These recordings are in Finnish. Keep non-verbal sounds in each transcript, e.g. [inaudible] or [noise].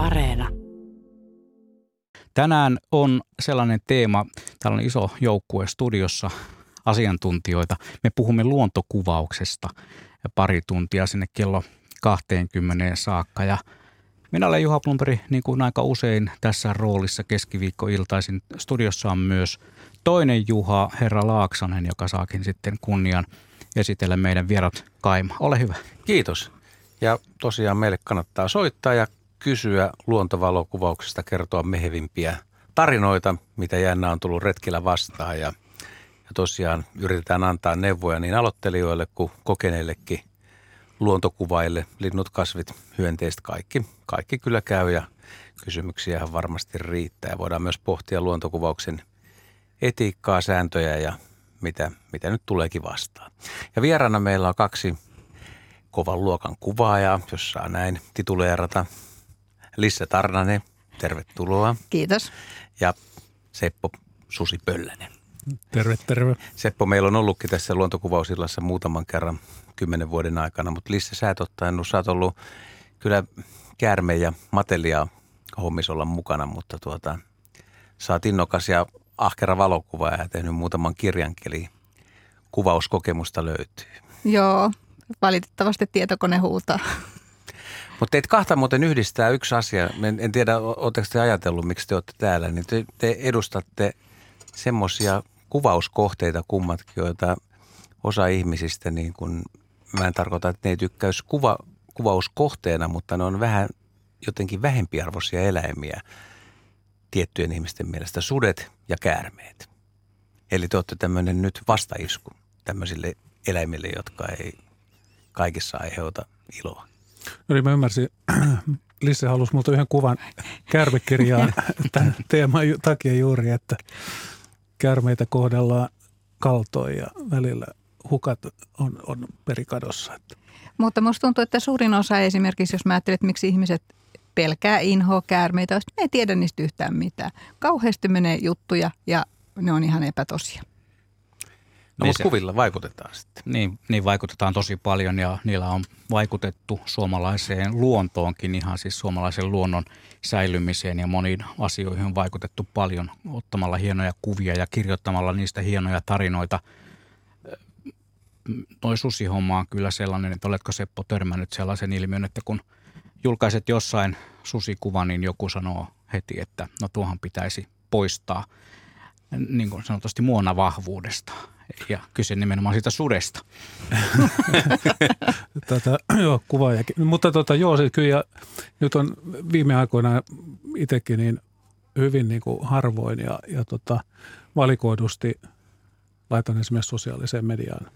Areena. Tänään on sellainen teema, täällä on iso joukkue studiossa asiantuntijoita. Me puhumme luontokuvauksesta pari tuntia sinne kello 20 saakka ja minä olen Juha Plumperi, niin kuin aika usein tässä roolissa keskiviikkoiltaisin. Studiossa on myös toinen Juha, herra Laaksonen, joka saakin sitten kunnian esitellä meidän vierat Kaima. Ole hyvä. Kiitos. Ja tosiaan meille kannattaa soittaa ja kysyä luontovalokuvauksesta, kertoa mehevimpiä tarinoita, mitä jännä on tullut retkillä vastaan. Ja, ja tosiaan yritetään antaa neuvoja niin aloittelijoille kuin kokeneillekin luontokuvaille, linnut, kasvit, hyönteiset, kaikki, kaikki kyllä käy ja kysymyksiä varmasti riittää. Voidaan myös pohtia luontokuvauksen etiikkaa, sääntöjä ja mitä, mitä nyt tuleekin vastaan. Ja vieraana meillä on kaksi kovan luokan kuvaajaa, jos saa näin tituleerata. Lisse Tarnanen, tervetuloa. Kiitos. Ja Seppo Susi Pöllänen. Terve, terve. Seppo, meillä on ollutkin tässä luontokuvausillassa muutaman kerran kymmenen vuoden aikana, mutta Lisse, sä et ottanut, sä oot ollut kyllä käärme ja matelia hommis olla mukana, mutta tuota, sä oot innokas ja ahkera valokuva ja tehnyt muutaman kirjankeli. Kuvauskokemusta löytyy. Joo, valitettavasti tietokone huutaa. Mutta teitä kahta muuten yhdistää yksi asia. En, en tiedä, oletteko te ajatellut, miksi te olette täällä. Niin te, te edustatte semmoisia kuvauskohteita kummatkin, joita osa ihmisistä, niin kun, mä en tarkoita, että ne ei tykkäisi kuva, kuvauskohteena, mutta ne on vähän jotenkin vähempiarvoisia eläimiä tiettyjen ihmisten mielestä, sudet ja käärmeet. Eli te olette tämmöinen nyt vastaisku tämmöisille eläimille, jotka ei kaikissa aiheuta iloa. No niin, mä ymmärsin. [clears throat] Lisse halusi multa yhden kuvan kärmekirjaan [laughs] tämän teeman takia juuri, että kärmeitä kohdellaan kaltoin ja välillä hukat on, on perikadossa. Mutta musta tuntuu, että suurin osa esimerkiksi, jos mä ajattelen, että miksi ihmiset pelkää inhoa käärmeitä, me ei tiedä niistä yhtään mitään. Kauheasti menee juttuja ja ne on ihan epätosia. No, mutta kuvilla vaikutetaan sitten. Niin, niin vaikutetaan tosi paljon ja niillä on vaikutettu suomalaiseen luontoonkin, ihan siis suomalaisen luonnon säilymiseen ja moniin asioihin on vaikutettu paljon ottamalla hienoja kuvia ja kirjoittamalla niistä hienoja tarinoita. Toi susihomma on kyllä sellainen, että oletko Seppo törmännyt sellaisen ilmiön, että kun julkaiset jossain susikuvan, niin joku sanoo heti, että no tuohan pitäisi poistaa niin kuin sanotusti muona vahvuudesta ja kyse nimenomaan siitä sudesta. [laughs] Tätä, joo, kuvaajakin. Mutta tota, joo, se kyllä, nyt on viime aikoina itsekin niin hyvin niin kuin harvoin ja, ja tota, valikoidusti laitan esimerkiksi sosiaaliseen mediaan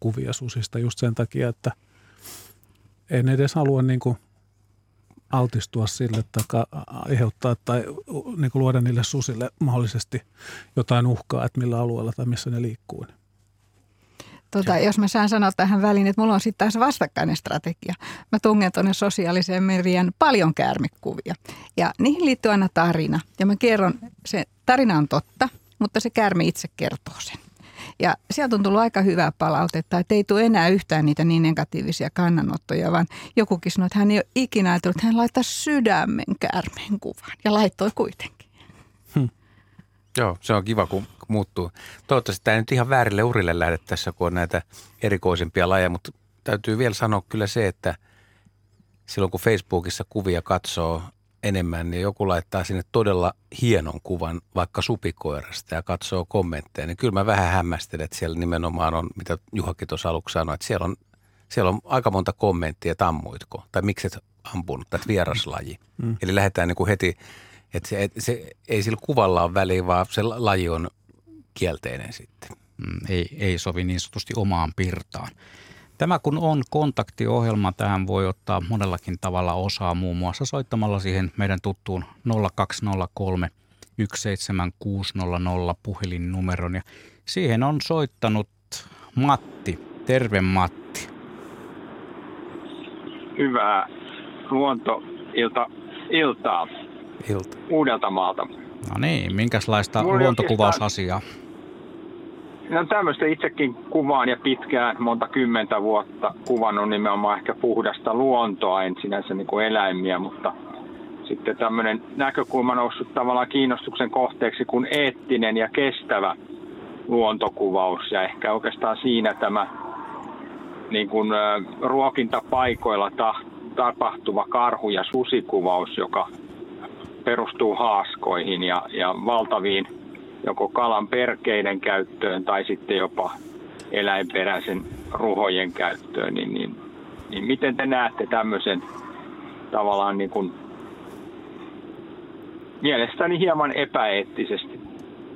kuvia susista just sen takia, että en edes halua niin kuin altistua sille tai aiheuttaa tai niin kuin luoda niille susille mahdollisesti jotain uhkaa, että millä alueella tai missä ne liikkuu. Tota, jos mä saan sanoa tähän väliin, että mulla on sitten taas vastakkainen strategia. Mä tungen tuonne sosiaaliseen median paljon käärmekuvia ja niihin liittyy aina tarina. Ja mä kerron, se tarina on totta, mutta se käärme itse kertoo sen. Ja sieltä on tullut aika hyvää palautetta, että ei tule enää yhtään niitä niin negatiivisia kannanottoja, vaan jokukin sanoi, että hän ei ole ikinä ajatellut, että hän laittaa sydämen käärmeen kuvan ja laittoi kuitenkin. Hmm. Joo, se on kiva, kun muuttuu. Toivottavasti tämä ei nyt ihan väärille urille lähde tässä, kun on näitä erikoisempia lajeja, mutta täytyy vielä sanoa kyllä se, että silloin kun Facebookissa kuvia katsoo enemmän, niin joku laittaa sinne todella hienon kuvan vaikka supikoirasta ja katsoo kommentteja, niin kyllä mä vähän hämmästelen, että siellä nimenomaan on, mitä Juhakin tuossa aluksi sanoi, että siellä on, siellä on aika monta kommenttia, että ammuitko, tai miksi et ampunut, tai vieraslaji. Mm. Eli lähdetään niin kuin heti, että se, se, ei sillä kuvalla ole väliä, vaan se laji on kielteinen sitten. Mm, ei, ei sovi niin sanotusti omaan pirtaan. Tämä kun on kontaktiohjelma, tähän voi ottaa monellakin tavalla osaa, muun muassa soittamalla siihen meidän tuttuun 0203 17600 puhelinnumeron. Ja siihen on soittanut Matti. Terve Matti. Hyvää luontoilta iltaa. Ilta. Uudelta maalta. No niin, minkälaista luontokuvausasiaa? No tämmöistä itsekin kuvaan ja pitkään, monta kymmentä vuotta kuvannut nimenomaan ehkä puhdasta luontoa, en sinänsä niin kuin eläimiä, mutta sitten tämmöinen näkökulma noussut tavallaan kiinnostuksen kohteeksi kuin eettinen ja kestävä luontokuvaus. Ja ehkä oikeastaan siinä tämä niin kuin, ruokintapaikoilla ta, tapahtuva karhu- ja susikuvaus, joka perustuu haaskoihin ja, ja valtaviin joko kalan perkeiden käyttöön tai sitten jopa eläinperäisen ruhojen käyttöön, niin, niin, niin miten te näette tämmöisen tavallaan niin kuin mielestäni hieman epäeettisesti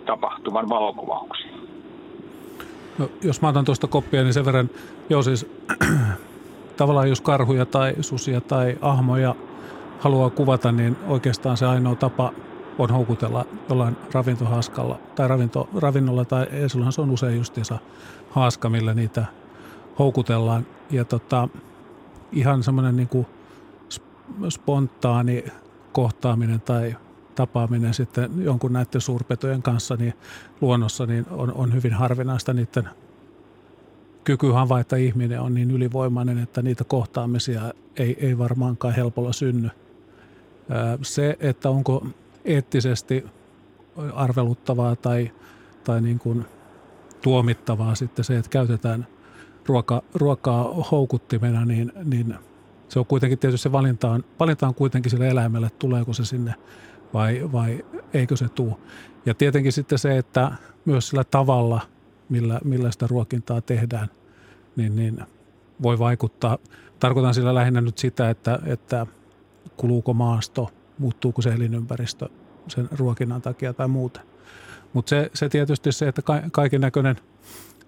tapahtuvan valokuvauksen? No, jos mä otan tuosta koppia, niin sen verran, joo siis [clears throat] tavallaan jos karhuja tai susia tai ahmoja haluaa kuvata, niin oikeastaan se ainoa tapa on houkutella jollain ravintohaaskalla tai ravinto, ravinnolla tai silloinhan se on usein justiinsa haaska, millä niitä houkutellaan. Ja tota, ihan semmoinen niin kuin spontaani kohtaaminen tai tapaaminen sitten jonkun näiden suurpetojen kanssa niin luonnossa niin on, on hyvin harvinaista. Niiden kyky havaita ihminen on niin ylivoimainen, että niitä kohtaamisia ei, ei varmaankaan helpolla synny. Se, että onko eettisesti arveluttavaa tai, tai niin kuin tuomittavaa sitten se, että käytetään ruoka, ruokaa houkuttimena, niin, niin se on kuitenkin tietysti se valinta on, valinta on kuitenkin sille eläimelle, tuleeko se sinne vai, vai eikö se tule. Ja tietenkin sitten se, että myös sillä tavalla, millä, millä sitä ruokintaa tehdään, niin, niin voi vaikuttaa. Tarkoitan sillä lähinnä nyt sitä, että, että kuluuko maasto, muuttuuko se elinympäristö sen ruokinnan takia tai muuten. Mutta se, se tietysti se, että kaiken näköinen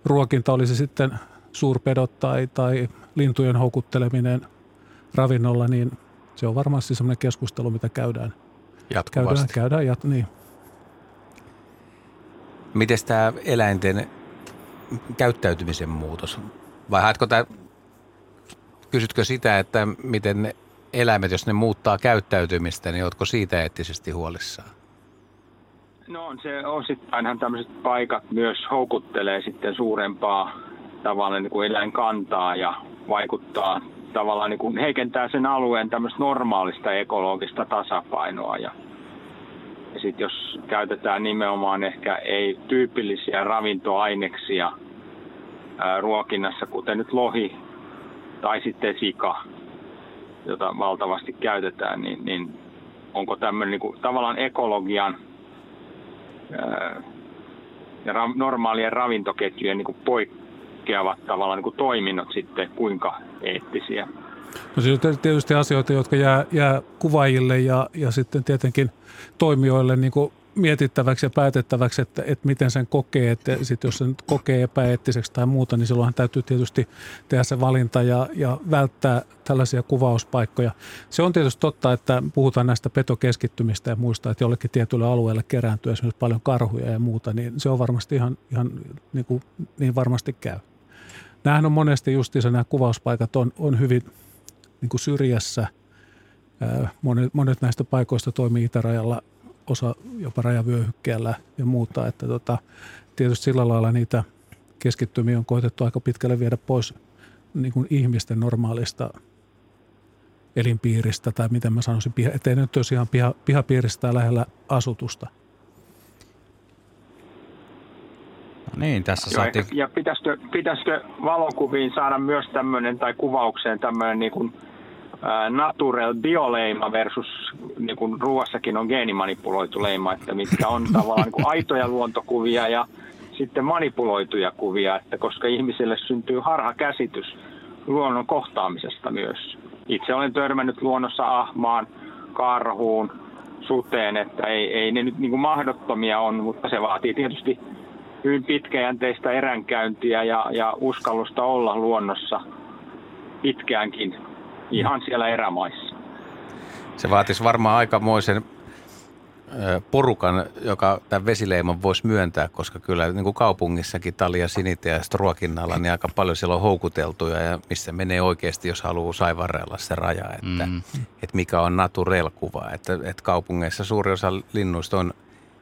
ruokinta olisi sitten suurpedot tai, tai lintujen houkutteleminen ravinnolla, niin se on varmasti semmoinen keskustelu, mitä käydään. Jatkuvasti. Käydään, käydään jat, niin. Miten tämä eläinten käyttäytymisen muutos? Vai haetko tämä, kysytkö sitä, että miten eläimet, jos ne muuttaa käyttäytymistä, niin oletko siitä eettisesti huolissaan? No on se osittainhan tämmöiset paikat myös houkuttelee sitten suurempaa tavallaan niin kuin eläinkantaa ja vaikuttaa tavallaan niin kuin heikentää sen alueen tämmöistä normaalista ekologista tasapainoa. Ja, ja sitten jos käytetään nimenomaan ehkä ei tyypillisiä ravintoaineksia ää, ruokinnassa, kuten nyt lohi tai sitten sika, jota valtavasti käytetään, niin, niin onko tämmöinen niin kuin, tavallaan ekologian ää, ja ra, normaalien ravintoketjujen niin kuin poikkeavat tavallaan niin kuin toiminnot sitten kuinka eettisiä. No on tietysti asioita, jotka jää, jää kuvaajille ja, ja sitten tietenkin toimijoille niin kuin mietittäväksi ja päätettäväksi, että, että miten sen kokee. Että sit jos sen kokee epäeettiseksi tai muuta, niin silloinhan täytyy tietysti tehdä se valinta ja, ja välttää tällaisia kuvauspaikkoja. Se on tietysti totta, että puhutaan näistä petokeskittymistä ja muista, että jollekin tietylle alueelle kerääntyy esimerkiksi paljon karhuja ja muuta, niin se on varmasti ihan, ihan niin, kuin, niin varmasti käy. Nämähän on monesti justiinsa nämä kuvauspaikat on, on hyvin niin kuin syrjässä. Monet, monet näistä paikoista toimii itärajalla, osa jopa rajavyöhykkeellä ja muuta. Että tota, tietysti sillä lailla niitä keskittymiä on koetettu aika pitkälle viedä pois niin kuin ihmisten normaalista elinpiiristä tai miten mä sanoisin, ettei nyt tosiaan piha, pihapiiristä lähellä asutusta – No niin, tässä Joo, saatiin... Ja pitäisikö, pitäisikö valokuviin saada myös tämmöinen, tai kuvaukseen tämmöinen niin kuin, natural bioleima versus niin kuin ruoassakin on geenimanipuloitu leima, että mitkä on tavallaan niin kuin aitoja luontokuvia ja sitten manipuloituja kuvia, että koska ihmiselle syntyy harha käsitys luonnon kohtaamisesta myös. Itse olen törmännyt luonnossa ahmaan, karhuun, suteen, että ei, ei ne nyt niin kuin mahdottomia on, mutta se vaatii tietysti hyvin pitkäjänteistä eränkäyntiä ja, ja uskallusta olla luonnossa pitkäänkin ihan siellä erämaissa. Se vaatisi varmaan aikamoisen porukan, joka tämän vesileiman voisi myöntää, koska kyllä niin kuin kaupungissakin talia sinitä ja ruokinnalla, niin aika paljon siellä on houkuteltuja ja missä menee oikeasti, jos haluaa saivarrella se raja, että, mm. että mikä on naturel-kuva. Että, että kaupungeissa suuri osa linnuista on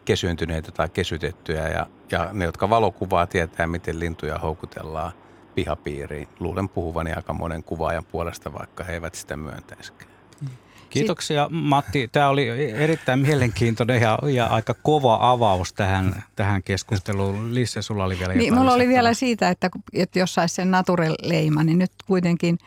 kesyyntyneitä tai kesytettyjä ja, ja ne, jotka valokuvaa, tietää, miten lintuja houkutellaan pihapiiriin. Luulen puhuvani aika monen kuvaajan puolesta, vaikka he eivät sitä myöntäisikään. Kiitoksia Matti. Tämä oli erittäin mielenkiintoinen ja, ja aika kova avaus tähän, tähän keskusteluun. Lisse, sulla oli vielä niin, Mulla oli vielä siitä, että, että jos saisi sen natureleima, niin nyt kuitenkin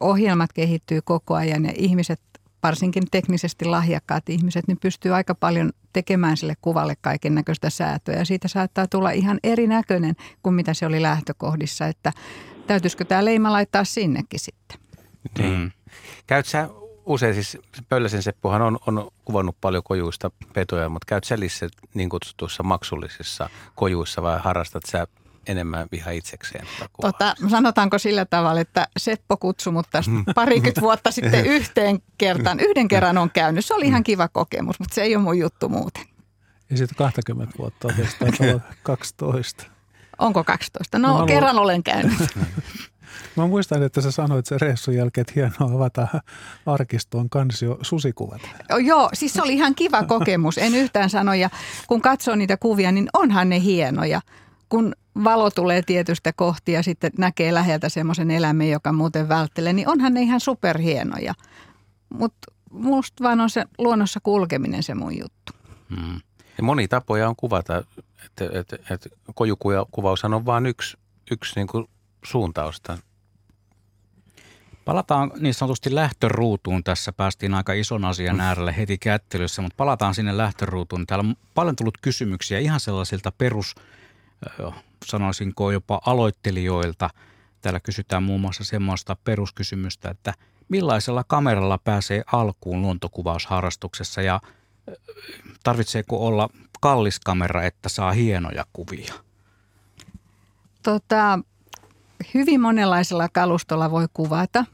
ohjelmat kehittyy koko ajan ja ihmiset varsinkin teknisesti lahjakkaat ihmiset, niin pystyy aika paljon tekemään sille kuvalle kaiken näköistä säätöä. Ja siitä saattaa tulla ihan erinäköinen kuin mitä se oli lähtökohdissa, että täytyisikö tämä leima laittaa sinnekin sitten. Mm. Käyt sä usein, siis Pölläsen Seppuhan on, on kuvannut paljon kojuista petoja, mutta käyt sä niin kutsutuissa maksullisissa kojuissa vai harrastat sä enemmän viha itsekseen? Tota, sanotaanko sillä tavalla, että Seppo kutsui mut tästä mm. parikymmentä vuotta sitten [laughs] yhteen kertaan. Yhden kerran on käynyt. Se oli ihan mm. kiva kokemus, mutta se ei ole mun juttu muuten. Ja sitten 20 vuotta oikeastaan 12. Onko 12? No, no kerran olen käynyt. [laughs] Mä muistan, että sä sanoit sen reissun jälkeen, että hienoa avata arkistoon kansio susikuvat. Joo, siis se oli ihan kiva kokemus, en yhtään sano. Ja kun katsoo niitä kuvia, niin onhan ne hienoja. Kun valo tulee tietystä kohti ja sitten näkee läheltä semmoisen eläimen, joka muuten välttelee, niin onhan ne ihan superhienoja. Mutta musta vaan on se luonnossa kulkeminen se mun juttu. Hmm. Ja moni tapoja on kuvata, että, että, että kojukuvaushan on vain yksi, yksi niin kuin suuntausta. Palataan niin sanotusti lähtöruutuun. Tässä päästiin aika ison asian äärelle heti kättelyssä, mutta palataan sinne lähtöruutuun. Täällä on paljon tullut kysymyksiä ihan sellaisilta perus sanoisinko jopa aloittelijoilta. Täällä kysytään muun muassa semmoista peruskysymystä, että millaisella kameralla pääsee alkuun luontokuvausharrastuksessa ja tarvitseeko olla kallis kamera, että saa hienoja kuvia? Tota, hyvin monenlaisella kalustolla voi kuvata.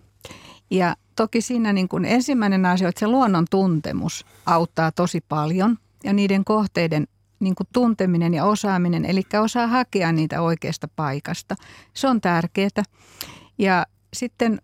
Ja toki siinä niin kuin ensimmäinen asia, että se luonnon tuntemus auttaa tosi paljon ja niiden kohteiden niin kuin tunteminen ja osaaminen, eli osaa hakea niitä oikeasta paikasta. Se on tärkeää. Ja sitten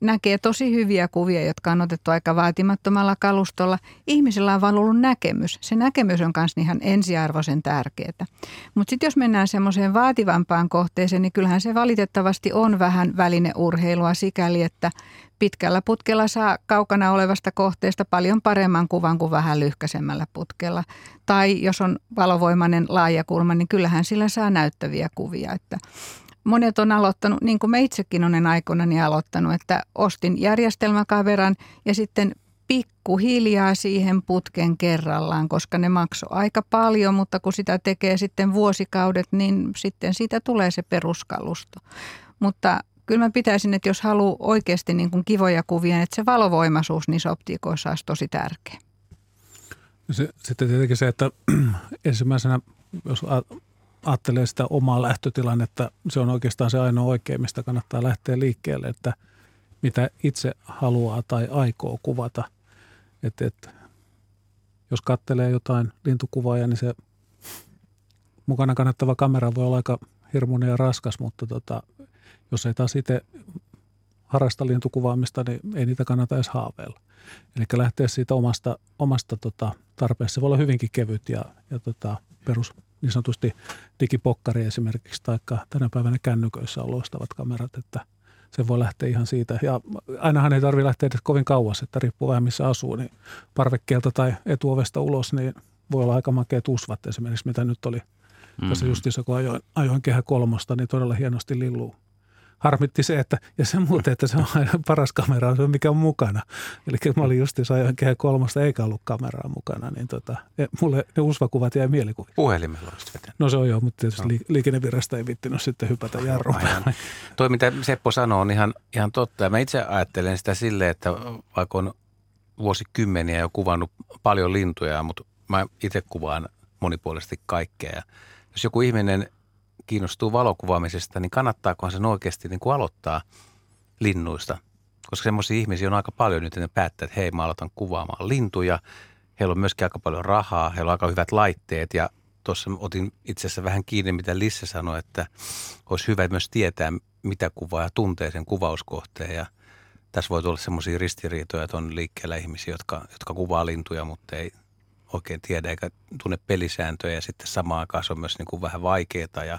näkee tosi hyviä kuvia, jotka on otettu aika vaatimattomalla kalustolla. Ihmisillä on vaan ollut näkemys. Se näkemys on myös ihan ensiarvoisen tärkeää. Mutta sitten jos mennään semmoiseen vaativampaan kohteeseen, niin kyllähän se valitettavasti on vähän välineurheilua sikäli, että pitkällä putkella saa kaukana olevasta kohteesta paljon paremman kuvan kuin vähän lyhkäisemmällä putkella. Tai jos on valovoimainen laajakulma, niin kyllähän sillä saa näyttäviä kuvia. Että monet on aloittanut, niin kuin me itsekin olen aikoinani aloittanut, että ostin järjestelmäkaveran ja sitten pikkuhiljaa siihen putken kerrallaan, koska ne maksoi aika paljon, mutta kun sitä tekee sitten vuosikaudet, niin sitten siitä tulee se peruskalusto. Mutta kyllä mä pitäisin, että jos haluaa oikeasti niin kuin kivoja kuvia, että se valovoimaisuus niissä optiikoissa olisi tosi tärkeä. Sitten tietenkin se, että [clears throat] ensimmäisenä, jos ajattelee sitä omaa lähtötilannetta, se on oikeastaan se ainoa oikein, mistä kannattaa lähteä liikkeelle, että mitä itse haluaa tai aikoo kuvata. Että, että jos kattelee jotain lintukuvaa, niin se mukana kannattava kamera voi olla aika hirmuinen ja raskas, mutta tota, jos ei taas itse harrasta lintukuvaamista, niin ei niitä kannata edes haaveilla. Eli lähteä siitä omasta, omasta tota, tarpeesta. Se voi olla hyvinkin kevyt ja, ja tota, perus niin sanotusti digipokkari esimerkiksi, tai tänä päivänä kännyköissä on loistavat kamerat, että se voi lähteä ihan siitä. Ja ainahan ei tarvitse lähteä edes kovin kauas, että riippuu vähän missä asuu, niin parvekkeelta tai etuovesta ulos, niin voi olla aika makeat usvat esimerkiksi, mitä nyt oli mm-hmm. tässä justiinsa, kun ajoin, ajoin kehä kolmosta, niin todella hienosti lilluu harmitti se, että, ja se muuten, että se on paras kamera on se, mikä on mukana. Eli mä olin just ajoin kehä kolmosta, eikä ollut kameraa mukana, niin tota, mulle ne usvakuvat jäi mielikuvia. Puhelimella olisit vetänyt. No se on joo, mutta tietysti no. liikennevirasta ei vittinyt sitten hypätä jarruun Toi, mitä Seppo sanoo, on ihan, ihan totta. Mä itse ajattelen sitä silleen, että vaikka on vuosikymmeniä jo kuvannut paljon lintuja, mutta mä itse kuvaan monipuolisesti kaikkea. Ja jos joku ihminen kiinnostuu valokuvaamisesta, niin kannattaakohan sen oikeasti niin kuin aloittaa linnuista? Koska semmoisia ihmisiä on aika paljon nyt, ne päättää, että hei mä aloitan kuvaamaan lintuja. Heillä on myöskin aika paljon rahaa, heillä on aika hyvät laitteet ja tuossa otin itse asiassa vähän kiinni, mitä Lisse sanoi, että olisi hyvä myös tietää, mitä kuvaa ja tuntee sen kuvauskohteen. Ja tässä voi tulla semmoisia ristiriitoja, että on liikkeellä ihmisiä, jotka, jotka kuvaa lintuja, mutta ei oikein tiedä eikä tunne pelisääntöjä ja sitten samaan aikaan se on myös niin kuin vähän vaikeaa ja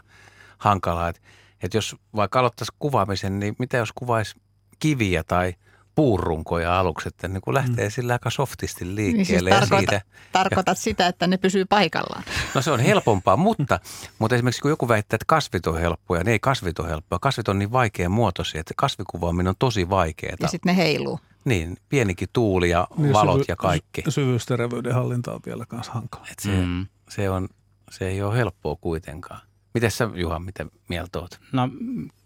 hankalaa. Että, että jos vaikka aloittaisi kuvaamisen, niin mitä jos kuvaisi kiviä tai puurunkoja aluksi, että niin kuin lähtee mm. sillä aika softisti Niin liikkeelle. siis ja tarkoitat, siitä, tarkoitat sitä, että ne pysyy paikallaan. no se on helpompaa, [laughs] mutta, mutta esimerkiksi kun joku väittää, että kasvit on helppoja, niin ei kasvit ole helppoa. Kasvit on niin vaikea muotoisia, että kasvikuvaaminen on tosi vaikeaa. Ja sitten ne heiluu. Niin, pienikin tuuli ja Niin valot syvy- ja kaikki. Syvyysterveyden hallinta on vielä kanssa hankala. Et se, Mm. se, on, se ei ole helppoa kuitenkaan. Miten sä Juha, mitä mieltä oot? No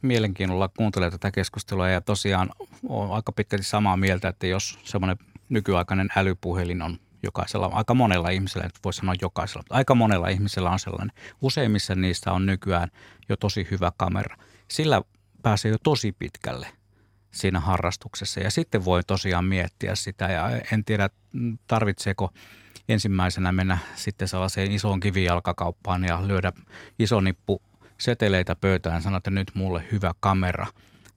mielenkiinnolla kuuntelee tätä keskustelua ja tosiaan on aika pitkälti samaa mieltä, että jos semmoinen nykyaikainen älypuhelin on jokaisella, aika monella ihmisellä, nyt voi sanoa jokaisella, mutta aika monella ihmisellä on sellainen. Useimmissa niistä on nykyään jo tosi hyvä kamera. Sillä pääsee jo tosi pitkälle siinä harrastuksessa ja sitten voi tosiaan miettiä sitä ja en tiedä tarvitseeko ensimmäisenä mennä sitten sellaiseen isoon kivijalkakauppaan ja lyödä iso nippu seteleitä pöytään ja sanoa, että nyt mulle hyvä kamera,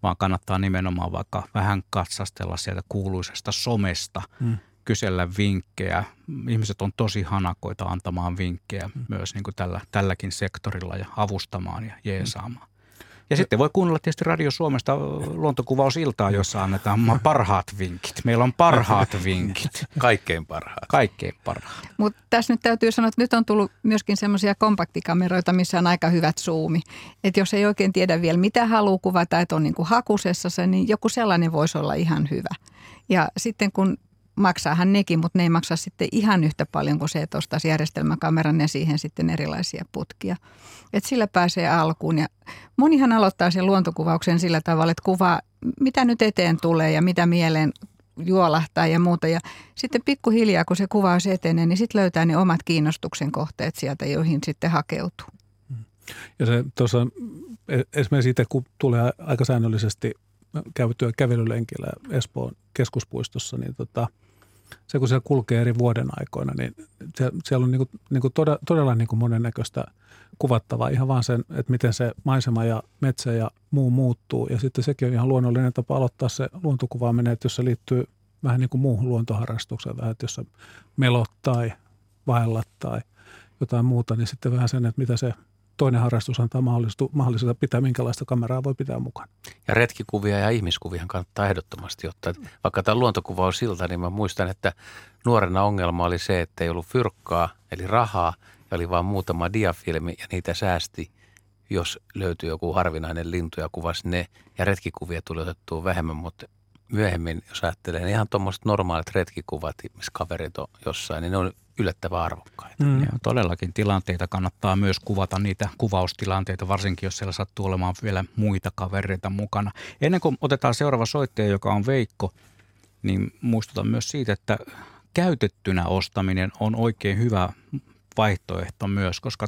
vaan kannattaa nimenomaan vaikka vähän katsastella sieltä kuuluisesta somesta, Mm. kysellä vinkkejä. Ihmiset on tosi hanakoita antamaan vinkkejä mm. myös niin kuin tällä, tälläkin sektorilla ja avustamaan ja jeesaamaan. Ja sitten voi kuunnella tietysti Radio Suomesta luontokuvausiltaa, jossa annetaan parhaat vinkit. Meillä on parhaat vinkit, [laughs] Kaikkein parhaat. kaikkein parhaat. Mutta tässä nyt täytyy sanoa, että nyt on tullut myöskin semmoisia kompaktikameroita, missä on aika hyvät zoomi. Että jos ei oikein tiedä vielä mitä haluaa kuvata, että on niin kuin hakusessa se, niin joku sellainen voisi olla ihan hyvä. Ja sitten kun maksaahan nekin, mutta ne ei maksa sitten ihan yhtä paljon kuin se, että ostaisi järjestelmäkameran ja siihen sitten erilaisia putkia. Et sillä pääsee alkuun ja monihan aloittaa sen luontokuvauksen sillä tavalla, että kuvaa mitä nyt eteen tulee ja mitä mieleen juolahtaa ja muuta. Ja sitten pikkuhiljaa, kun se kuvaus etenee, niin sitten löytää ne omat kiinnostuksen kohteet sieltä, joihin sitten hakeutuu. Ja se tuossa e- esimerkiksi itse, kun tulee aika säännöllisesti käytyä kävelylenkillä Espoon keskuspuistossa, niin tota, se kun siellä kulkee eri vuoden aikoina, niin se, siellä on niinku, niinku todella, todella niinku monennäköistä kuvattavaa. Ihan vaan sen, että miten se maisema ja metsä ja muu muuttuu. Ja sitten sekin on ihan luonnollinen tapa aloittaa se luontokuvaaminen, että jos se liittyy vähän niin kuin muuhun luontoharrastukseen, vähän, että jos sä melot tai vaellat tai jotain muuta, niin sitten vähän sen, että mitä se toinen harrastus antaa mahdollisuutta pitää, minkälaista kameraa voi pitää mukana. Ja retkikuvia ja ihmiskuvia kannattaa ehdottomasti ottaa. Vaikka tämä luontokuva on siltä, niin mä muistan, että nuorena ongelma oli se, että ei ollut fyrkkaa, eli rahaa, ja oli vain muutama diafilmi, ja niitä säästi, jos löytyi joku harvinainen lintu ja kuvasi ne, ja retkikuvia tuli otettua vähemmän, mutta myöhemmin, jos ajattelee, niin ihan tuommoiset normaalit retkikuvat, missä kaverit on jossain, niin ne on yllättävän arvokkaita. Mm. Ja todellakin tilanteita kannattaa myös kuvata niitä kuvaustilanteita, varsinkin jos siellä sattuu olemaan vielä muita kavereita mukana. Ennen kuin otetaan seuraava soittaja, joka on Veikko, niin muistutan myös siitä, että käytettynä ostaminen on oikein hyvä vaihtoehto myös, koska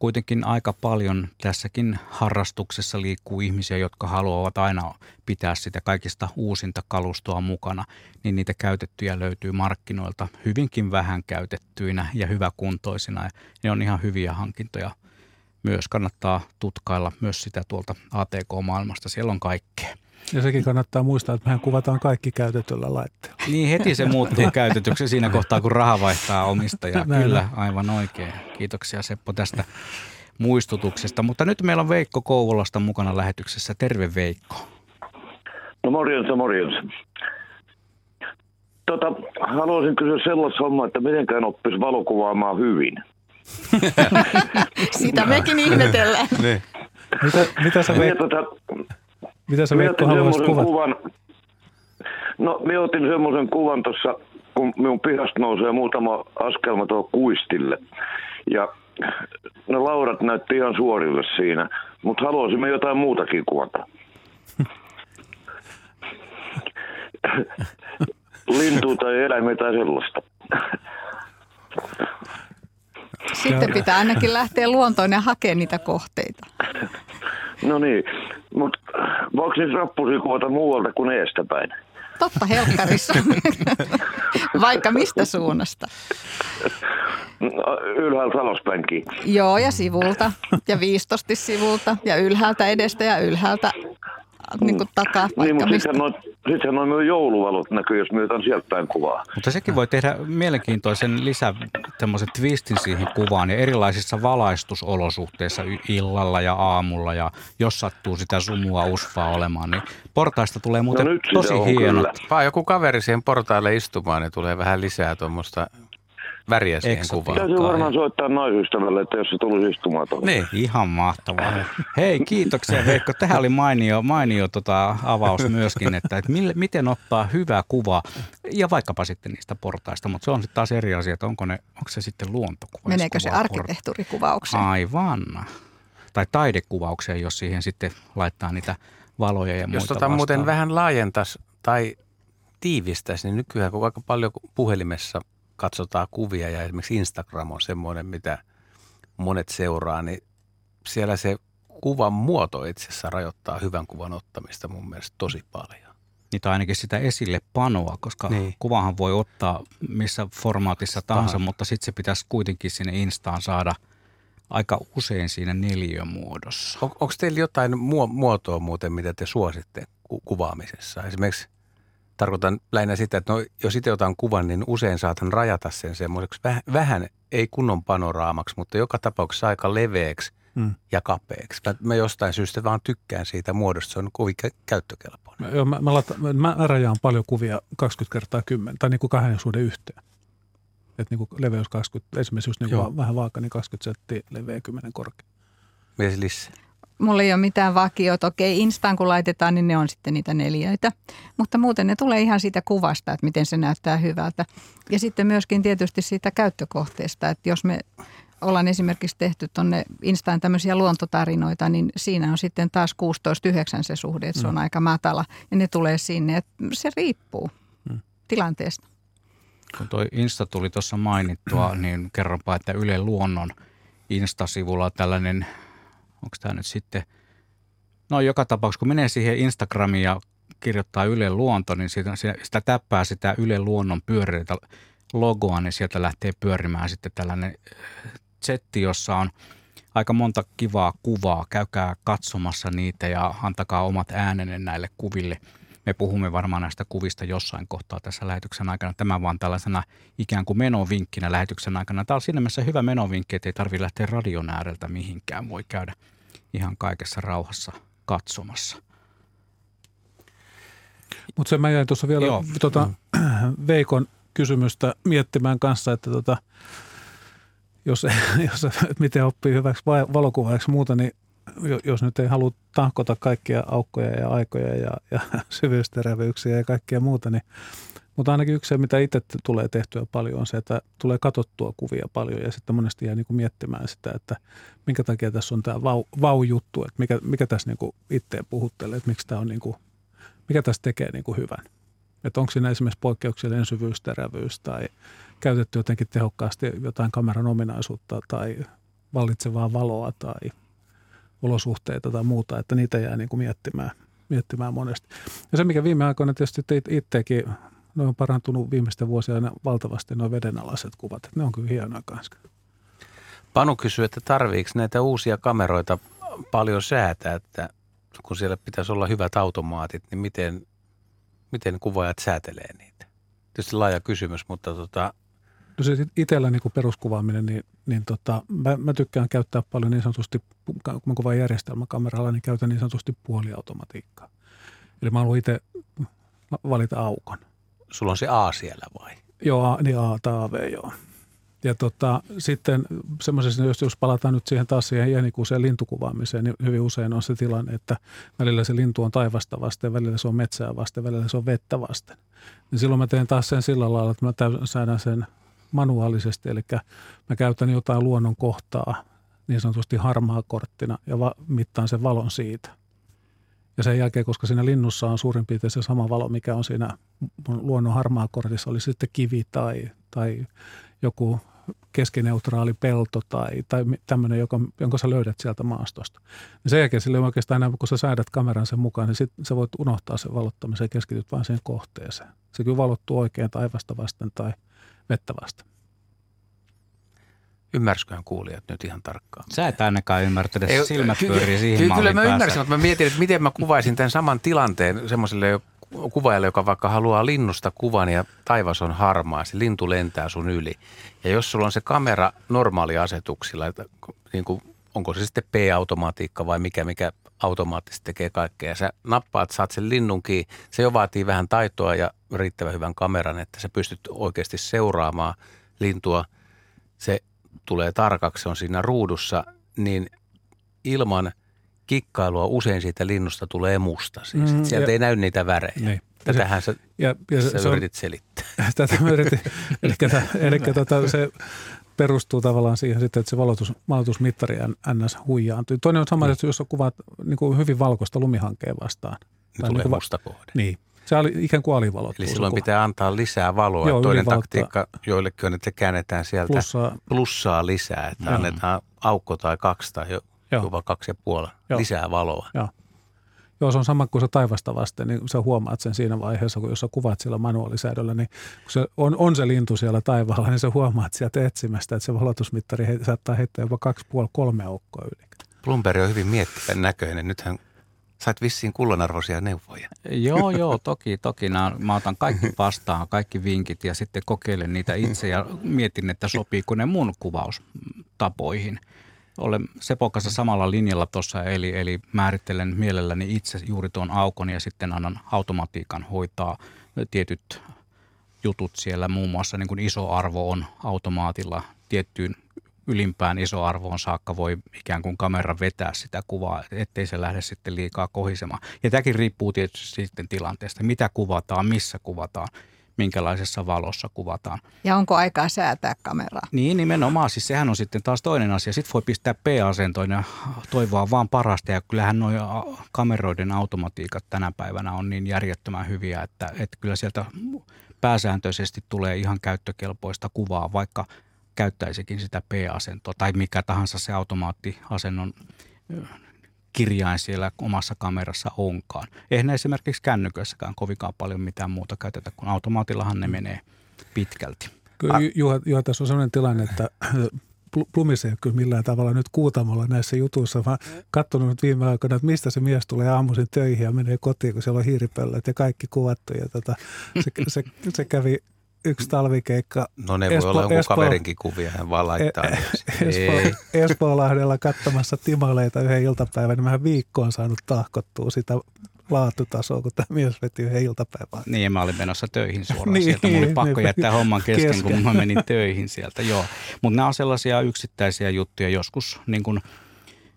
kuitenkin aika paljon tässäkin harrastuksessa liikkuu ihmisiä, jotka haluavat aina pitää sitä kaikista uusinta kalustoa mukana, niin niitä käytettyjä löytyy markkinoilta hyvinkin vähän käytettyinä ja hyväkuntoisina. Ja ne on ihan hyviä hankintoja myös. Kannattaa tutkailla myös sitä tuolta ATK-maailmasta. Siellä on kaikkea. Ja sekin kannattaa muistaa, että mehän kuvataan kaikki käytetyllä laitteella. Niin heti se muuttuu [laughs] käytetyksi siinä kohtaa, kun raha vaihtaa omistajaa. Näin Kyllä, aivan oikein. Kiitoksia Seppo tästä muistutuksesta. Mutta nyt meillä on Veikko Kouvolasta mukana lähetyksessä. Terve Veikko. No morjens, morjens. Tota, haluaisin kysyä sellaista hommaa, että mitenkään oppisi valokuvaamaan hyvin. [laughs] Sitä mekin ihmetellään. Niin. Mitä, mitä sä, Minä, Veikko, tota, mitä sä Veikko otin haluaisit kuvata? kuvan. No, minä otin semmoisen kuvan tuossa, kun minun pihasta nousee muutama askelma tuohon kuistille. Ja ne laudat näytti ihan suorille siinä, mutta haluaisimme jotain muutakin kuvata. [laughs] Lintua tai eläimiä tai sellaista. Sitten pitää ainakin lähteä luontoon ja hakea niitä kohteita. No niin, mutta voiko niitä rappusia kuvata muualta kuin eestäpäin? Totta helkkarissa. [laughs] Vaikka mistä suunnasta. No, Ylhäältä alaspäinkin. Joo, ja sivulta. Ja viistosti sivulta. Ja ylhäältä edestä ja ylhäältä niin kuin takaa. Niin, Vaikka mutta sittenhän noin, sittenhän noin jouluvalot näkyy, jos me otan sieltä päin kuvaa. Mutta sekin voi tehdä mielenkiintoisen lisä, semmoisen twistin siihen kuvaan ja erilaisissa valaistusolosuhteissa illalla ja aamulla ja jos sattuu sitä sumua usvaa olemaan, niin portaista tulee muuten no tosi hieno. Vaan joku kaveri siihen portaille istumaan, niin tulee vähän lisää tuommoista väriä siihen kuvaan. Täytyy varmaan soittaa naisystävälle, että jos se tulisi istumaan tuohon. Niin, ihan mahtavaa. Hei, kiitoksia Veikko. Tähän oli mainio, mainio tota avaus myöskin, että, että mille, miten ottaa hyvä kuva ja vaikkapa sitten niistä portaista, mutta se on sitten taas eri asia, että onko, ne, onko se sitten luontokuva. Meneekö se arkkitehtuurikuvaukseen? Aivan. Tai taidekuvaukseen, jos siihen sitten laittaa niitä valoja ja jos muita Jos tota muuten vähän laajentaisi tai tiivistäisi, niin nykyään kun aika paljon puhelimessa katsotaan kuvia ja esimerkiksi Instagram on semmoinen, mitä monet seuraa, niin siellä se kuvan muoto itse asiassa rajoittaa hyvän kuvan ottamista mun mielestä tosi paljon. Tai ainakin sitä esille panoa, koska niin. kuvahan voi ottaa missä formaatissa tahansa, Tahan. mutta sitten se pitäisi kuitenkin sinne Instaan saada aika usein siinä neliömuodossa. On, onko teillä jotain muotoa muuten, mitä te suositte ku- kuvaamisessa? Esimerkiksi – tarkoitan lähinnä sitä, että no, jos itse otan kuvan, niin usein saatan rajata sen semmoiseksi vähän, vähän ei kunnon panoraamaksi, mutta joka tapauksessa aika leveäksi mm. ja kapeaksi. Mä, mä jostain syystä vaan tykkään siitä muodosta, se on kovin käyttökelpoinen. Joo, mä, mä, lata, mä rajaan paljon kuvia 20 kertaa 10 tai niin kuin kahden suhde yhteen. Että niin kuin leveys 20, esimerkiksi just niin kuin vähän vaaka, niin 20 senttiä leveä 10 korkea. Mies lisää mulla ei ole mitään vakiota. Okei, Instaan kun laitetaan, niin ne on sitten niitä neljöitä. Mutta muuten ne tulee ihan siitä kuvasta, että miten se näyttää hyvältä. Ja sitten myöskin tietysti siitä käyttökohteesta, että jos me ollaan esimerkiksi tehty tuonne Instaan tämmöisiä luontotarinoita, niin siinä on sitten taas 16-9 se suhde, että se on mm. aika matala. Ja ne tulee sinne, että se riippuu mm. tilanteesta. Kun tuo Insta tuli tuossa mainittua, niin kerronpa, että Yle Luonnon Insta-sivulla tällainen onko tämä nyt sitten, no joka tapauksessa kun menee siihen Instagramiin ja kirjoittaa Yle Luonto, niin sitä, sitä täppää sitä Yle Luonnon pyöreitä logoa, niin sieltä lähtee pyörimään sitten tällainen setti, jossa on aika monta kivaa kuvaa. Käykää katsomassa niitä ja antakaa omat äänenne näille kuville. Me puhumme varmaan näistä kuvista jossain kohtaa tässä lähetyksen aikana. Tämä vaan tällaisena ikään kuin menovinkkinä lähetyksen aikana. Tämä on siinä mielessä hyvä menovinkki, että ei tarvitse lähteä radion ääreltä mihinkään. Voi käydä ihan kaikessa rauhassa katsomassa. Mutta se mä jäin tuossa vielä tota, mm. [clears throat] Veikon kysymystä miettimään kanssa, että tota, jos, [laughs] jos miten oppii hyväksi valokuvaajaksi muuta, niin jos nyt ei halua tahkota kaikkia aukkoja ja aikoja ja, ja [laughs] syvyysterävyyksiä ja kaikkea muuta, niin mutta ainakin yksi se, mitä itse tulee tehtyä paljon, on se, että tulee katsottua kuvia paljon ja sitten monesti jää niin kuin miettimään sitä, että minkä takia tässä on tämä vau, vau-juttu, että mikä, mikä tässä niin kuin itseä puhuttelee, että miksi tämä on niin kuin, mikä tässä tekee niin kuin hyvän. Että onko siinä esimerkiksi poikkeuksellinen syvyys, terävyys tai käytetty jotenkin tehokkaasti jotain kameran ominaisuutta tai vallitsevaa valoa tai olosuhteita tai muuta, että niitä jää niin kuin miettimään, miettimään monesti. Ja se, mikä viime aikoina tietysti itsekin ne on parantunut viimeisten vuosina valtavasti nuo vedenalaiset kuvat. Ne on kyllä hienoa kanssa. Panu kysyy, että tarviiko näitä uusia kameroita paljon säätää, että kun siellä pitäisi olla hyvät automaatit, niin miten, miten kuvaajat säätelee niitä? Tietysti laaja kysymys, mutta tota... No se itsellä niin peruskuvaaminen, niin, niin tota, mä, mä, tykkään käyttää paljon niin sanotusti, kun mä kuvaan järjestelmäkameralla, niin käytän niin sanotusti puoliautomatiikkaa. Eli mä haluan itse valita aukon. Sulla on se A siellä vai? Joo, niin A tai AV, joo. Ja tota, sitten semmoisessa, jos, jos palataan nyt siihen taas siihen iänikuiseen lintukuvaamiseen, niin hyvin usein on se tilanne, että välillä se lintu on taivasta vasten, välillä se on metsää vasten, välillä se on vettä vasten. Niin silloin mä teen taas sen sillä lailla, että mä säädän sen manuaalisesti, eli mä käytän jotain luonnon kohtaa niin sanotusti harmaa korttina ja va- mittaan sen valon siitä. Ja sen jälkeen, koska siinä linnussa on suurin piirtein se sama valo, mikä on siinä luonnon harmaakortissa, oli sitten kivi tai, tai joku keskineutraali pelto tai, tai tämmöinen, joka, jonka sä löydät sieltä maastosta. Ja sen jälkeen sille oikeastaan enää, kun sä säädät kameran sen mukaan, niin sit sä voit unohtaa sen valottamisen ja keskityt vain siihen kohteeseen. Se kyllä valottuu oikein taivasta vasten tai vettä vasten. Ymmärsiköhän kuulijat nyt ihan tarkkaan? Sä et ainakaan ymmärtänyt, silmät pyörii siihen Kyllä, kyllä mä ymmärsin, mutta mä mietin, että miten mä kuvaisin tämän saman tilanteen semmoiselle kuvaajalle, joka vaikka haluaa linnusta kuvan ja taivas on harmaa, se lintu lentää sun yli. Ja jos sulla on se kamera normaaliasetuksilla, että niin kuin, onko se sitten P-automatiikka vai mikä, mikä automaattisesti tekee kaikkea. Ja sä nappaat, saat sen linnun kiinni. Se jo vaatii vähän taitoa ja riittävän hyvän kameran, että sä pystyt oikeasti seuraamaan lintua. Se tulee tarkaksi, se on siinä ruudussa, niin ilman kikkailua usein siitä linnusta tulee musta. Siis. Mm, Sieltä ja, ei näy niitä värejä. Niin. Tätähän sä, ja, ja sä se yritit on, selittää. [laughs] Tätä mä yritin. eli eli tota, se perustuu tavallaan siihen sitten, että se valotus, valotusmittari NS huijaantuu. Toinen on sama, mm. että jos kuvat niin kuin hyvin valkoista lumihankkeen vastaan. Niin tulee niin musta kohde. Niin. Se oli ikään kuin alivalottuu. Eli silloin pitää antaa lisää valoa. Joo, Toinen taktiikka joillekin on, että käännetään sieltä plussaa, plussaa lisää, että joo. annetaan aukko tai kaksi tai jopa kaksi ja puoli lisää valoa. Joo. Joo, se on sama kuin se taivasta vasten, niin sä huomaat sen siinä vaiheessa, kun jos sä kuvat sillä manuaalisäädöllä, niin kun se on, on se lintu siellä taivaalla, niin sä huomaat sieltä etsimästä, että se valotusmittari he, saattaa heittää jopa kaksi, puoli, kolme aukkoa yli. Plumberi on hyvin miettivän näköinen. Nythän sait vissiin kullanarvoisia neuvoja. Joo, [laughs] joo, toki, toki. Mä otan kaikki vastaan, kaikki vinkit ja sitten kokeilen niitä itse ja mietin, että sopiiko ne mun kuvaustapoihin – olen Sepon kanssa samalla linjalla tuossa, eli, eli määrittelen mielelläni itse juuri tuon aukon ja sitten annan automatiikan hoitaa tietyt jutut siellä. Muun muassa niin kuin iso arvo on automaatilla tiettyyn ylimpään isoarvoon saakka voi ikään kuin kamera vetää sitä kuvaa, ettei se lähde sitten liikaa kohisemaan. Ja tämäkin riippuu tietysti sitten tilanteesta, mitä kuvataan, missä kuvataan minkälaisessa valossa kuvataan. Ja onko aikaa säätää kameraa? Niin, nimenomaan. Siis sehän on sitten taas toinen asia. Sitten voi pistää P-asentoon ja toivoa vaan parasta. Ja kyllähän nuo kameroiden automatiikat tänä päivänä on niin järjettömän hyviä, että, että kyllä sieltä pääsääntöisesti tulee ihan käyttökelpoista kuvaa, vaikka käyttäisikin sitä P-asentoa tai mikä tahansa se automaattiasennon kirjain siellä omassa kamerassa onkaan. Eihän esimerkiksi kännykössäkään kovinkaan paljon mitään muuta käytetä, kun automaatillahan ne menee pitkälti. Kyllä Juha, Juha tässä on sellainen tilanne, että [clears throat] Plumis ei ole kyllä millään tavalla nyt kuutamolla näissä jutuissa, vaan katsonut nyt viime aikoina, että mistä se mies tulee aamuisin töihin ja menee kotiin, kun siellä on hiiripöllöt ja kaikki kuvattu. Ja tota, se, se, se, kävi yksi talvikeikka. No ne Espo, voi olla jonkun Espo, kaverinkin kuvia, hän vaan laittaa. E, [laughs] Espo, Espoolahdella katsomassa timaleita yhden iltapäivän, niin mä viikkoon saanut tahkottua sitä laatutasoa, kun tämä mies veti yhden iltapäivän. Niin, mä olin menossa töihin suoraan niin, sieltä. Mulla oli pakko niin, jättää homman kesken, kesken, kun mä menin töihin sieltä. Joo, mutta nämä on sellaisia yksittäisiä juttuja. Joskus niin kuin,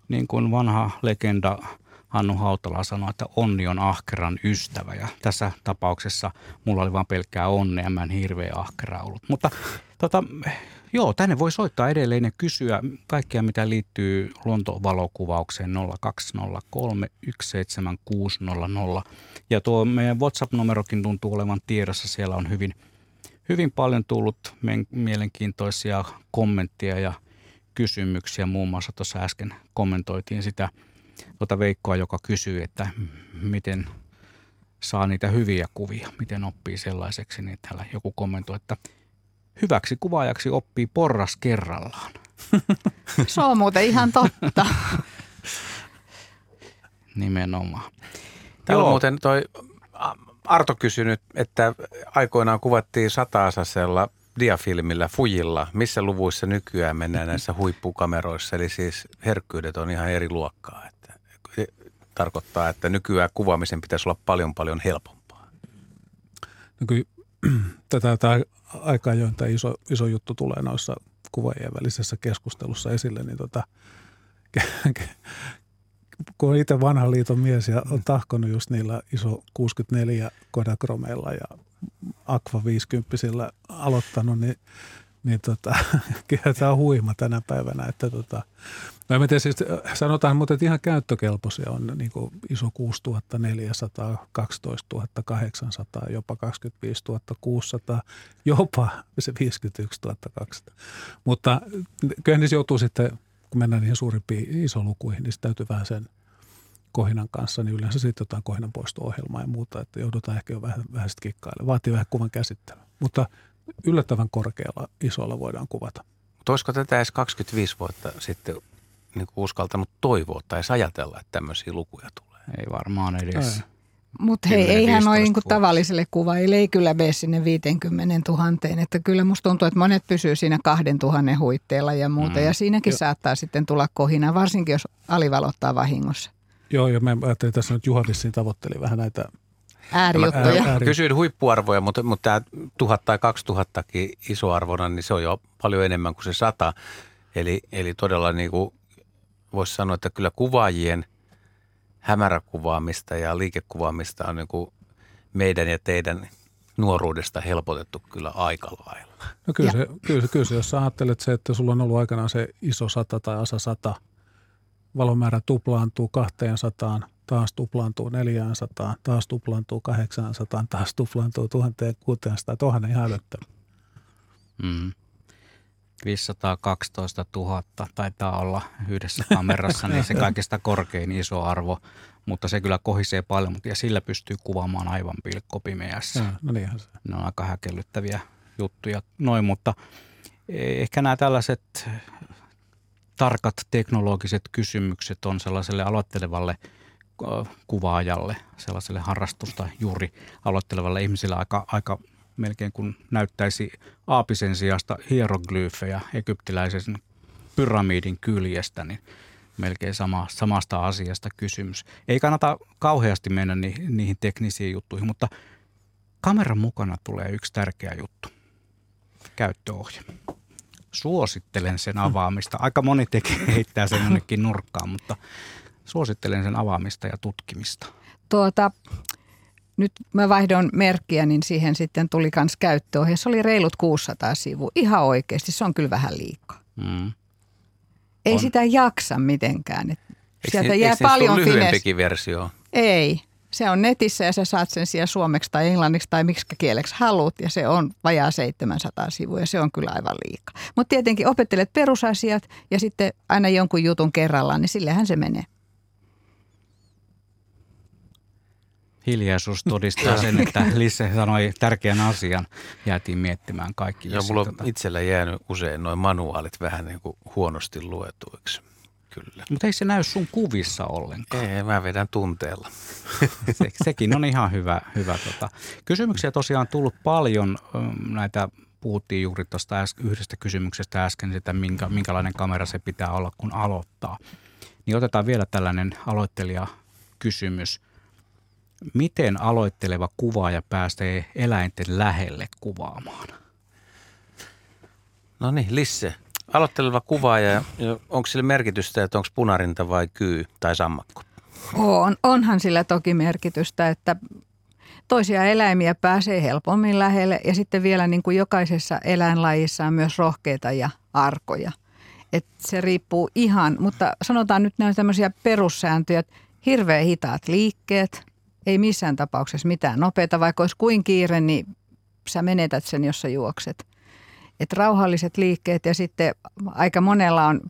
niin kuin vanha legenda – Hannu Hautala sanoi, että onni on ahkeran ystävä ja tässä tapauksessa mulla oli vain pelkkää onnea, mä en hirveä ahkera ollut. Mutta tota, joo, tänne voi soittaa edelleen ja kysyä kaikkea, mitä liittyy luontovalokuvaukseen 0203 17600. Ja tuo meidän WhatsApp-numerokin tuntuu olevan tiedossa, siellä on hyvin, hyvin paljon tullut mielenkiintoisia kommentteja ja kysymyksiä. Muun muassa tuossa äsken kommentoitiin sitä – tuota Veikkoa, joka kysyy, että miten saa niitä hyviä kuvia, miten oppii sellaiseksi, niin täällä joku kommentoi, että hyväksi kuvaajaksi oppii porras kerrallaan. Se on muuten ihan totta. [laughs] Nimenomaan. Täällä on muuten toi Arto kysynyt, että aikoinaan kuvattiin sataasasella diafilmillä, fujilla. Missä luvuissa nykyään mennään näissä huippukameroissa? Eli siis herkkyydet on ihan eri luokkaa tarkoittaa, että nykyään kuvaamisen pitäisi olla paljon paljon helpompaa? No kyllä [clears throat] tätä, tätä aikaa jo tämä iso, iso juttu tulee noissa kuvaajien välisessä keskustelussa esille, niin tota, [laughs] kun on itse vanhan liiton mies ja on tahkonut just niillä iso 64 Kodakromeilla ja Aqua 50 aloittanut, niin, niin tota, [laughs] kyllä tämä on huima tänä päivänä, että tota, No miten siis, äh, sanotaan, mutta ihan käyttökelpoisia on niin kuin iso 6400, 12 800, jopa 25 600, jopa se 51 200. Mutta kyllä niissä joutuu sitten, kun mennään niihin suurimpiin isolukuihin, niin täytyy vähän sen kohinan kanssa, niin yleensä sitten jotain kohinan poisto-ohjelmaa ja muuta, että joudutaan ehkä jo vähän, vähän sitten kikkailemaan. Vaatii vähän kuvan käsittelyä. Mutta yllättävän korkealla isolla voidaan kuvata. Mutta olisiko tätä edes 25 vuotta sitten niin kuin uskaltanut toivoa tai ajatella, että tämmöisiä lukuja tulee. Ei varmaan edes. Ei. Mutta hei, eihän noin niin tavalliselle kuvaajille ei kyllä mene sinne 50 000. Että kyllä musta tuntuu, että monet pysyy siinä 2000 huitteella ja muuta. Mm. Ja siinäkin jo. saattaa sitten tulla kohina, varsinkin jos alivalottaa vahingossa. Joo, ja mä ajattelin tässä nyt Juha vissiin tavoitteli vähän näitä äärijuttuja. Ääri. Kysyin huippuarvoja, mutta, mutta tämä tuhat tai kaksi tuhattakin isoarvona, niin se on jo paljon enemmän kuin se sata. Eli, eli todella niin kuin voisi sanoa, että kyllä kuvaajien hämäräkuvaamista ja liikekuvaamista on niin kuin meidän ja teidän nuoruudesta helpotettu kyllä aika lailla. No kyllä se, kyllä, se, kyllä se, jos sä ajattelet se, että sulla on ollut aikanaan se iso sata tai asa sata, valomäärä tuplaantuu 200, taas tuplaantuu 400, taas tuplaantuu 800, taas tuplaantuu 1600, tuohan ihan älyttömän. Mm. 512 000 taitaa olla yhdessä kamerassa, niin se kaikista korkein iso arvo, mutta se kyllä kohisee paljon, ja sillä pystyy kuvaamaan aivan pilkkopimeässä. no niinhän se. Ne on aika häkellyttäviä juttuja noin, mutta ehkä nämä tällaiset tarkat teknologiset kysymykset on sellaiselle aloittelevalle kuvaajalle, sellaiselle harrastusta juuri aloittelevalle ihmiselle aika, aika melkein kuin näyttäisi aapisen sijasta hieroglyfejä egyptiläisen pyramidin kyljestä, niin melkein sama, samasta asiasta kysymys. Ei kannata kauheasti mennä ni, niihin teknisiin juttuihin, mutta kameran mukana tulee yksi tärkeä juttu. Käyttöohje. Suosittelen sen avaamista. Aika moni tekee heittää sen jonnekin nurkkaan, mutta suosittelen sen avaamista ja tutkimista. Tuota, nyt mä vaihdon merkkiä, niin siihen sitten tuli myös käyttöohje. Se oli reilut 600 sivua. Ihan oikeasti, se on kyllä vähän liikaa. Mm. Ei on. sitä jaksa mitenkään. Et sieltä jää paljon lyhyempikin versio? Ei. Se on netissä ja sä saat sen siellä suomeksi tai englanniksi tai miksi kieleksi haluat ja se on vajaa 700 sivua ja se on kyllä aivan liikaa. Mutta tietenkin opettelet perusasiat ja sitten aina jonkun jutun kerrallaan, niin sillehän se menee. Hiljaisuus todistaa sen, että [laughs] Lisse sanoi tärkeän asian. Jäätiin miettimään kaikki. Joo, mulla on tota... itsellä jäänyt usein noin manuaalit vähän niin kuin huonosti luetuiksi. Kyllä. Mutta ei se näy sun kuvissa ollenkaan. Ei, mä vedän tunteella. [laughs] Se, sekin on ihan hyvä. hyvä tota. Kysymyksiä tosiaan tullut paljon. Näitä puhuttiin juuri tuosta yhdestä kysymyksestä äsken, sitä minkä, minkälainen kamera se pitää olla, kun aloittaa. Niin otetaan vielä tällainen aloittelija kysymys – Miten aloitteleva kuvaaja pääsee eläinten lähelle kuvaamaan? No niin, Lisse. Aloitteleva kuvaaja, onko sillä merkitystä, että onko punarinta vai kyy tai sammakko? On, onhan sillä toki merkitystä, että toisia eläimiä pääsee helpommin lähelle ja sitten vielä niin kuin jokaisessa eläinlajissa on myös rohkeita ja arkoja. Et se riippuu ihan, mutta sanotaan nyt nämä tämmöisiä perussääntöjä, että hirveän hitaat liikkeet – ei missään tapauksessa mitään nopeita, vaikka olisi kuin kiire, niin sä menetät sen, jos sä juokset. Et rauhalliset liikkeet ja sitten aika monella on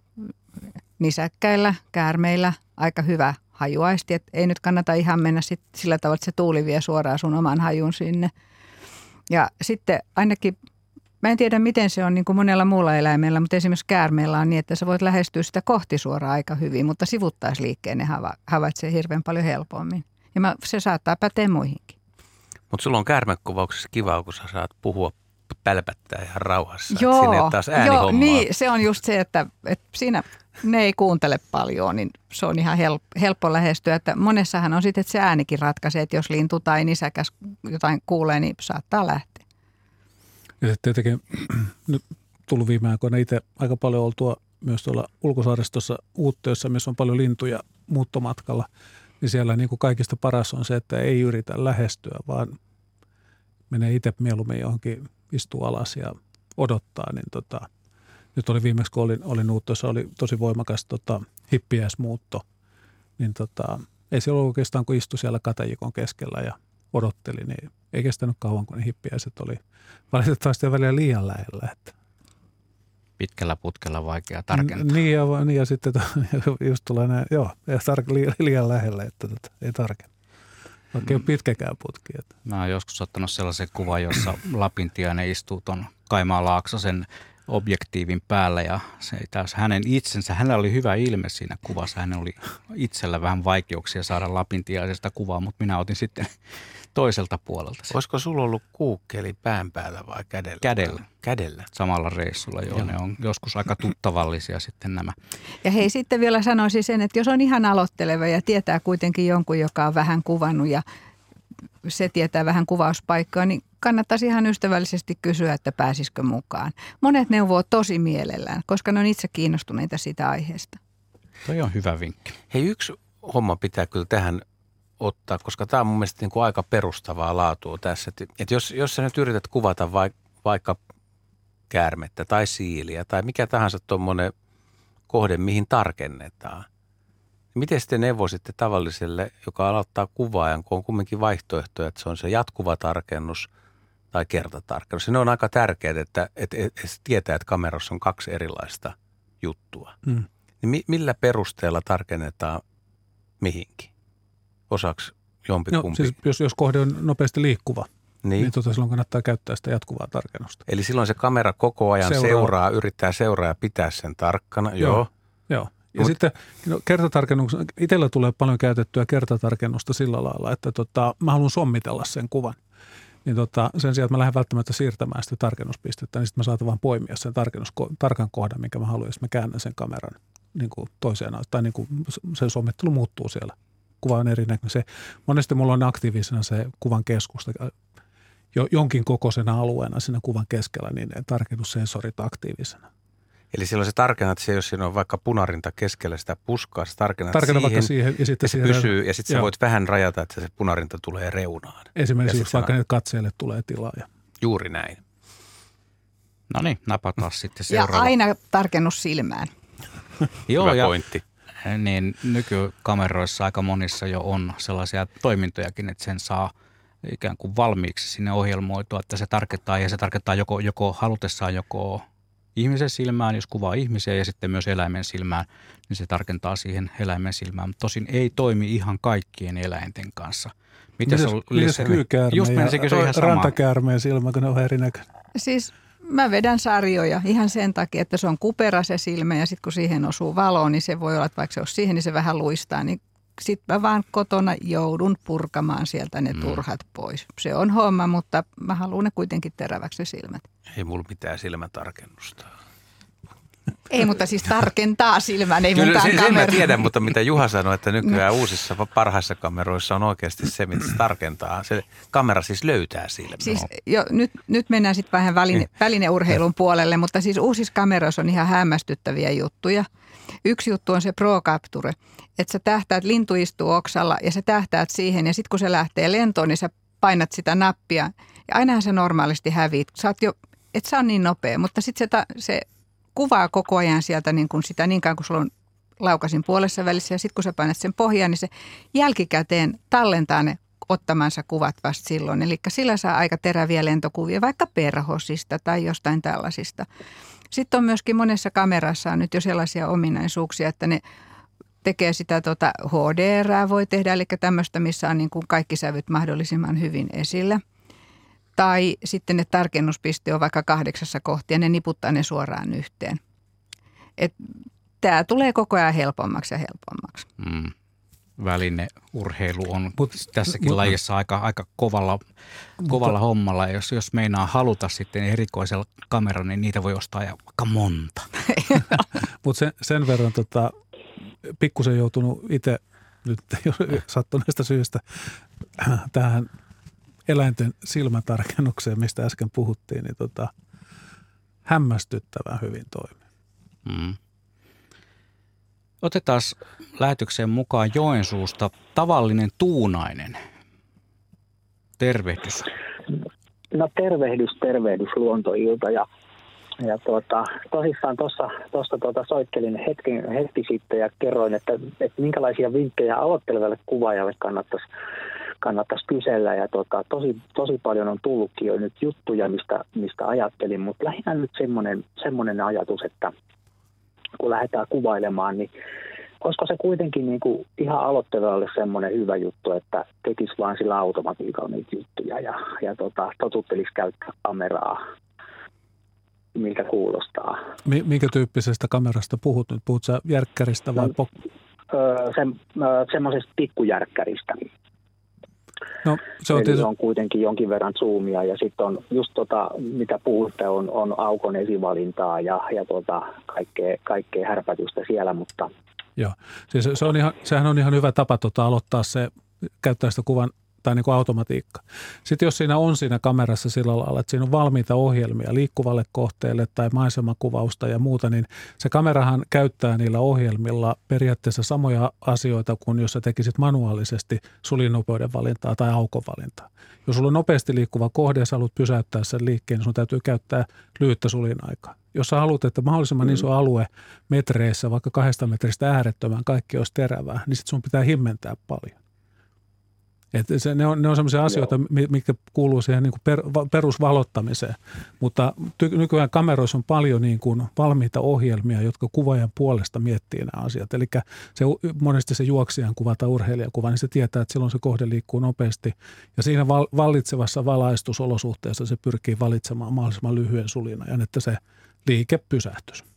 nisäkkäillä, käärmeillä aika hyvä hajuaisti. Et ei nyt kannata ihan mennä sit sillä tavalla, että se tuuli vie suoraan sun oman hajun sinne. Ja sitten ainakin, mä en tiedä miten se on niin kuin monella muulla eläimellä, mutta esimerkiksi käärmeellä on niin, että sä voit lähestyä sitä kohti suoraan aika hyvin, mutta sivuttaisliikkeen ne havaitsee hirveän paljon helpommin. Ja mä, se saattaa päteä muihinkin. Mutta sulla on käärmekuvauksessa kiva, kun sä saat puhua pälpättää ihan rauhassa. Joo, Sinne taas joo niin, se on just se, että, että siinä ne ei kuuntele paljon, niin se on ihan helppo, helppo lähestyä. Että monessahan on sitten, että se äänikin ratkaisee, että jos lintu tai nisäkäs jotain kuulee, niin saattaa lähteä. Ja sitten tietenkin [clears throat] nyt tullut viime aikoina itse aika paljon oltua myös tuolla ulkosaaristossa Uutteessa, missä on paljon lintuja muuttomatkalla – niin siellä niin kuin kaikista paras on se, että ei yritä lähestyä, vaan menee itse mieluummin johonkin, istuu alas ja odottaa. Niin tota, nyt oli viimeksi, kun olin, olin Uuttossa, oli tosi voimakas tota, hippiäismuutto, niin tota, ei se ollut oikeastaan, kun istui siellä katajikon keskellä ja odotteli, niin ei kestänyt kauan, kun ne hippiäiset oli valitettavasti välillä liian lähellä. Että pitkällä putkella vaikea tarkentaa. Niin ja, niin ja sitten [laughs] just tulee näin, joo, ei tar- liian lähelle, että tota, ei tarkenna. Vaikka ei ole pitkäkään putki. Että. Mä oon joskus ottanut sellaisen kuvan, jossa [clears throat] Lapintiainen istuu tuon Kaimaan Laaksosen objektiivin päällä ja se taas hänen itsensä, hänellä oli hyvä ilme siinä kuvassa. Hän oli itsellä vähän vaikeuksia saada lapintiaisesta kuvaa, mutta minä otin sitten toiselta puolelta sen. Olisiko sulla ollut kuukkeli pään päällä vai kädellä? Kädellä. Kädellä. Samalla reissulla, joo. joo. Ne on joskus aika tuttavallisia sitten nämä. Ja hei, sitten vielä sanoisin sen, että jos on ihan aloitteleva ja tietää kuitenkin jonkun, joka on vähän kuvannut ja se tietää vähän kuvauspaikkaa, niin kannattaisi ihan ystävällisesti kysyä, että pääsisikö mukaan. Monet neuvoo tosi mielellään, koska ne on itse kiinnostuneita siitä aiheesta. Toi on hyvä vinkki. Hei, yksi homma pitää kyllä tähän ottaa, koska tämä on mun mielestä niin kuin aika perustavaa laatua tässä. Että, että jos, jos sä nyt yrität kuvata vaikka käärmettä tai siiliä tai mikä tahansa tuommoinen kohde, mihin tarkennetaan, Miten te neuvoisitte tavalliselle, joka aloittaa kuvaajan, kun on kumminkin vaihtoehtoja, että se on se jatkuva tarkennus tai kertatarkennus. Ja ne on aika tärkeät, että, että, että tietää, että kamerassa on kaksi erilaista juttua. Mm. Niin millä perusteella tarkennetaan mihinkin? Osaksi jompikumpi? No, siis jos, jos kohde on nopeasti liikkuva, niin, niin tota silloin kannattaa käyttää sitä jatkuvaa tarkennusta. Eli silloin se kamera koko ajan seuraa, seuraa yrittää seuraa ja pitää sen tarkkana. Joo. Joo. Joo. Ja Mut. sitten no, kertatarkennuksen, itsellä tulee paljon käytettyä kertatarkennusta sillä lailla, että tota, mä haluan sommitella sen kuvan. Niin tota, sen sijaan, että mä lähden välttämättä siirtämään sitä tarkennuspistettä, niin sitten mä saatan vaan poimia sen tarkennus, tarkan kohdan, minkä mä haluan, ja mä käännän sen kameran niin kuin toiseen, tai niin kuin sen sommittelu muuttuu siellä. Kuva on erinäköinen. Se, monesti mulla on aktiivisena se kuvan keskusta, jo, jonkin kokoisena alueena siinä kuvan keskellä, niin tarkennussensorit aktiivisena. Eli silloin se tarkennat se, jos siinä on vaikka punarinta keskellä sitä puskaa, se tarkennat Tarkenna siihen, vaikka siihen ja sitten ja se siihen pysyy, ja sitten sä voit vähän rajata, että se punarinta tulee reunaan. Esimerkiksi just vaikka ne katseelle tulee tilaa. Ja. Juuri näin. No niin, napataan sitten seuraava. Ja aina tarkennus silmään. Joo, Hyvä ja, pointti. Niin nykykameroissa aika monissa jo on sellaisia toimintojakin, että sen saa ikään kuin valmiiksi sinne ohjelmoitua, että se tarkoittaa ja se tarkoittaa joko, joko halutessaan joko ihmisen silmään, jos kuvaa ihmisiä ja sitten myös eläimen silmään, niin se tarkentaa siihen eläimen silmään. Mutta tosin ei toimi ihan kaikkien eläinten kanssa. Miten se on kyykäärme Just ja ihan rantakäärmeen silmä, kun ne on erinäköinen? Siis mä vedän sarjoja ihan sen takia, että se on kupera se silmä ja sitten kun siihen osuu valo, niin se voi olla, että vaikka se on siihen, niin se vähän luistaa. Niin sitten mä vaan kotona joudun purkamaan sieltä ne mm. turhat pois. Se on homma, mutta mä haluan ne kuitenkin teräväksi ne silmät. Ei mulla mitään silmätarkennusta. Ei, mutta siis tarkentaa silmän, ei Kyllä, sen, sen mä tiedän, mutta mitä Juha sanoi, että nykyään no. uusissa parhaissa kameroissa on oikeasti se, mitä se tarkentaa. Se kamera siis löytää silmän. Siis jo, nyt, nyt mennään sitten vähän väline, niin. välineurheilun puolelle, mutta siis uusissa kameroissa on ihan hämmästyttäviä juttuja. Yksi juttu on se Pro Capture, että sä tähtäät, lintu istuu oksalla ja sä tähtäät siihen ja sitten kun se lähtee lentoon, niin sä painat sitä nappia. Ja ainahan se normaalisti häviit. Sä oot jo, et sä on niin nopea, mutta sitten se, se kuvaa koko ajan sieltä niin kuin sitä niin kauan kuin sulla on laukasin puolessa välissä ja sitten kun sä painat sen pohjaan, niin se jälkikäteen tallentaa ne ottamansa kuvat vasta silloin. Eli sillä saa aika teräviä lentokuvia vaikka perhosista tai jostain tällaisista. Sitten on myöskin monessa kamerassa on nyt jo sellaisia ominaisuuksia, että ne tekee sitä tuota HDR, voi tehdä, eli tämmöistä, missä on niin kuin kaikki sävyt mahdollisimman hyvin esillä. Tai sitten ne tarkennuspiste on vaikka kahdeksassa kohtia, ne niputtaa ne suoraan yhteen. Et tämä tulee koko ajan helpommaksi ja helpommaksi. Mm. Välineurheilu on mut, tässäkin mut, lajissa aika, aika kovalla, kovalla mutta, hommalla. Jos, jos meinaa haluta sitten erikoisella kameran, niin niitä voi ostaa aika monta. [laughs] Mutta sen, sen verran tota, pikkusen joutunut itse nyt [laughs] sattuneesta syystä tähän eläinten silmätarkennukseen, mistä äsken puhuttiin, niin tota, hämmästyttävän hyvin toimii. Mm. Otetaan lähetykseen mukaan Joensuusta tavallinen tuunainen. Tervehdys. No tervehdys, tervehdys luontoilta ja, ja tuota, tosissaan tuossa tuota, soittelin hetken, hetki sitten ja kerroin, että, että minkälaisia vinkkejä aloittelevalle kuvaajalle kannattaisi kannattaisi kysellä. Ja tota, tosi, tosi paljon on tullutkin jo nyt juttuja, mistä, mistä ajattelin, mutta lähinnä nyt semmoinen, semmoinen ajatus, että kun lähdetään kuvailemaan, niin olisiko se kuitenkin niin kuin ihan aloittelevalle semmoinen hyvä juttu, että tekisi vaan sillä automatiikalla niitä juttuja ja, ja tota, totuttelisi käyttää kameraa miltä kuulostaa. Minkä tyyppisestä kamerasta puhut nyt? Puhut sä järkkäristä vai no, pok- öö, se, öö, semmoisesta pikkujärkkäristä. No, se on, Eli tietysti... on kuitenkin jonkin verran zoomia ja sitten on just tota, mitä puhutte, on, on aukon esivalintaa ja, ja tota, kaikkea, kaikkea härpätystä siellä, mutta Joo, siis se on ihan, sehän on ihan hyvä tapa tota, aloittaa se, käyttää sitä kuvan tai niin kuin automatiikka. Sitten jos siinä on siinä kamerassa sillä lailla, että siinä on valmiita ohjelmia liikkuvalle kohteelle tai maisemakuvausta ja muuta, niin se kamerahan käyttää niillä ohjelmilla periaatteessa samoja asioita kuin jos sä tekisit manuaalisesti sulinopeuden valintaa tai aukon valintaa. Jos sulla on nopeasti liikkuva kohde ja sä haluat pysäyttää sen liikkeen, niin sun täytyy käyttää lyhyttä sulinaikaa. Jos sä haluat, että mahdollisimman iso mm. alue metreissä, vaikka kahdesta metristä äärettömään kaikki olisi terävää, niin sitten sun pitää himmentää paljon. Et se, ne on, ne on sellaisia asioita, Joo. mitkä kuuluu siihen niin kuin per, perusvalottamiseen. Mutta ty, nykyään kameroissa on paljon niin kuin valmiita ohjelmia, jotka kuvaajan puolesta miettii nämä asiat. Eli se, monesti se juoksijan kuva tai urheilijakuva, niin se tietää, että silloin se kohde liikkuu nopeasti. Ja siinä val, vallitsevassa valaistusolosuhteessa se pyrkii valitsemaan mahdollisimman lyhyen sulinajan, että se liike pysähtyisi.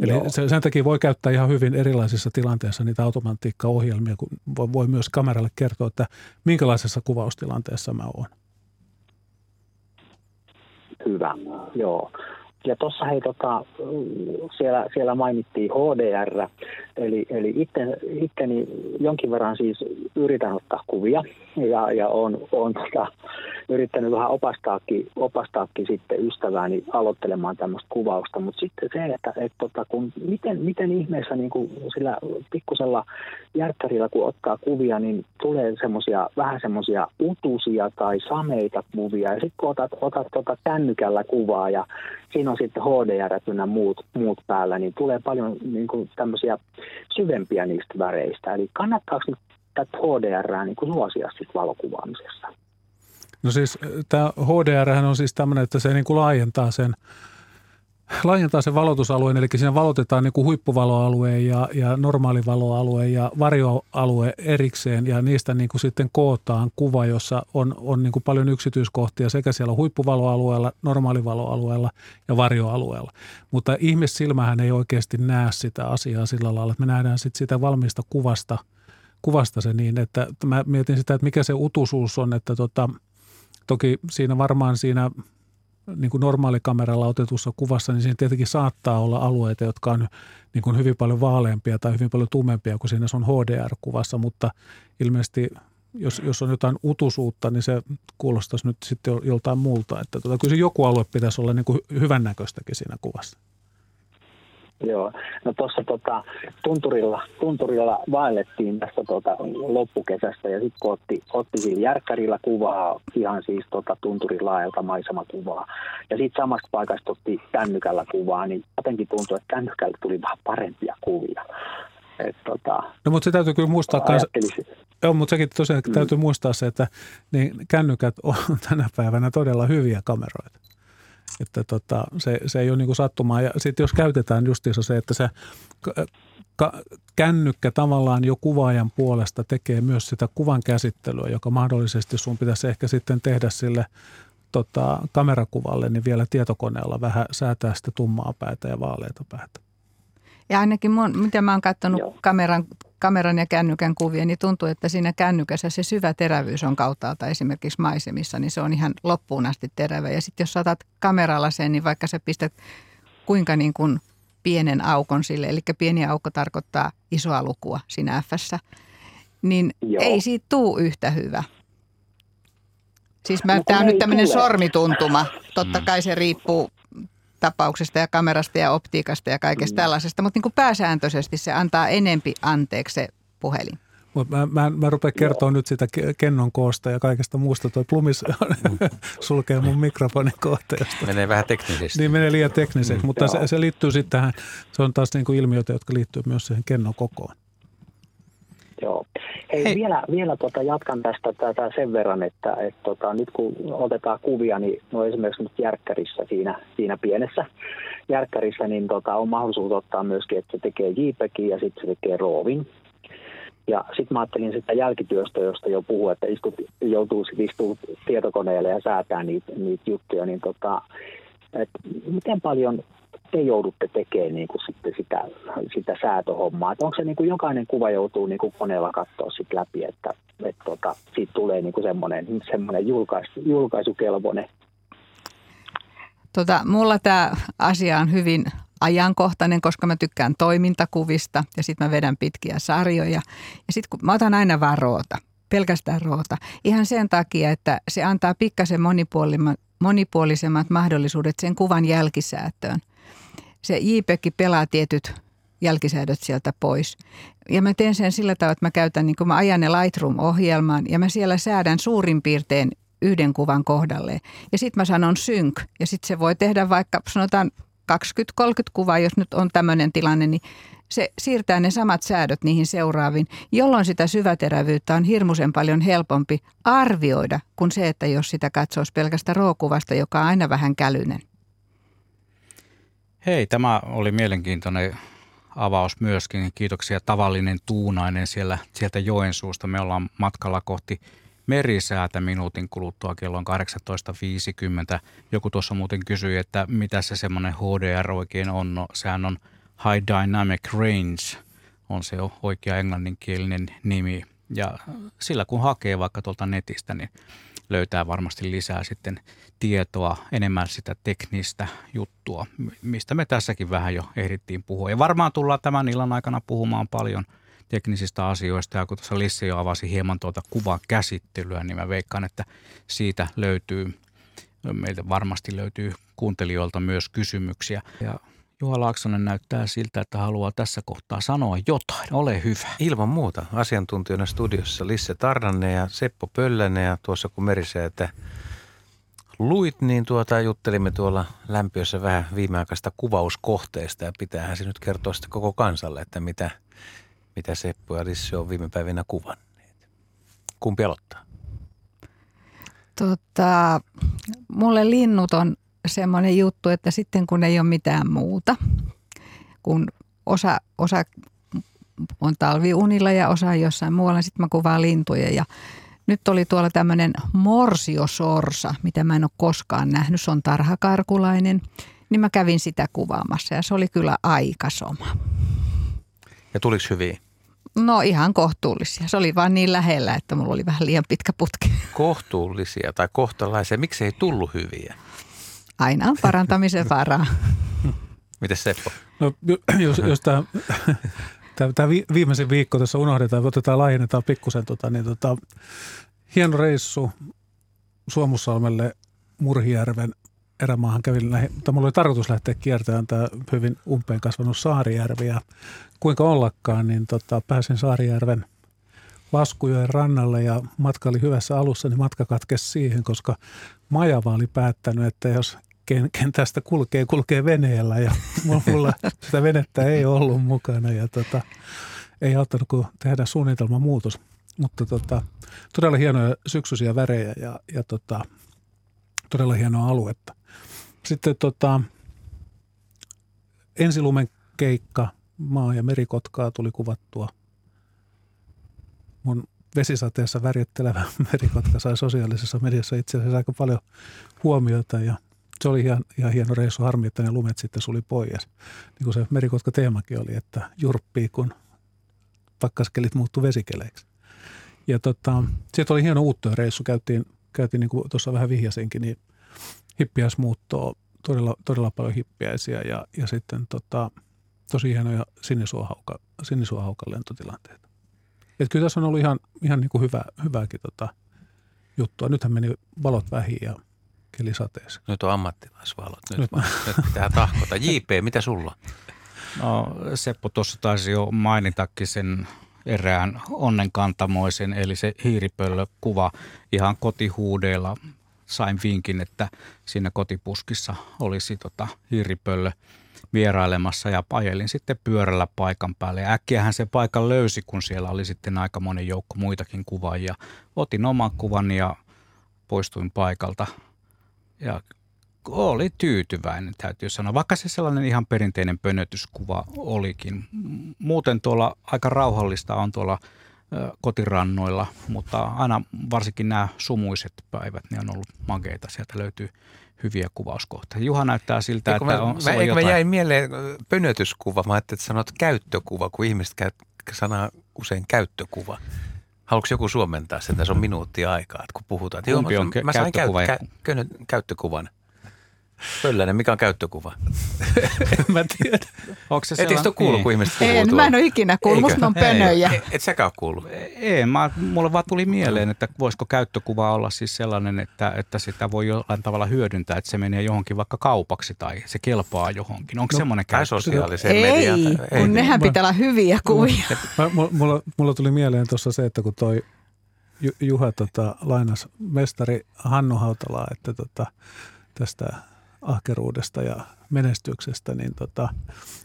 Eli se, sen takia voi käyttää ihan hyvin erilaisissa tilanteissa niitä automatiikkaohjelmia, kun voi, voi myös kameralle kertoa, että minkälaisessa kuvaustilanteessa mä oon. Hyvä, joo. Ja tuossa hei, tota, siellä, siellä mainittiin HDR, eli, eli itse, itteni jonkin verran siis yritän ottaa kuvia ja, ja on, on tota, yrittänyt vähän opastaakin, opastaakin sitten ystävääni aloittelemaan tämmöistä kuvausta, mutta sitten se, että et, tota, kun, miten, miten ihmeessä niin kuin sillä pikkusella järkkärillä, kun ottaa kuvia, niin tulee semmoisia vähän semmoisia utusia tai sameita kuvia, ja sitten kun otat, otat tota kännykällä kuvaa, ja siinä on sitten HDR ynnä muut, muut päällä, niin tulee paljon niin kuin tämmöisiä syvempiä niistä väreistä. Eli kannattaako nyt tätä HDR niin kuin suosia sitten valokuvaamisessa? No siis tämä HDR on siis tämmöinen, että se niin kuin laajentaa sen laajentaa sen valotusalueen, eli siinä valotetaan niin kuin huippuvaloalue ja, ja normaalivaloalue ja varjoalue erikseen ja niistä niin kuin sitten kootaan kuva, jossa on, on niin kuin paljon yksityiskohtia sekä siellä huippuvaloalueella, normaalivaloalueella ja varjoalueella. Mutta ihmissilmähän ei oikeasti näe sitä asiaa sillä lailla, että me nähdään sitten sitä valmista kuvasta, kuvasta se niin, että mä mietin sitä, että mikä se utusuus on, että tota, toki siinä varmaan siinä niin kuin normaalikameralla otetussa kuvassa, niin siinä tietenkin saattaa olla alueita, jotka on niin kuin hyvin paljon vaaleampia tai hyvin paljon tummempia kuin siinä on HDR-kuvassa, mutta ilmeisesti jos, jos on jotain utusuutta, niin se kuulostaisi nyt sitten joltain muulta. Että tota, kyllä se joku alue pitäisi olla niin kuin hyvännäköistäkin siinä kuvassa. Joo, no tuossa tota, tunturilla, tunturilla vaellettiin tästä tota, loppukesästä ja sitten kun otti, otti siinä järkkärillä kuvaa, ihan siis tota, tunturin laajalta maisemakuvaa. Ja sitten samasta paikasta otti kännykällä kuvaa, niin jotenkin tuntui, että kännykällä tuli vähän parempia kuvia. Et, tota, no mutta se täytyy kyllä muistaa kans, Joo, mutta sekin tosiaan mm. täytyy muistaa se, että niin kännykät on tänä päivänä todella hyviä kameroita. Että tota, se, se ei ole niin sattumaa. Ja sitten jos käytetään justiinsa se, että se ka, kännykkä tavallaan jo kuvaajan puolesta tekee myös sitä kuvan käsittelyä, joka mahdollisesti sun pitäisi ehkä sitten tehdä sille tota, kamerakuvalle, niin vielä tietokoneella vähän säätää sitä tummaa päätä ja vaaleita päätä. Ja ainakin mun, mitä mä oon katsonut kameran, kameran ja kännykän kuvia, niin tuntuu, että siinä kännykässä se syvä terävyys on kauttaalta esimerkiksi maisemissa, niin se on ihan loppuun asti terävä. Ja sitten jos saatat kameralla sen, niin vaikka sä pistät kuinka niin kuin pienen aukon sille, eli pieni aukko tarkoittaa isoa lukua siinä f niin Joo. ei siitä tuu yhtä hyvä. Siis no tämä on nyt tämmöinen sormituntuma. Totta kai se riippuu tapauksesta ja kamerasta ja optiikasta ja kaikesta mm. tällaisesta, mutta niin kuin pääsääntöisesti se antaa enempi anteeksi se puhelin. Mutta mä, mä, mä rupean kertoa nyt sitä kennon koosta ja kaikesta muusta. Tuo plumis mm. [laughs] sulkee mun mikrofonin kohteesta. Menee vähän teknisesti. Niin menee liian tekniseksi, mm. mutta se, se, liittyy sitten tähän, se on taas niin kuin ilmiöitä, jotka liittyy myös siihen kennon kokoon. Joo. Hei, vielä, vielä tota, jatkan tästä tätä sen verran, että et, tota, nyt kun otetaan kuvia, niin no esimerkiksi nyt järkkärissä siinä, siinä pienessä järkkärissä, niin tota, on mahdollisuus ottaa myöskin, että se tekee JPEGin ja sitten se tekee RAWin. Ja sitten mä ajattelin sitä jälkityöstä, josta jo puhuu, että istut, joutuu istua tietokoneelle ja säätää niitä, niitä juttuja, niin tota, että miten paljon te joudutte tekemään niin kuin sitten sitä, sitä säätöhommaa? Että onko se niin kuin jokainen kuva joutuu niin kuin koneella katsoa sitten läpi, että, että tota, siitä tulee niin kuin semmoinen, semmoinen julkaisu, julkaisukelpoinen? Tota, mulla tämä asia on hyvin ajankohtainen, koska mä tykkään toimintakuvista ja sitten mä vedän pitkiä sarjoja. Ja sitten kun mä otan aina vaan roota, pelkästään roota, ihan sen takia, että se antaa pikkasen monipuolisemmat mahdollisuudet sen kuvan jälkisäätöön. Se JPEG pelaa tietyt jälkisäädöt sieltä pois. Ja mä teen sen sillä tavalla, että mä käytän, niin kun mä ajan ne Lightroom-ohjelmaan ja mä siellä säädän suurin piirtein yhden kuvan kohdalle. Ja sitten mä sanon synk ja sitten se voi tehdä vaikka sanotaan 20-30 kuvaa, jos nyt on tämmöinen tilanne, niin se siirtää ne samat säädöt niihin seuraaviin, jolloin sitä syväterävyyttä on hirmuisen paljon helpompi arvioida kuin se, että jos sitä katsoisi pelkästä rookuvasta, joka on aina vähän kälynen. Hei, tämä oli mielenkiintoinen avaus myöskin. Kiitoksia tavallinen tuunainen siellä, sieltä Joensuusta. Me ollaan matkalla kohti merisäätä minuutin kuluttua kello on 18.50. Joku tuossa muuten kysyi, että mitä se semmoinen HDR oikein on. No, sehän on High Dynamic Range, on se oikea englanninkielinen nimi. Ja sillä kun hakee vaikka tuolta netistä, niin löytää varmasti lisää sitten tietoa, enemmän sitä teknistä juttua, mistä me tässäkin vähän jo ehdittiin puhua. Ja varmaan tullaan tämän illan aikana puhumaan paljon – teknisistä asioista. Ja kun tuossa Lissi jo avasi hieman tuota kuvakäsittelyä, niin mä veikkaan, että siitä löytyy, meiltä varmasti löytyy kuuntelijoilta myös kysymyksiä. Ja Juha Laaksonen näyttää siltä, että haluaa tässä kohtaa sanoa jotain. Ole hyvä. Ilman muuta. Asiantuntijana studiossa Lisse Tarnanen ja Seppo Pöllänen ja tuossa kun että luit, niin tuota, juttelimme tuolla lämpiössä vähän viimeaikaista kuvauskohteista ja pitäähän se nyt kertoa sitten koko kansalle, että mitä – mitä Seppo ja Lissi on viime päivinä kuvanneet. Kumpi aloittaa? Tota, mulle linnut on semmoinen juttu, että sitten kun ei ole mitään muuta, kun osa, osa on talviunilla ja osa jossain muualla, sitten mä kuvaan lintuja ja nyt oli tuolla tämmöinen morsiosorsa, mitä mä en ole koskaan nähnyt, se on tarhakarkulainen, niin mä kävin sitä kuvaamassa ja se oli kyllä aika soma. Ja tuliko hyvin? No ihan kohtuullisia. Se oli vaan niin lähellä, että mulla oli vähän liian pitkä putki. Kohtuullisia tai kohtalaisia. Miksi ei tullut hyviä? Aina on parantamisen varaa. Miten Seppo? No jos, jos tämä, tämä viimeisen viikko tässä unohdetaan, otetaan laajennetaan pikkusen, tota, niin tota, hieno reissu Suomussalmelle Murhijärven erämaahan kävin, lähi, tai mulla oli tarkoitus lähteä kiertämään tämä hyvin umpeen kasvanut Saarijärvi ja kuinka ollakaan, niin tota, pääsin Saarijärven Laskujoen rannalle ja matka oli hyvässä alussa, niin matka katkesi siihen, koska Majava oli päättänyt, että jos ken, tästä kulkee, kulkee veneellä ja [laughs] mulla sitä venettä ei ollut mukana ja tota, ei auttanut kuin tehdä suunnitelmamuutos. Mutta tota, todella hienoja syksyisiä värejä ja, ja tota, todella hienoa aluetta. Sitten tota, ensilumen keikka, maa- ja merikotkaa tuli kuvattua. Mun vesisateessa värjettelevä [laughs] merikotka sai sosiaalisessa mediassa itse asiassa aika paljon huomiota ja se oli ihan, ihan hieno reissu. Harmi, että ne lumet sitten suli pois. Niin kuin se merikotka teemakin oli, että jurppii, kun pakkaskelit muuttu vesikeleiksi. Ja tota, sitten oli hieno reissu. Käytiin, käytiin niin kuin tuossa vähän vihjasinkin, niin hippiäismuuttoa, todella, todella paljon hippiäisiä ja, ja sitten tota, tosi hienoja sinisuohauka, sinisuohaukan lentotilanteita. Et kyllä tässä on ollut ihan, ihan niin kuin hyvä, hyvääkin tota juttua. Nythän meni valot vähin ja kelisateessa. Nyt on ammattilaisvalot. Nyt, nyt. nyt pitää tahkota. JP, mitä sulla? No Seppo tuossa taisi jo mainitakin sen erään onnenkantamoisen, eli se hiiripöllökuva ihan kotihuudeilla sain vinkin, että siinä kotipuskissa olisi tota hiiripöllö vierailemassa ja ajelin sitten pyörällä paikan päälle. Ja äkkiähän se paikan löysi, kun siellä oli sitten aika monen joukko muitakin kuvaajia. Otin oman kuvan ja poistuin paikalta. Ja oli tyytyväinen, täytyy sanoa, vaikka se sellainen ihan perinteinen pönötyskuva olikin. Muuten tuolla aika rauhallista on tuolla kotirannoilla, mutta aina varsinkin nämä sumuiset päivät, ne on ollut makeita. Sieltä löytyy hyviä kuvauskohtia. Juha näyttää siltä, Eikö että mä, on, mä, eikö mä jäin mieleen pönötyskuva, mä ajattelin, että sanot käyttökuva, kun ihmiset käy sanaa usein käyttökuva. Haluatko joku suomentaa sen? Tässä on minuutti aikaa, että kun puhutaan. Että Kumpi mä, on kä- mä sain käyttökuva ja- kä- kä- käyttökuvan. Pöllänen, mikä on käyttökuva? [laughs] En mä tiedä. Onko se Et eikö sellainen- ole kuullut, niin. kun ihmiset puhuu En, tuolla? mä en ole ikinä kuullut, musta on pönöjä. Ei, et säkään ole kuullut. Ei, mä, mulle vaan tuli mieleen, että voisiko käyttökuva olla siis sellainen, että, että sitä voi jollain tavalla hyödyntää, että se menee johonkin vaikka kaupaksi tai se kelpaa johonkin. Onko no, semmoinen Tai käyttö? sosiaaliseen Ei, mediaan. kun nehän Mä- pitää olla hyviä kuvia. Mä, mulla, mulla, mulla tuli mieleen tuossa se, että kun toi Ju- Juha tota, lainas mestari Hannu Hautalaa, että tota, tästä ahkeruudesta ja menestyksestä, niin tota,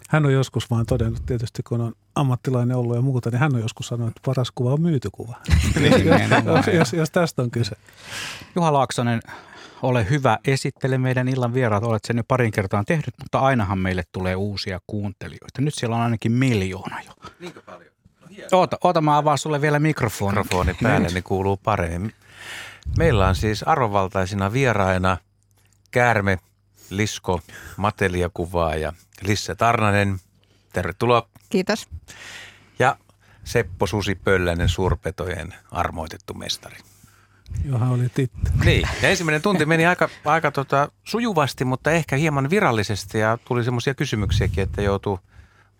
hän on joskus vaan todennut, tietysti kun on ammattilainen ollut ja muuta, niin hän on joskus sanonut, että paras kuva on myyty kuva. [laughs] Nimenomaan. jos, jos, jos tästä on kyse. Juha Laaksonen, ole hyvä, esittele meidän illan vieraat. Olet sen jo parin kertaan tehnyt, mutta ainahan meille tulee uusia kuuntelijoita. Nyt siellä on ainakin miljoona jo. Niinkö paljon? Oota, oota mä avaan sulle vielä mikrofonin. Mikrofoni päälle, niin kuuluu paremmin. Meillä on siis arvovaltaisina vieraina Käärme, Lisko, Matelia kuvaaja, Lisse Tarnanen. Tervetuloa. Kiitos. Ja Seppo Susi Pöllänen, suurpetojen armoitettu mestari. Johan oli titti. Niin, ja ensimmäinen tunti meni aika, aika tota, sujuvasti, mutta ehkä hieman virallisesti ja tuli semmoisia kysymyksiäkin, että joutuu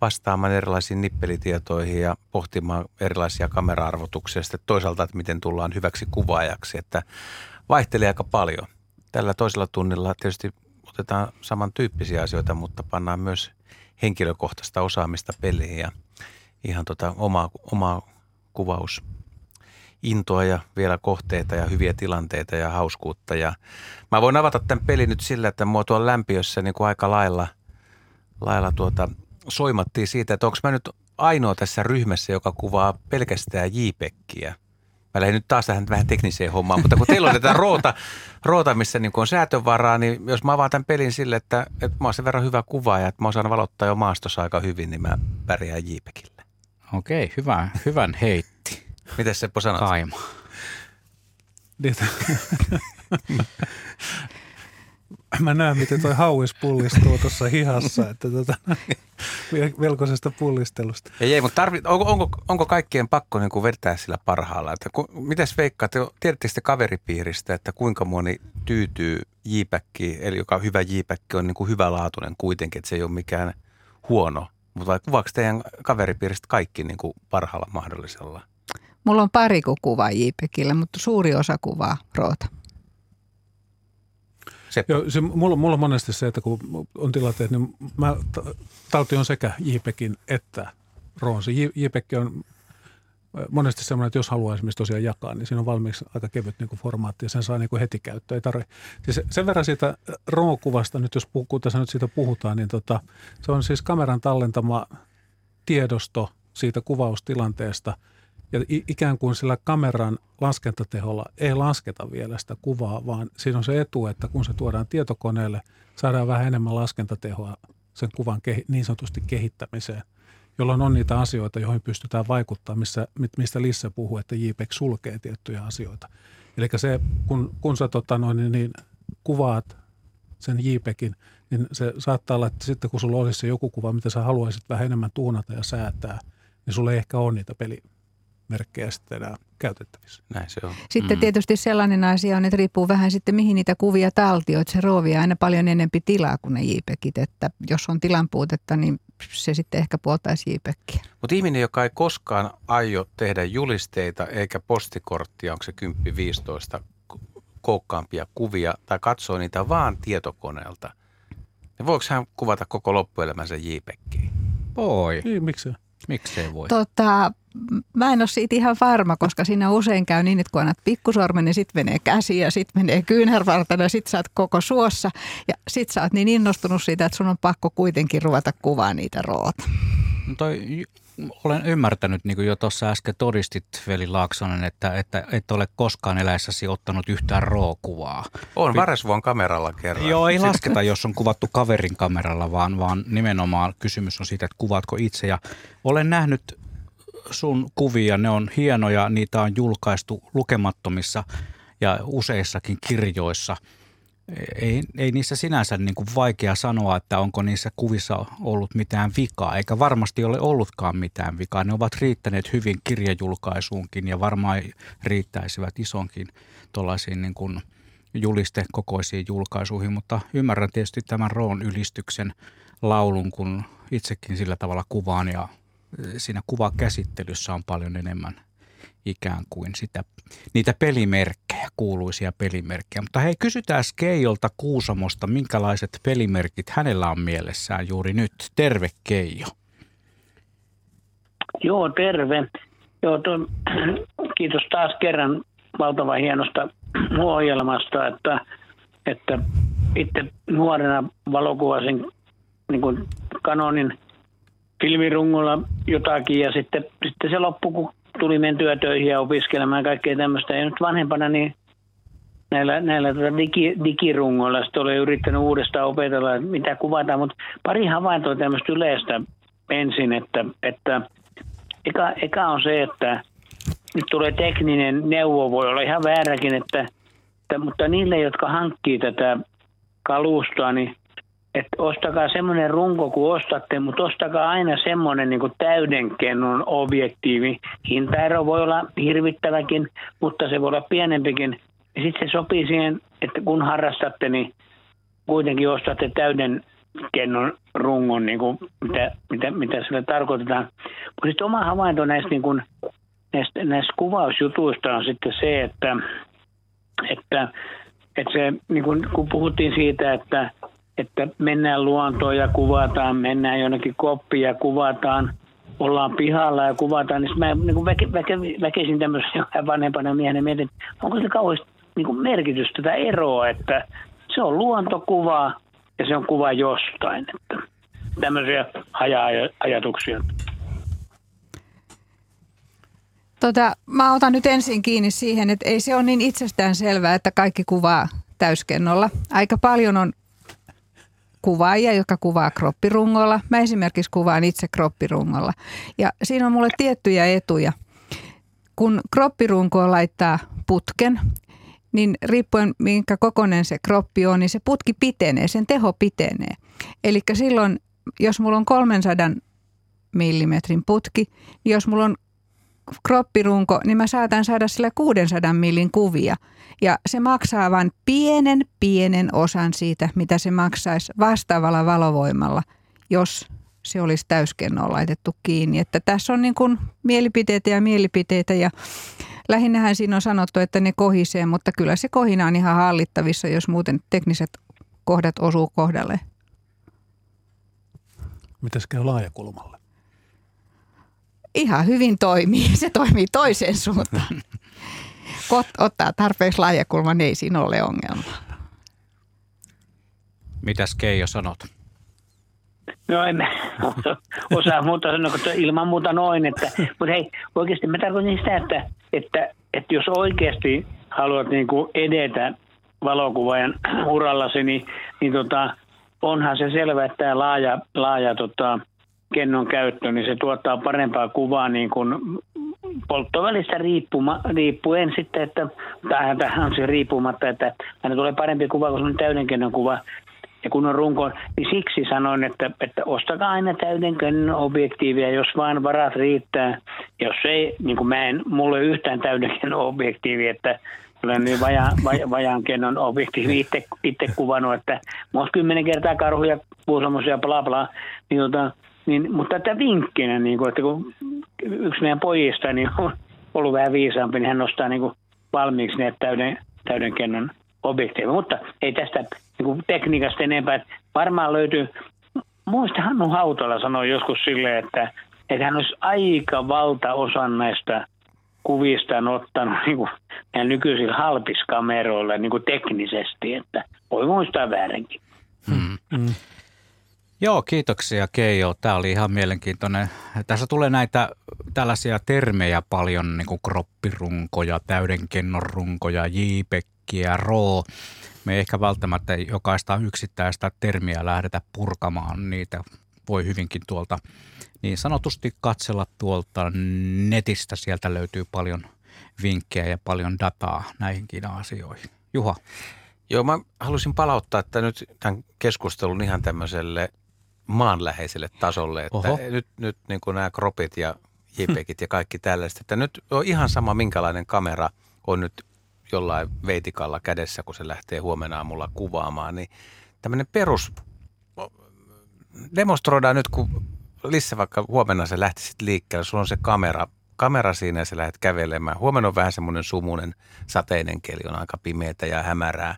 vastaamaan erilaisiin nippelitietoihin ja pohtimaan erilaisia kamera-arvotuksia sitten toisaalta, että miten tullaan hyväksi kuvaajaksi, että vaihtelee aika paljon. Tällä toisella tunnilla tietysti otetaan samantyyppisiä asioita, mutta pannaan myös henkilökohtaista osaamista peliin ja ihan tota omaa, omaa kuvaus intoa ja vielä kohteita ja hyviä tilanteita ja hauskuutta. Ja mä voin avata tämän pelin nyt sillä, että mua tuolla lämpiössä niin kuin aika lailla, lailla tuota, soimattiin siitä, että onko mä nyt ainoa tässä ryhmässä, joka kuvaa pelkästään JPEGiä. Mä lähdin nyt taas tähän vähän tekniseen hommaan, mutta kun teillä on tätä roota, roota missä niin on säätövaraa, niin jos mä avaan tämän pelin sille, että, että mä oon sen verran hyvä kuvaaja, että mä osaan valottaa jo maastossa aika hyvin, niin mä pärjään JPEGillä. Okei, hyvä, hyvän heitti. Miten Seppo sanot? Kaima. [laughs] [coughs] Mä näen, miten toi hauis pullistuu tuossa hihassa, että tota, [laughs] velkoisesta pullistelusta. Ei, ei mutta tarvi, onko, onko, onko kaikkien pakko niin kuin vetää sillä parhaalla? Että ku, mitäs veikkaatte, tiedättekö te kaveripiiristä, että kuinka moni tyytyy JPEGiin, eli joka hyvä JPEG on niin kuin hyvälaatuinen kuitenkin, että se ei ole mikään huono. Mutta vai kuvaako teidän kaveripiiristä kaikki niin kuin parhaalla mahdollisella? Mulla on pari kuvaa JPEGillä, mutta suuri osa kuvaa roota. Seppo. Joo, se, mulla, mulla on monesti se, että kun on tilanteet, niin mä, ta- talti on sekä JPEGin että J- JPEG on monesti semmoinen, että jos haluaa esimerkiksi tosiaan jakaa, niin siinä on valmiiksi aika kevyt niin kuin formaatti ja sen saa niin kuin heti käyttöön. Ei tarvi. Siis sen verran siitä RAW-kuvasta, nyt jos puhuu, tässä nyt siitä puhutaan, niin tota, se on siis kameran tallentama tiedosto siitä kuvaustilanteesta ja ikään kuin sillä kameran laskentateholla ei lasketa vielä sitä kuvaa, vaan siinä on se etu, että kun se tuodaan tietokoneelle, saadaan vähän enemmän laskentatehoa sen kuvan kehi- niin sanotusti kehittämiseen, jolloin on niitä asioita, joihin pystytään vaikuttamaan, missä, mistä Lisse puhuu, että JPEG sulkee tiettyjä asioita. Eli se, kun, kun sä tota noin, niin, kuvaat sen JPEGin, niin se saattaa olla, että sitten kun sulla olisi se joku kuva, mitä sä haluaisit vähän enemmän tuunata ja säätää, niin sulla ei ehkä ole niitä pelimerkkejä sitten enää käytettävissä. Näin se on. Sitten Mm. tietysti sellainen asia on, että riippuu vähän sitten mihin niitä kuvia taltio, että se roovi aina paljon enempi tilaa kuin ne JPEGit, että jos on tilan puutetta, niin se sitten ehkä puoltaisi JPEGiä. Mutta ihminen, joka ei koskaan aio tehdä julisteita eikä postikorttia, onko se 10-15 koukkaampia kuvia, tai katsoo niitä vaan tietokoneelta, niin voiko hän kuvata koko loppuelämänsä JPEGiin? Voi, Niin, miksi? miksei voi. Tota, mä en ole siitä ihan varma, koska siinä usein käy niin, että kun annat pikkusormen, niin sitten menee käsi ja sitten menee kyynärvartalo ja sitten sä oot koko suossa. Ja sitten sä oot niin innostunut siitä, että sun on pakko kuitenkin ruveta kuvaa niitä roota. No toi, olen ymmärtänyt, niin kuin jo tuossa äsken todistit, Veli Laaksonen, että, että et ole koskaan eläessäsi ottanut yhtään rookuvaa. On Varesvuon kameralla kerran. Joo, ei Sitten- lasketa, jos on kuvattu kaverin kameralla, vaan, vaan nimenomaan kysymys on siitä, että kuvaatko itse. Ja olen nähnyt sun kuvia, ne on hienoja, niitä on julkaistu lukemattomissa ja useissakin kirjoissa. ei, ei niissä sinänsä niin kuin vaikea sanoa, että onko niissä kuvissa ollut mitään vikaa, eikä varmasti ole ollutkaan mitään vikaa. Ne ovat riittäneet hyvin kirjajulkaisuunkin ja varmaan riittäisivät isonkin tuollaisiin niin kuin julistekokoisiin julkaisuihin, mutta ymmärrän tietysti tämän Roon ylistyksen laulun, kun itsekin sillä tavalla kuvaan ja siinä kuvakäsittelyssä on paljon enemmän ikään kuin sitä, niitä pelimerkkejä, kuuluisia pelimerkkejä. Mutta hei, kysytään Keijolta Kuusamosta, minkälaiset pelimerkit hänellä on mielessään juuri nyt. Terve Keijo. Joo, terve. Joo, tuon, kiitos taas kerran valtavan hienosta ohjelmasta, että, että itse nuorena valokuvasin niin kuin kanonin filmirungolla jotakin ja sitten, sitten se loppui, kun tuli mentyä töihin ja opiskelemaan kaikkea tämmöistä. Ja nyt vanhempana niin näillä, näillä tuota digi, digirungoilla sitten olen yrittänyt uudestaan opetella, mitä kuvataan, mutta pari havaintoa tämmöistä yleistä ensin, että, että eka, eka on se, että nyt tulee tekninen neuvo, voi olla ihan vääräkin, että, että mutta niille, jotka hankkii tätä kalustoa, niin että ostakaa semmoinen runko kuin ostatte, mutta ostakaa aina semmoinen niin täydenkennon objektiivi. Hintaero voi olla hirvittäväkin, mutta se voi olla pienempikin. Ja sitten se sopii siihen, että kun harrastatte, niin kuitenkin ostatte täyden kennon rungon, niin kuin mitä, mitä, mitä sillä tarkoitetaan. Mutta sitten oma havainto näistä, niin kuin, näistä, näistä kuvausjutuista on sitten se, että, että, että se, niin kuin, kun puhuttiin siitä, että että mennään luontoon ja kuvataan, mennään jonnekin koppiin ja kuvataan, ollaan pihalla ja kuvataan, niin mä niin väke, väke, väkisin tämmöisen [laughs] vanhempana miehenä mietin, onko se kauheasti niin kuin merkitystä tätä eroa, että se on luontokuva ja se on kuva jostain. Että tämmöisiä haja-ajatuksia. Tota, mä otan nyt ensin kiinni siihen, että ei se ole niin itsestään selvää, että kaikki kuvaa täyskennolla. Aika paljon on kuvaajia, jotka kuvaa kroppirungolla. Mä esimerkiksi kuvaan itse kroppirungolla. Ja siinä on mulle tiettyjä etuja. Kun kroppirunkoon laittaa putken, niin riippuen minkä kokoinen se kroppi on, niin se putki pitenee, sen teho pitenee. Eli silloin, jos mulla on 300 millimetrin putki, niin jos mulla on kroppirunko, niin mä saatan saada sillä 600 millin kuvia. Ja se maksaa vain pienen, pienen osan siitä, mitä se maksaisi vastaavalla valovoimalla, jos se olisi täyskennoon laitettu kiinni. Että tässä on niin kuin mielipiteitä ja mielipiteitä ja lähinnähän siinä on sanottu, että ne kohisee, mutta kyllä se kohina on ihan hallittavissa, jos muuten tekniset kohdat osuu kohdalle. Mitäs käy laajakulmalle? Ihan hyvin toimii. [laughs] Se toimii toiseen suuntaan. Kot ottaa tarpeeksi laajakulman, niin ei siinä ole ongelma. Mitäs Keijo sanot? No en [laughs] osaa muuta sanoa, että ilman muuta noin. Että, mutta hei, oikeasti mä tarkoitan sitä, että, että, että jos oikeasti haluat niin kuin edetä valokuvaajan [clears throat] urallasi, niin, niin tota, onhan se selvä, että tämä laaja, laaja tota, kennon käyttö, niin se tuottaa parempaa kuvaa niin kuin polttovälistä riippuma, riippuen sitten, että tähän on se riippumatta, että aina tulee parempi kuva kuin täyden täydenkennon kuva. Ja kun on runko, niin siksi sanoin, että, että ostakaa aina täydenkennon objektiivia, jos vaan varat riittää. Jos ei, niin kuin mä en, mulla ei yhtään täydenkennon objektiivi, että olen niin vajaan, vajaan kennon objektiivi itse, itse kuvannut, että mä kymmenen kertaa karhuja, puusamosia, bla bla, niin tota, niin, mutta tätä vinkkinä, niin kuin, että kun yksi meidän pojista niin on ollut vähän viisaampi, niin hän nostaa niin kuin valmiiksi ne täyden, täyden kennon objektiivi. Mutta ei tästä niin kuin tekniikasta enempää. Varmaan löytyy, muista Hannu Hautala sanoi joskus silleen, että, että hän olisi aika valtaosan näistä kuvista ottanut niin kuin nykyisillä halpiskameroilla niin kuin teknisesti, että voi muistaa väärinkin. Hmm. Hmm. Joo, kiitoksia Keijo. Tämä oli ihan mielenkiintoinen. Tässä tulee näitä tällaisia termejä paljon, niin kuin kroppirunkoja, täydenkennonrunkoja, jipekkiä, roo. Me ei ehkä välttämättä jokaista yksittäistä termiä lähdetä purkamaan. Niitä voi hyvinkin tuolta niin sanotusti katsella tuolta netistä. Sieltä löytyy paljon vinkkejä ja paljon dataa näihinkin asioihin. Juha. Joo, mä halusin palauttaa että nyt tämän keskustelun ihan tämmöiselle maanläheiselle tasolle, että Oho. nyt, nyt niin kuin nämä kropit ja JPEGit ja kaikki tällaiset, että nyt on ihan sama minkälainen kamera on nyt jollain veitikalla kädessä, kun se lähtee huomenna aamulla kuvaamaan, niin tämmöinen perus, demonstroidaan nyt, kun Lissa vaikka huomenna se lähtisit liikkeelle, sulla on se kamera, kamera siinä ja sä lähdet kävelemään. Huomenna on vähän semmoinen sumunen sateinen keli, on aika pimeätä ja hämärää.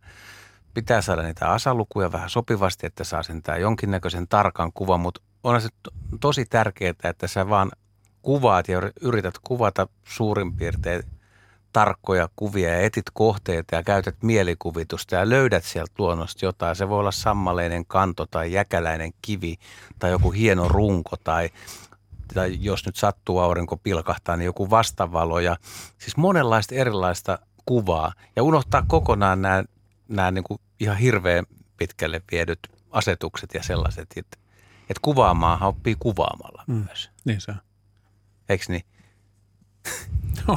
Pitää saada niitä asalukuja vähän sopivasti, että saa sen tää jonkinnäköisen tarkan kuvan, mutta on se to- tosi tärkeää, että sä vaan kuvaat ja yrität kuvata suurin piirtein tarkkoja kuvia ja etit kohteita ja käytät mielikuvitusta ja löydät sieltä luonnosta jotain. Se voi olla sammaleinen kanto tai jäkäläinen kivi tai joku hieno runko tai, tai jos nyt sattuu aurinko pilkahtaa, niin joku vastavalo ja siis monenlaista erilaista kuvaa ja unohtaa kokonaan nämä, nämä niin kuin ihan hirveän pitkälle viedyt asetukset ja sellaiset, että, että kuvaamaan oppii kuvaamalla Mm. myös. Niin se on. Eikö niin?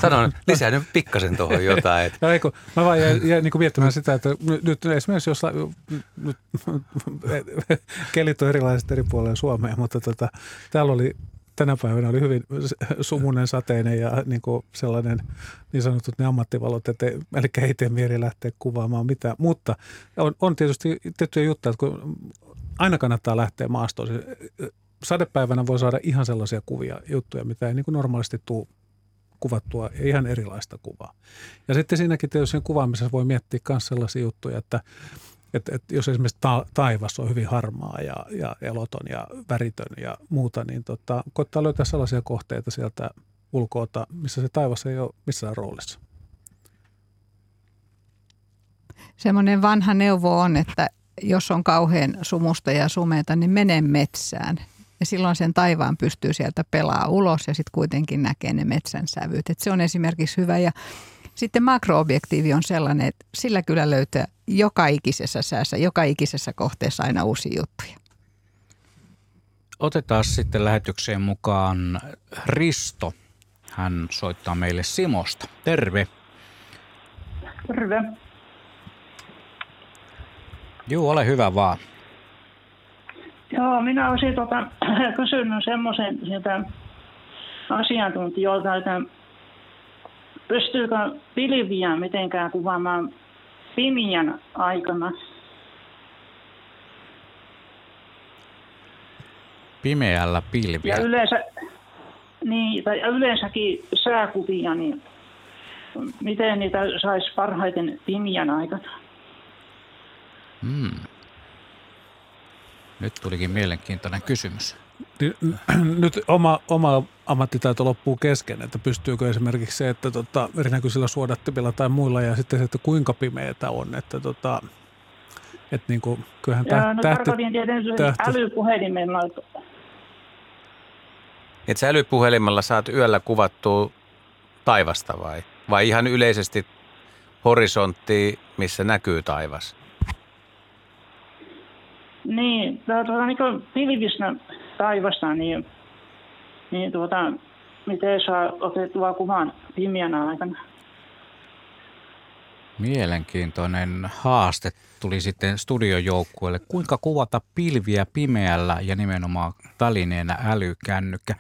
Sanon, lisää nyt pikkasen tuohon jotain. Että [laughs] No ei, kun mä vaan jäin, jäin niin miettimään sitä, että nyt, esimerkiksi jos nyt, [laughs] kelit on erilaiset eri puolilla Suomea, mutta tota, täällä oli tänä päivänä oli hyvin sumunen, sateinen ja niin kuin sellainen niin sanotut ne ammattivalot, että eli ei tee mieli lähteä kuvaamaan mitään. Mutta on, on tietysti tiettyjä juttuja, että kun aina kannattaa lähteä maastoon. Sadepäivänä voi saada ihan sellaisia kuvia, juttuja, mitä ei niin kuin normaalisti tule kuvattua ja ihan erilaista kuvaa. Ja sitten siinäkin tietysti sen kuvaamisessa voi miettiä myös sellaisia juttuja, että, että, että jos esimerkiksi ta- taivas on hyvin harmaa ja, ja eloton ja väritön ja muuta, niin tota, koittaa löytää sellaisia kohteita sieltä ulkoota, missä se taivas ei ole missään roolissa. Semmoinen vanha neuvo on, että jos on kauhean sumusta ja sumeita, niin mene metsään. Ja silloin sen taivaan pystyy sieltä pelaa ulos ja sitten kuitenkin näkee ne metsän sävyt. Et se on esimerkiksi hyvä. Ja sitten makroobjektiivi on sellainen, että sillä kyllä löytää joka ikisessä säässä, joka ikisessä kohteessa aina uusia juttuja. Otetaan sitten lähetykseen mukaan Risto. Hän soittaa meille Simosta. Terve. Terve. Juu, ole hyvä vaan. Joo, minä olisin tota, [clears throat] kysynyt semmoisen sieltä asiantuntijoilta, että pystyykö pilviä mitenkään kuvaamaan pimiän aikana? Pimeällä pilviä. Ja yleensä, niin, tai yleensäkin sääkuvia, niin miten niitä saisi parhaiten pimiän aikana? Hmm. Nyt tulikin mielenkiintoinen kysymys. Niin, [clears throat] Nyt oma, oma ammattitaito loppuu kesken, että pystyykö esimerkiksi se, että tota, erinäköisillä suodattimilla tai muilla ja sitten se, että kuinka pimeätä on, että tota, että niin kuin, kyllähän Ja, täh, no tähti, tähti- älypuhelimella, että et sä älypuhelimella saat yöllä kuvattua taivasta vai? Vai ihan yleisesti horisontti, missä näkyy taivas? Niin, tuota, niin kuin taivasta, niin, niin tuota, miten saa otettua kuvan pimeänä aikana? Mielenkiintoinen haaste tuli sitten studiojoukkueelle. Kuinka kuvata pilviä pimeällä ja nimenomaan välineenä älykännykkä,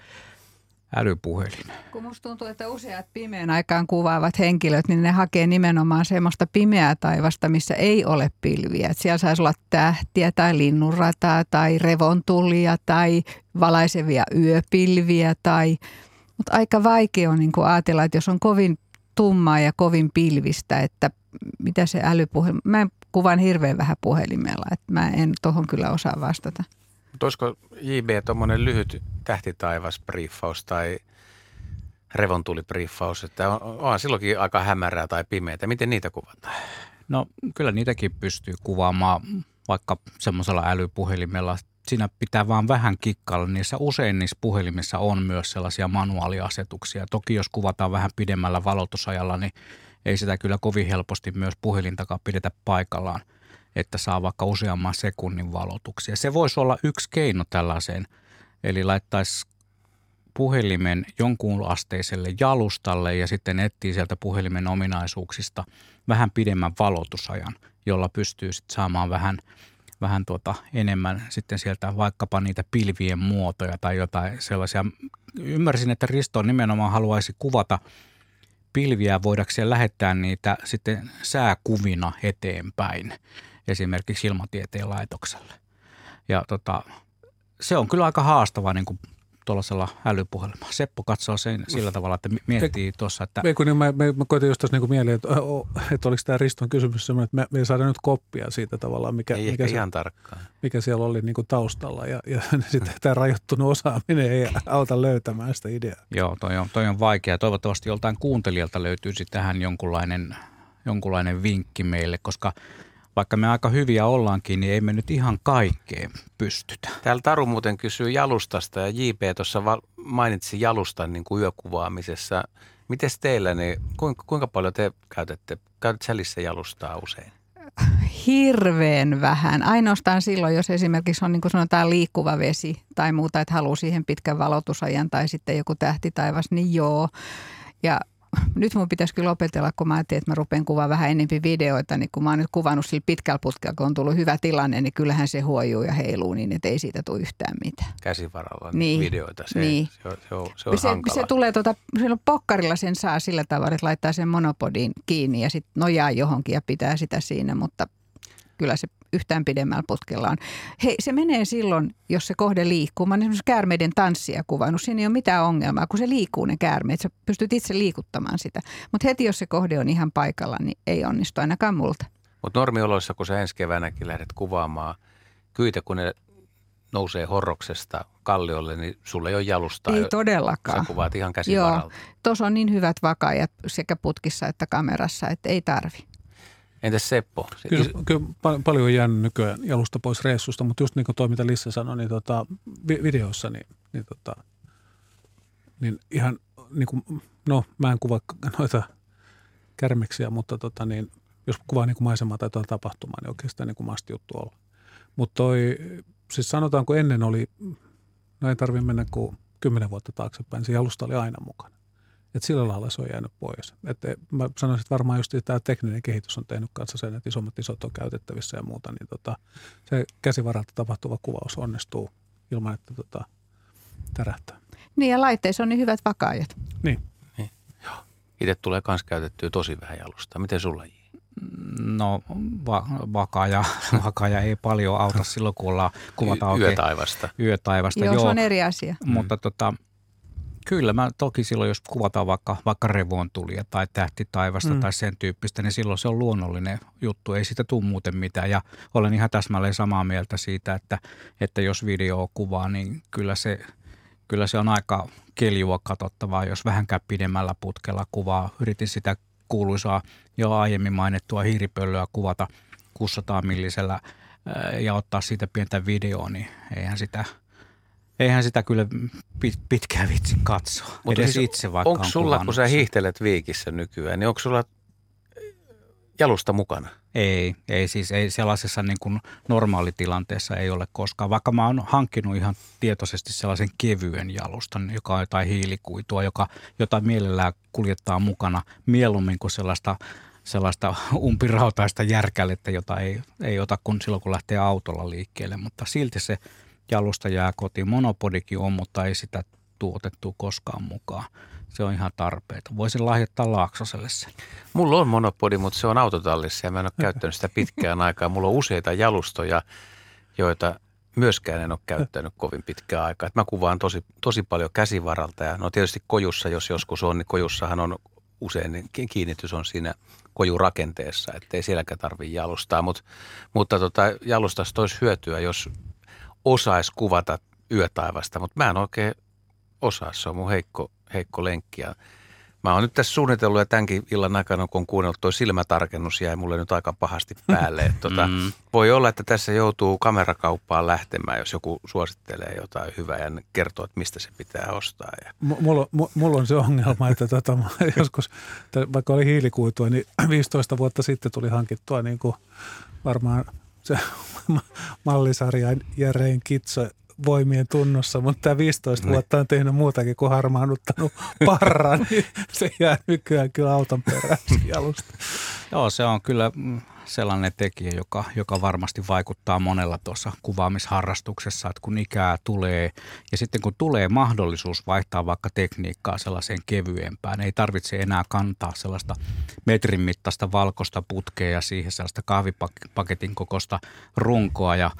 älypuhelin. Kun musta tuntuu, että useat pimeän aikaan kuvaavat henkilöt, niin ne hakee nimenomaan semmoista pimeää taivasta, missä ei ole pilviä. Et siellä saisi olla tähtiä tai linnunrataa tai revontulia tai valaisevia yöpilviä. Tai, mutta aika vaikea on niin ajatella, että jos on kovin tummaa ja kovin pilvistä, että mitä se älypuhelin... Mä kuvan hirveän vähän puhelimella, että mä en tohon kyllä osaa vastata. Mutta olisiko JB tuommoinen lyhyt tähtitaivasbriefaus tai revontulibriefaus, että on, on silloinkin aika hämärää tai pimeää. Miten niitä kuvataan? No kyllä niitäkin pystyy kuvaamaan vaikka semmoisella älypuhelimella. Siinä pitää vaan vähän kikkailla. Niissä usein niissä puhelimissa on myös sellaisia manuaaliasetuksia. Toki jos kuvataan vähän pidemmällä valotusajalla, niin ei sitä kyllä kovin helposti myös puhelintakaan pidetä paikallaan, että saa vaikka useamman sekunnin valotuksia. Se voisi olla yksi keino tällaiseen, eli laittaisi puhelimen jonkun asteiselle jalustalle ja sitten etsii sieltä puhelimen ominaisuuksista vähän pidemmän valotusajan. jolla pystyy sit saamaan vähän, vähän tuota enemmän sitten sieltä vaikkapa niitä pilvien muotoja tai jotain sellaisia. Ymmärsin, että Risto nimenomaan haluaisi kuvata pilviä voidakseen lähettää niitä sitten sääkuvina eteenpäin esimerkiksi ilmatieteen laitokselle. Ja tota, se on kyllä aika haastava niin kuin tuollaisella älypuhelimella. Seppo katsoo sen sillä tavalla, että miettii tuossa, että... Ei, kun niin mä, mä, mä koitin just tuossa niin mieleen, että, että oliko tämä Riston kysymys sellainen, että me, me ei saada nyt koppia siitä tavallaan, mikä, ei mikä, se, ihan tarkkaan. mikä siellä oli niin kuin taustalla. Ja, ja [laughs] sitten tämä rajoittunut osaaminen ei auta löytämään sitä ideaa. Joo, toi on, toi on vaikea. Toivottavasti joltain kuuntelijalta löytyisi tähän jonkunlainen, jonkunlainen vinkki meille, koska – vaikka me aika hyviä ollaankin, niin ei me nyt ihan kaikkeen pystytä. Täällä Taru muuten kysyy jalustasta ja JP tuossa mainitsi jalustan niin kuin yökuvaamisessa. Miten teillä, niin kuinka, kuinka paljon te käytätte, käytät sälissä jalustaa usein? Hirveän vähän. Ainoastaan silloin, jos esimerkiksi on niin kuin sanotaan liikkuva vesi tai muuta, että haluaa siihen pitkän valotusajan tai sitten joku tähtitaivas, niin joo. Ja nyt mun pitäisi kyllä opetella, kun mä ajattelin, että mä rupean kuvaamaan vähän enempi videoita, niin kun mä oon nyt kuvannut sillä pitkällä putkella, kun on tullut hyvä tilanne, niin kyllähän se huojuu ja heiluu niin, että ei siitä tule yhtään mitään. Käsivaralla niin, videoita, se, niin. se, on, se, on, se on se, hankala. se tulee tuota, silloin pokkarilla sen saa sillä tavalla, että laittaa sen monopodin kiinni ja sitten nojaa johonkin ja pitää sitä siinä, mutta kyllä se yhtään pidemmällä putkella on. Hei, se menee silloin, jos se kohde liikkuu. Mä olen esimerkiksi käärmeiden tanssia kuvannut. Siinä ei ole mitään ongelmaa, kun se liikkuu ne käärmeet. Sä pystyt itse liikuttamaan sitä. Mutta heti, jos se kohde on ihan paikalla, niin ei onnistu ainakaan multa. Mutta normioloissa, kun sä ensi keväänäkin lähdet kuvaamaan kyitä, kun ne nousee horroksesta kalliolle, niin sulle ei ole jalustaa. Ei todellakaan. Sä kuvaat ihan käsivaralta. Joo, tuossa on niin hyvät vakaajat sekä putkissa että kamerassa, että ei tarvi. Entäs Seppo? Kyllä, kyllä paljon on jäänyt nykyään jalusta pois reissusta, mutta just niin kuin toi, mitä Lissa sanoi, niin tota, videossa, niin, niin, tota, niin ihan niin kuin, no mä en kuvaa noita kärmeksiä, mutta tota, niin, jos kuvaa niin kuin maisemaa tai tuota tapahtumaa, niin oikeastaan niin kuin masti juttu olla. Mutta toi, siis sanotaanko ennen oli, no ei tarvitse mennä kuin kymmenen vuotta taaksepäin, se jalusta oli aina mukana. Että sillä lailla se on jäänyt pois. Että mä sanoisin, että varmaan just tämä tekninen kehitys on tehnyt kanssa sen, että isommat isot on käytettävissä ja muuta, niin tota, se käsivaralta tapahtuva kuvaus onnistuu ilman, että tota, tärähtää. Niin ja laitteissa on niin hyvät vakaajat. Niin. niin. Itse tulee myös käytettyä tosi vähän jalusta. Miten sulla J? No va- vakaaja, [laughs] vakaaja ei paljon auta silloin, kun ollaan kuvataan y- yötaivasta. Yötaivasta, joo. joo. se on eri asia. Mutta mm. tota, Kyllä, mä toki silloin, jos kuvataan vaikka, vaikka revontulia tai tähtitaivasta mm. tai sen tyyppistä, niin silloin se on luonnollinen juttu. Ei siitä tule muuten mitään. Ja olen ihan täsmälleen samaa mieltä siitä, että, että jos video kuvaa, niin kyllä se, kyllä se on aika keljua katsottavaa, jos vähänkään pidemmällä putkella kuvaa. Yritin sitä kuuluisaa jo aiemmin mainittua hiiripöllöä kuvata 600 millisellä ja ottaa siitä pientä videoa, niin eihän sitä – eihän sitä kyllä pitkään vitsi katsoa. Mutta Edes siis itse vaikka Onko sulla, kun sä hiihtelet viikissä nykyään, niin onko sulla jalusta mukana? Ei, ei siis ei sellaisessa niin kuin normaalitilanteessa ei ole koskaan. Vaikka mä oon hankkinut ihan tietoisesti sellaisen kevyen jalustan, joka on jotain hiilikuitua, joka, jota mielellään kuljettaa mukana mieluummin kuin sellaista sellaista umpirautaista järkälettä, jota ei, ei ota kun silloin, kun lähtee autolla liikkeelle, mutta silti se jalusta jää kotiin. Monopodikin on, mutta ei sitä tuotettu koskaan mukaan. Se on ihan tarpeeta. Voisin lahjoittaa Laaksoselle sen. Mulla on monopodi, mutta se on autotallissa ja mä en ole [laughs] käyttänyt sitä pitkään aikaa. Mulla on useita jalustoja, joita myöskään en ole käyttänyt kovin pitkään aikaa. mä kuvaan tosi, tosi paljon käsivaralta ja no tietysti kojussa, jos joskus on, niin kojussahan on usein niin kiinnitys on siinä kojurakenteessa, ettei sielläkään tarvitse jalustaa. Mut, mutta tota, jalustasta olisi hyötyä, jos osaisi kuvata yötaivasta, mutta mä en oikein osaa. Se on mun heikko, heikko lenkki. Ja mä oon nyt tässä suunnitellut ja tämänkin illan aikana, kun on kuunnellut, toi silmätarkennus jäi mulle nyt aika pahasti päälle. tota, [laughs] mm. Voi olla, että tässä joutuu kamerakauppaan lähtemään, jos joku suosittelee jotain hyvää ja kertoo, että mistä se pitää ostaa. Ja. M- mulla, m- mulla on se ongelma, että tota, joskus, vaikka oli hiilikuitua, niin [clears throat] 15 vuotta sitten tuli hankittua niin kuin varmaan se [laughs] mallisarja Järeen Kitso voimien tunnossa, mutta tämä 15 niin. vuotta on tehnyt muutakin kuin harmaannuttanut [laughs] parran, niin se jää nykyään kyllä auton perään jalusta. Joo, se on kyllä sellainen tekijä, joka, joka varmasti vaikuttaa monella tuossa kuvaamisharrastuksessa, että kun ikää tulee ja sitten kun tulee mahdollisuus vaihtaa vaikka tekniikkaa sellaiseen kevyempään, ei tarvitse enää kantaa sellaista metrin mittaista valkoista putkea ja siihen sellaista kahvipaketin kokosta runkoa ja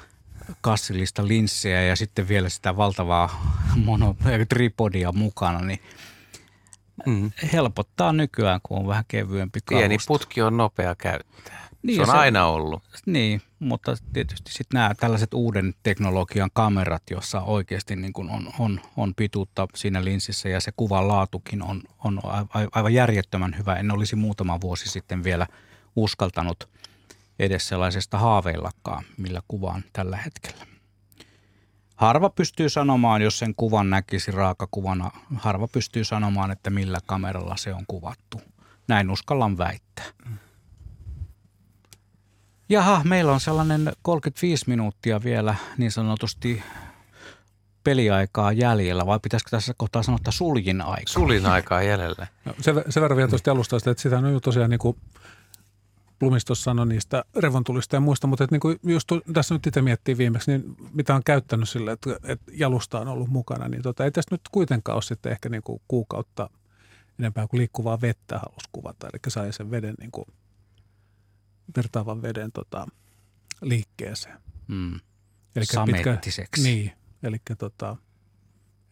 kassillista linssejä ja sitten vielä sitä valtavaa mono, [laughs] tripodia mukana, niin mm. helpottaa nykyään, kun on vähän kevyempi kalusta. Pieni putki on nopea käyttää. Niin, se on se, aina ollut. Niin, mutta tietysti sitten nämä tällaiset uuden teknologian kamerat, jossa oikeasti niin kuin on, on, on pituutta siinä linssissä ja se kuvan laatukin on, on aivan järjettömän hyvä. En olisi muutama vuosi sitten vielä uskaltanut edes sellaisesta haaveillakaan, millä kuvaan tällä hetkellä. Harva pystyy sanomaan, jos sen kuvan näkisi raakakuvana, harva pystyy sanomaan, että millä kameralla se on kuvattu. Näin uskallan väittää. Jaha, meillä on sellainen 35 minuuttia vielä niin sanotusti peliaikaa jäljellä, vai pitäisikö tässä kohtaa sanoa, että suljin aikaa? Suljin aikaa jäljellä. No, se, se verran vielä tuosta alustasta, että sitä on jo tosiaan niin kuin Plumistos sanoi niistä revontulista ja muista, mutta että niin kuin just tässä nyt itse miettii viimeksi, niin mitä on käyttänyt sille, että, että jalusta on ollut mukana, niin tota, ei tässä nyt kuitenkaan ole sitten ehkä niin kuin kuukautta enempää kuin liikkuvaa vettä halusi kuvata, eli sai sen veden niin kuin virtaavan veden tota, liikkeeseen. Mm. Elikkä Pitkä, niin, eli tota,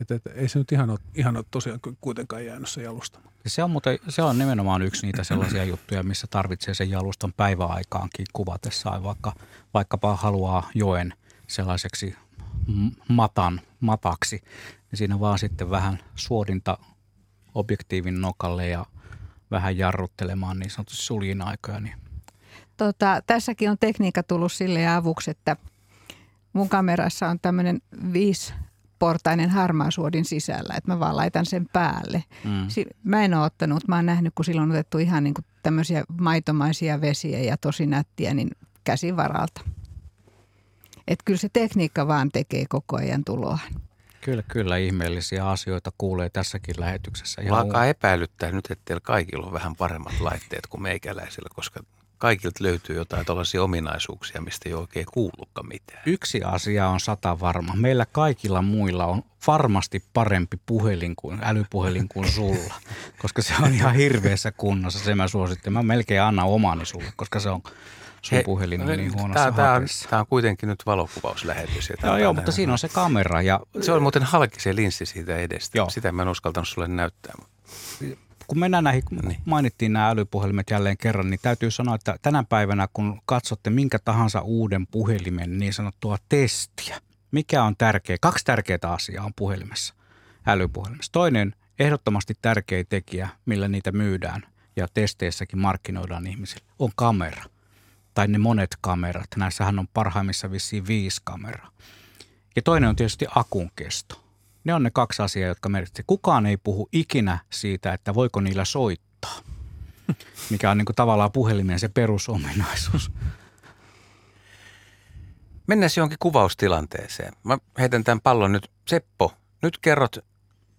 et, et, ei se nyt ihan ole, ihan ole tosiaan kuitenkaan jäänyt se jalustama. Se on, mutta, se on nimenomaan yksi niitä sellaisia juttuja, missä tarvitsee sen jalustan päiväaikaankin kuvatessaan, vaikka, vaikkapa haluaa joen sellaiseksi matan, mataksi, niin siinä vaan sitten vähän suodinta objektiivin nokalle ja vähän jarruttelemaan niin sanotusti suljin aikoja, niin Tota, tässäkin on tekniikka tullut sille avuksi, että mun kamerassa on tämmöinen viisi portainen harmaasuodin sisällä, että mä vaan laitan sen päälle. Mm. Mä en ole ottanut, mä oon nähnyt, kun silloin on otettu ihan niin kuin tämmöisiä maitomaisia vesiä ja tosi nättiä, niin käsivaralta. Että kyllä se tekniikka vaan tekee koko ajan tuloa. Kyllä, kyllä ihmeellisiä asioita kuulee tässäkin lähetyksessä. Ihan alkaa epäilyttää nyt, että teillä kaikilla on vähän paremmat laitteet kuin meikäläisillä, koska kaikilta löytyy jotain tällaisia ominaisuuksia, mistä ei oikein kuulukaan mitään. Yksi asia on sata varma. Meillä kaikilla muilla on varmasti parempi puhelin kuin, älypuhelin kuin sulla, [laughs] koska se on ihan hirveässä kunnossa. Se mä suosittelen. Mä melkein annan omani sulle, koska se on sun He, puhelin on niin huonossa tämä, tämä, on, tämä on kuitenkin nyt valokuvauslähetys. Joo, joo mutta siinä on se kamera. Ja... Se on muuten halki se linssi siitä edestä. Joo. Sitä mä en uskaltanut sulle näyttää kun mennään näihin, niin. mainittiin nämä älypuhelimet jälleen kerran, niin täytyy sanoa, että tänä päivänä kun katsotte minkä tahansa uuden puhelimen niin sanottua testiä, mikä on tärkeä, kaksi tärkeää asiaa on puhelimessa, älypuhelimessa. Toinen ehdottomasti tärkeä tekijä, millä niitä myydään ja testeissäkin markkinoidaan ihmisille, on kamera. Tai ne monet kamerat. Näissähän on parhaimmissa vissiin viisi kameraa. Ja toinen on tietysti akun kesto. Ne on ne kaksi asiaa, jotka merkitsevät. Kukaan ei puhu ikinä siitä, että voiko niillä soittaa, mikä on niin kuin tavallaan puhelimien se perusominaisuus. Mennään johonkin kuvaustilanteeseen. Mä heitän tämän pallon nyt. Seppo, nyt kerrot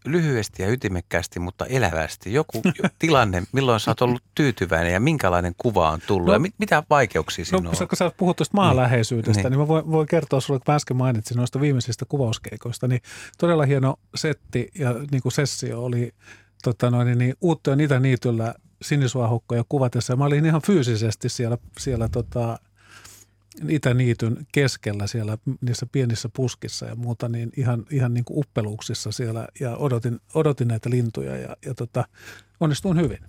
lyhyesti ja ytimekkäästi, mutta elävästi joku [laughs] tilanne, milloin sä oot ollut tyytyväinen ja minkälainen kuva on tullut no, ja mit, mitä vaikeuksia siinä no, on? Kun sä puhut tuosta maanläheisyydestä, niin, niin mä voin, voin kertoa sulle, kun mä äsken mainitsin noista viimeisistä kuvauskeikoista, niin todella hieno setti ja niin kuin sessio oli tota noin, niin Uuttojen Itä-Niityllä sinisuahukkoja kuvatessa. Mä olin ihan fyysisesti siellä, siellä tota, Itäniityn keskellä siellä niissä pienissä puskissa ja muuta, niin ihan, ihan niin kuin uppeluuksissa siellä ja odotin, odotin näitä lintuja ja, ja tota, onnistuin hyvin.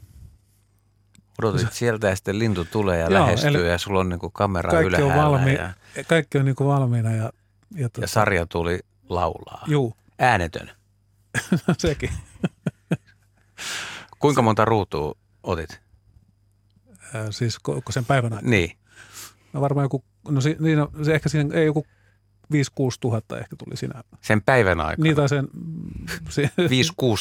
Odotit sieltä ja sitten lintu tulee ja Joo, lähestyy ja sulla on niin kuin kamera kaikki on valmi, ja, kaikki on niin kuin valmiina. Ja, ja, tota, ja sarja tuli laulaa. Juu. Äänetön. [laughs] Sekin. Kuinka monta ruutua otit? Äh, siis koko sen päivän aikana? Niin. No varmaan joku, no si, niin no, se ehkä siinä, ei joku 5-6 tuhatta ehkä tuli siinä. Sen päivän aikana? Niin tai sen... [laughs] Se, 5-6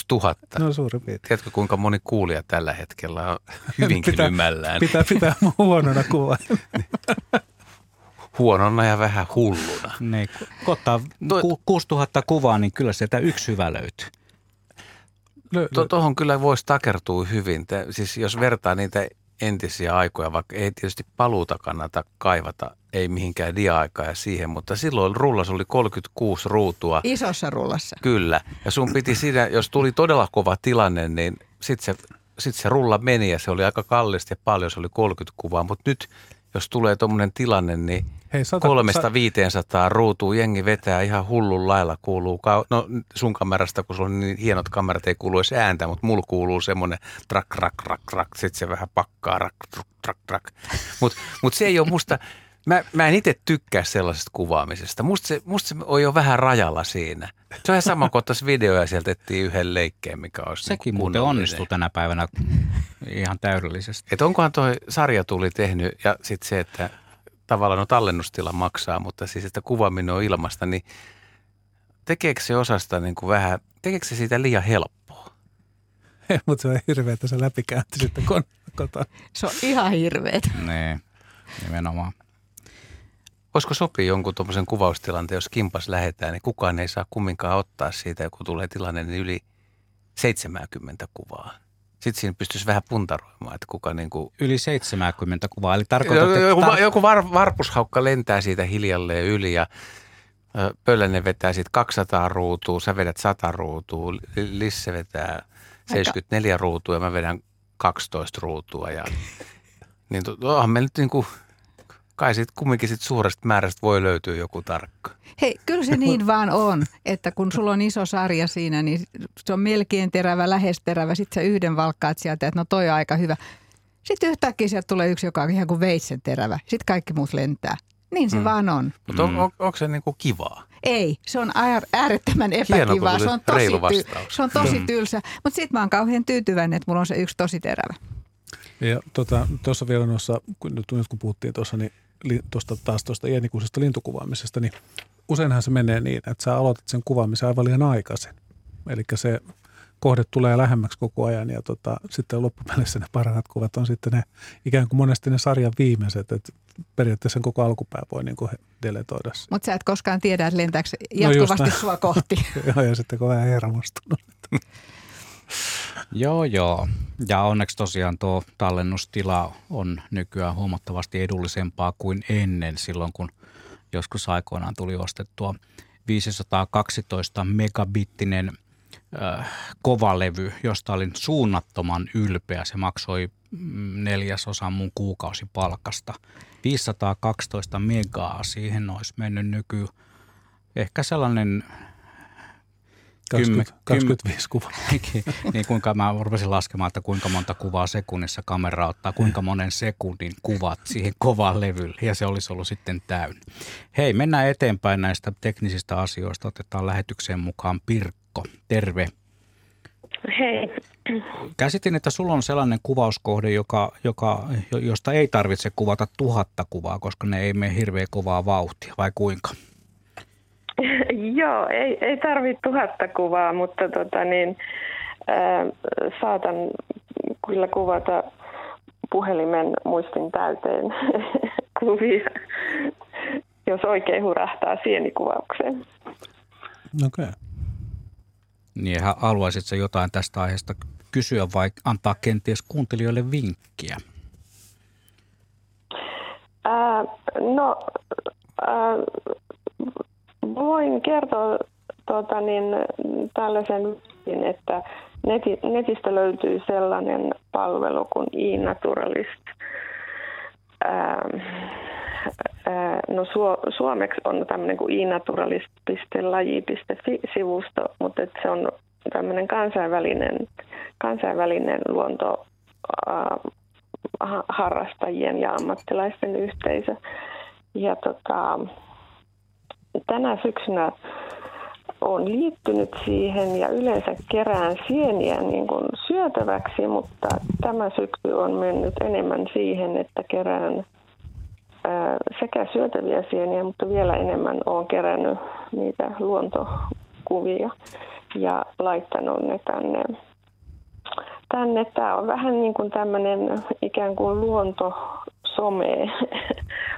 tuhatta? No suurin piirtein. Tiedätkö kuinka moni kuulija tällä hetkellä on [laughs] hyvinkin pitää, ymällään? Pitää pitää huonona kuva. [laughs] huonona ja vähän hulluna. Niin, kun ottaa ku, 6000 kuvaa, niin kyllä sieltä yksi hyvä löytyy. Tuohon kyllä voisi takertua hyvin. Siis jos vertaa niitä entisiä aikoja, vaikka ei tietysti paluuta kannata kaivata, ei mihinkään dia-aikaa ja siihen, mutta silloin rullas oli 36 ruutua. Isossa rullassa. Kyllä. Ja sun piti siinä, jos tuli todella kova tilanne, niin sitten se, sit se rulla meni ja se oli aika kallista ja paljon, se oli 30 kuvaa. Mutta nyt, jos tulee tuommoinen tilanne, niin – Hei, sata, kolmesta 500 ruutuu, jengi vetää ihan hullun lailla, kuuluu, no sun kamerasta, kun sulla on niin hienot kamerat, ei kuulu edes ääntä, mutta mulla kuuluu semmoinen trak, rak, rak, rak, sitten se vähän pakkaa, rak, trak, trak, trak. Mutta mut se ei ole musta, mä, mä en itse tykkää sellaisesta kuvaamisesta. Musta se, musta se on jo vähän rajalla siinä. Se on ihan sama, kun ottaisi video ja sieltä ettiin yhden leikkeen, mikä olisi Sekin niin muuten onnistuu tänä päivänä ihan täydellisesti. Et onkohan toi sarja tuli tehnyt ja sitten se, että tavallaan no tallennustila maksaa, mutta siis että kuvaaminen on ilmasta, niin tekeekö se osasta niin kuin vähän, tekeekö se siitä liian helppoa? [laughs] mutta se on hirveä, että se läpikäynti sitten kotona. Se on ihan hirveet. Niin, nimenomaan. Voisiko sopia jonkun tuommoisen kuvaustilanteen, jos kimpas lähetään, niin kukaan ei saa kumminkaan ottaa siitä, kun tulee tilanne, niin yli 70 kuvaa sitten siinä pystyisi vähän puntaroimaan, että kuka niin kuin... Yli 70 kuvaa, eli tarkoitat, joku, tar- joku var, varpushaukka lentää siitä hiljalleen yli ja Pöllänen vetää siitä 200 ruutua, sä vedät 100 ruutua, Lisse vetää 74 Aika. ruutua ja mä vedän 12 ruutua. Ja, niin onhan me nyt niin kuin kai sitten kumminkin sit suuresta määrästä voi löytyä joku tarkka. Hei, kyllä se niin vaan on, että kun sulla on iso sarja siinä, niin se on melkein terävä, lähes terävä. Sitten sä yhden valkkaat sieltä, että no toi on aika hyvä. Sitten yhtäkkiä sieltä tulee yksi, joka on ihan kuin veitsen terävä. Sitten kaikki muut lentää. Niin se mm. vaan on. Mutta on, on, onko se niinku kivaa? Ei, se on äärettömän epäkivaa. Se on tosi, ty- se on tosi mm. tylsä. Mutta sitten mä oon kauhean tyytyväinen, että mulla on se yksi tosi terävä. Ja tuossa tota, vielä noissa, kun, nyt kun puhuttiin tuossa, niin tuosta taas tuosta iänikuisesta lintukuvaamisesta, niin useinhan se menee niin, että sä aloitat sen kuvaamisen aivan liian aikaisin. Eli se kohde tulee lähemmäksi koko ajan ja tota, sitten loppupeleissä ne parhaat kuvat on sitten ne ikään kuin monesti ne sarjan viimeiset, että periaatteessa sen koko alkupää voi niin kuin deletoida. Mutta sä et koskaan tiedä, että lentääkö jatkuvasti no sua kohti. [laughs] joo, ja sitten kun vähän hermostunut. [laughs] Joo, joo. Ja onneksi tosiaan tuo tallennustila on nykyään huomattavasti edullisempaa kuin ennen silloin, kun joskus aikoinaan tuli ostettua 512 megabittinen äh, kovalevy, josta olin suunnattoman ylpeä. Se maksoi mm, neljäsosan mun kuukausipalkasta. 512 megaa, siihen olisi mennyt nyky ehkä sellainen 20, 25 kuvaa. niin kuinka mä rupesin laskemaan, että kuinka monta kuvaa sekunnissa kamera ottaa, kuinka monen sekunnin kuvat siihen kovaan levylle ja se olisi ollut sitten täynnä. Hei, mennään eteenpäin näistä teknisistä asioista. Otetaan lähetykseen mukaan Pirkko. Terve. Hei. Käsitin, että sulla on sellainen kuvauskohde, joka, joka, josta ei tarvitse kuvata tuhatta kuvaa, koska ne ei mene hirveän kovaa vauhtia, vai kuinka? Joo, ei, ei tarvitse tuhatta kuvaa, mutta tota niin, ää, saatan kyllä kuvata puhelimen muistin täyteen [laughs] kuvia, jos oikein hurahtaa sienikuvaukseen. Okei. Okay. Niin, haluaisitko jotain tästä aiheesta kysyä vai antaa kenties kuuntelijoille vinkkiä? Ää, no, ää, Voin kertoa tuota, niin, tällaisen, että neti, netistä löytyy sellainen palvelu kuin e-naturalist. Ää, ää, no su, suomeksi on tämmöinen kuin inaturalist.laji.fi-sivusto, mutta se on tämmöinen kansainvälinen, kansainvälinen luonto ää, harrastajien ja ammattilaisten yhteisö. Ja tota, tänä syksynä on liittynyt siihen ja yleensä kerään sieniä niin kuin syötäväksi, mutta tämä syksy on mennyt enemmän siihen, että kerään sekä syötäviä sieniä, mutta vielä enemmän olen kerännyt niitä luontokuvia ja laittanut ne tänne. tänne. Tämä on vähän niin kuin tämmöinen ikään kuin luonto [laughs] luontosomee,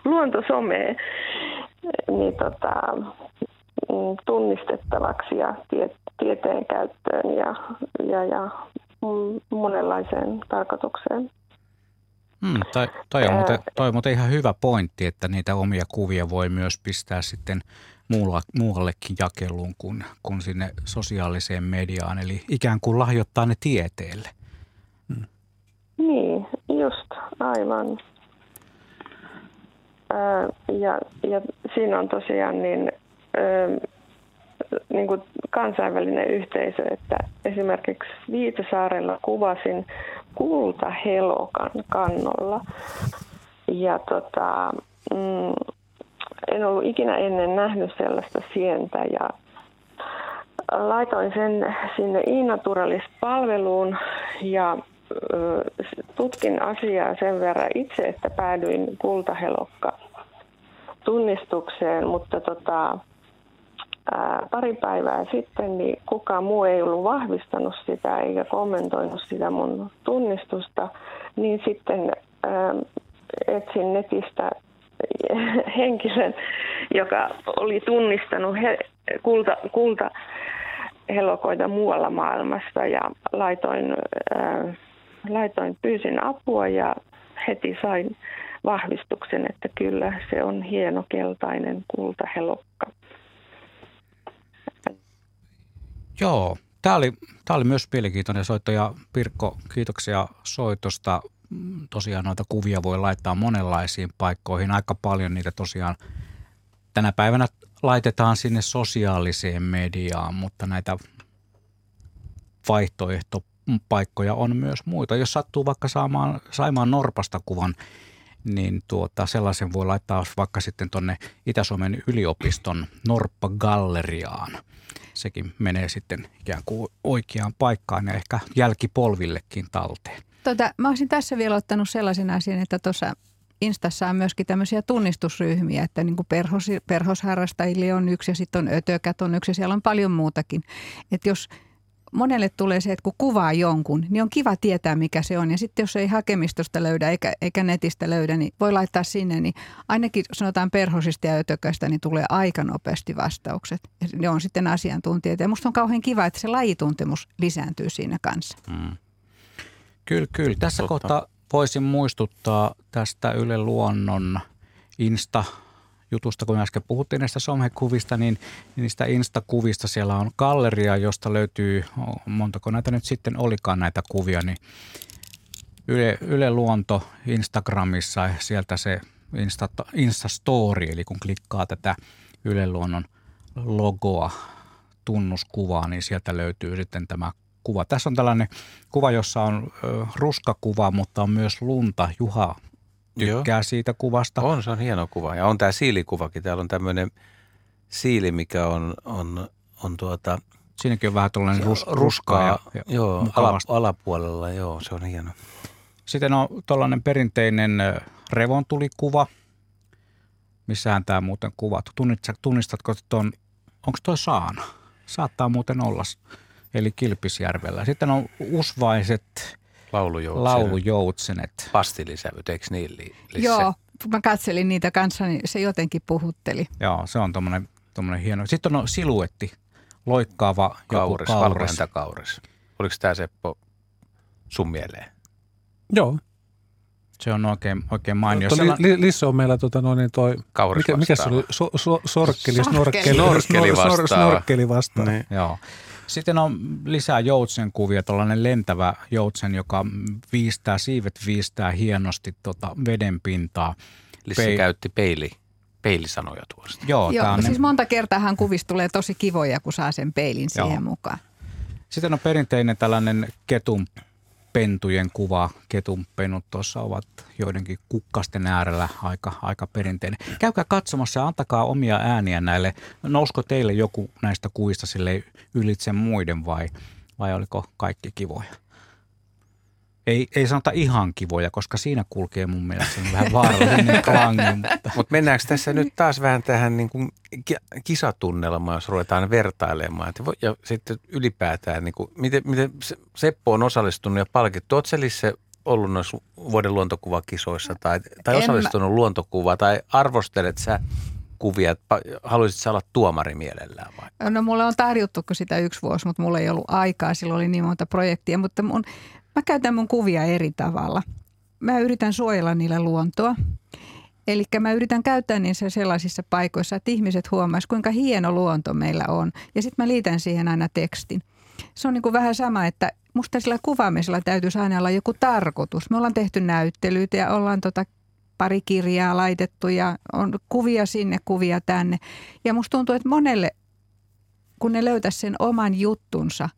luontosomee niin tota, mm, tunnistettavaksi ja tie, tieteen käyttöön ja, ja, ja monenlaiseen tarkoitukseen. Hmm, toi, toi, on muuten, toi on muuten ihan hyvä pointti, että niitä omia kuvia voi myös pistää sitten muulla, muuallekin jakeluun kuin, kuin sinne sosiaaliseen mediaan, eli ikään kuin lahjoittaa ne tieteelle. Hmm. Niin, just, aivan. Ja, ja siinä on tosiaan niin, niin kuin kansainvälinen yhteisö, että esimerkiksi Viitasaarella kuvasin kultahelokan kannolla. Ja tota, mm, en ollut ikinä ennen nähnyt sellaista sientä ja laitoin sen sinne e-naturalis-palveluun ja tutkin asiaa sen verran itse, että päädyin kultahelokka tunnistukseen, mutta tota, ää, pari päivää sitten niin kukaan muu ei ollut vahvistanut sitä eikä kommentoinut sitä mun tunnistusta, niin sitten ää, etsin netistä [laughs] henkilön, joka oli tunnistanut he, kulta, kulta helokoita muualla maailmassa ja laitoin, ää, laitoin, pyysin apua ja heti sain vahvistuksen, että kyllä se on hieno keltainen kultahelokka. Joo, tämä oli, tämä oli myös mielenkiintoinen soitto ja Pirkko, kiitoksia soitosta. Tosiaan noita kuvia voi laittaa monenlaisiin paikkoihin. Aika paljon niitä tosiaan tänä päivänä laitetaan sinne sosiaaliseen mediaan, mutta näitä vaihtoehtopaikkoja on myös muita. Jos sattuu vaikka saamaan, saimaan Norpasta kuvan, niin tuota, sellaisen voi laittaa vaikka sitten tuonne Itä-Suomen yliopiston Norppa-galleriaan – sekin menee sitten ikään kuin oikeaan paikkaan ja ehkä jälkipolvillekin talteen. Tota, mä olisin tässä vielä ottanut sellaisen asian, että tuossa Instassa on myöskin tämmöisiä tunnistusryhmiä, että niin kuin perhos, perhosharrastajille on yksi ja sitten on ötökät on yksi ja siellä on paljon muutakin. Että jos monelle tulee se, että kun kuvaa jonkun, niin on kiva tietää, mikä se on. Ja sitten jos ei hakemistosta löydä eikä, eikä netistä löydä, niin voi laittaa sinne. Niin ainakin sanotaan perhosista ja ötököistä, niin tulee aika nopeasti vastaukset. Ja ne on sitten asiantuntijat. Ja musta on kauhean kiva, että se lajituntemus lisääntyy siinä kanssa. Mm. Kyllä, kyllä. Tässä Totta. kohtaa voisin muistuttaa tästä Yle Luonnon Insta jutusta, kun äsken puhuttiin näistä somekuvista, niin niistä Insta-kuvista siellä on galleria, josta löytyy, montako näitä nyt sitten olikaan näitä kuvia, niin Yle, Yle Luonto Instagramissa, sieltä se Insta, Insta-story, eli kun klikkaa tätä Yle Luonnon logoa, tunnuskuvaa, niin sieltä löytyy sitten tämä kuva. Tässä on tällainen kuva, jossa on ruskakuva, mutta on myös lunta. Juha tykkää Joo. siitä kuvasta. On, se on hieno kuva. Ja on tämä siilikuvakin. Täällä on tämmöinen siili, mikä on, on, on tuota... Siinäkin on vähän tuollainen rus, ruskaa. Ja, ja joo, ala, alapuolella, joo, se on hieno. Sitten on tuollainen perinteinen revontulikuva. Missähän tämä muuten kuvattu? Tunnistatko, tunnistatko tuon, onko tuo Saana? Saattaa muuten olla. Eli Kilpisjärvellä. Sitten on usvaiset Laulujoutsenet. Laulujoutsenet. Pastilisävyt, eikö niin li- Joo, mä katselin niitä kanssa, niin se jotenkin puhutteli. Joo, se on tommonen, tommonen hieno. Sitten on siluetti, loikkaava kauris, joku kauris. kauris. Oliko tämä Seppo sun mieleen? Joo. Se on oikein, oikein mainio. Li, Lissa on meillä tota, no, niin toi, mikä, mikä se oli? So, so, sorkkeli, snorkkeli, snorkkeli vastaava. Snorkkeli vastaava. Niin. Joo. Sitten on lisää joutsen kuvia, tällainen lentävä joutsen, joka viistää, siivet viistää hienosti tota veden pintaa. Lissi Pe- käytti peili, peilisanoja tuosta. Joo, Joo siis monta kertaa hän kuvista tulee tosi kivoja, kun saa sen peilin Joo. siihen mukaan. Sitten on perinteinen tällainen ketun pentujen kuva. Ketunpennut tuossa ovat joidenkin kukkasten äärellä aika, aika perinteinen. Käykää katsomassa ja antakaa omia ääniä näille. Nousko teille joku näistä kuista sille ylitse muiden vai, vai oliko kaikki kivoja? Ei, ei sanota ihan kivoja, koska siinä kulkee mun mielestä vähän vaarallinen [laughs] klangi. Mutta Mut mennäänkö tässä nyt taas vähän tähän niin kuin kisatunnelmaan, jos ruvetaan vertailemaan? Ja sitten ylipäätään, niin kuin, miten, miten Seppo on osallistunut ja palkittu. Oletko se ollut noissa vuoden luontokuvakisoissa tai, tai osallistunut mä... luontokuvaan tai arvostelet sä kuvia, haluaisit sä olla tuomari mielellään vai? No mulle on tarjottu sitä yksi vuosi, mutta mulla ei ollut aikaa, silloin oli niin monta projektia, mutta mun, mä käytän mun kuvia eri tavalla. Mä yritän suojella niillä luontoa. Eli mä yritän käyttää niissä sellaisissa paikoissa, että ihmiset huomaisivat, kuinka hieno luonto meillä on. Ja sitten mä liitän siihen aina tekstin. Se on niin kuin vähän sama, että musta sillä kuvaamisella täytyisi aina olla joku tarkoitus. Me ollaan tehty näyttelyitä ja ollaan tota pari kirjaa laitettu ja on kuvia sinne, kuvia tänne. Ja musta tuntuu, että monelle, kun ne löytäisi sen oman juttunsa,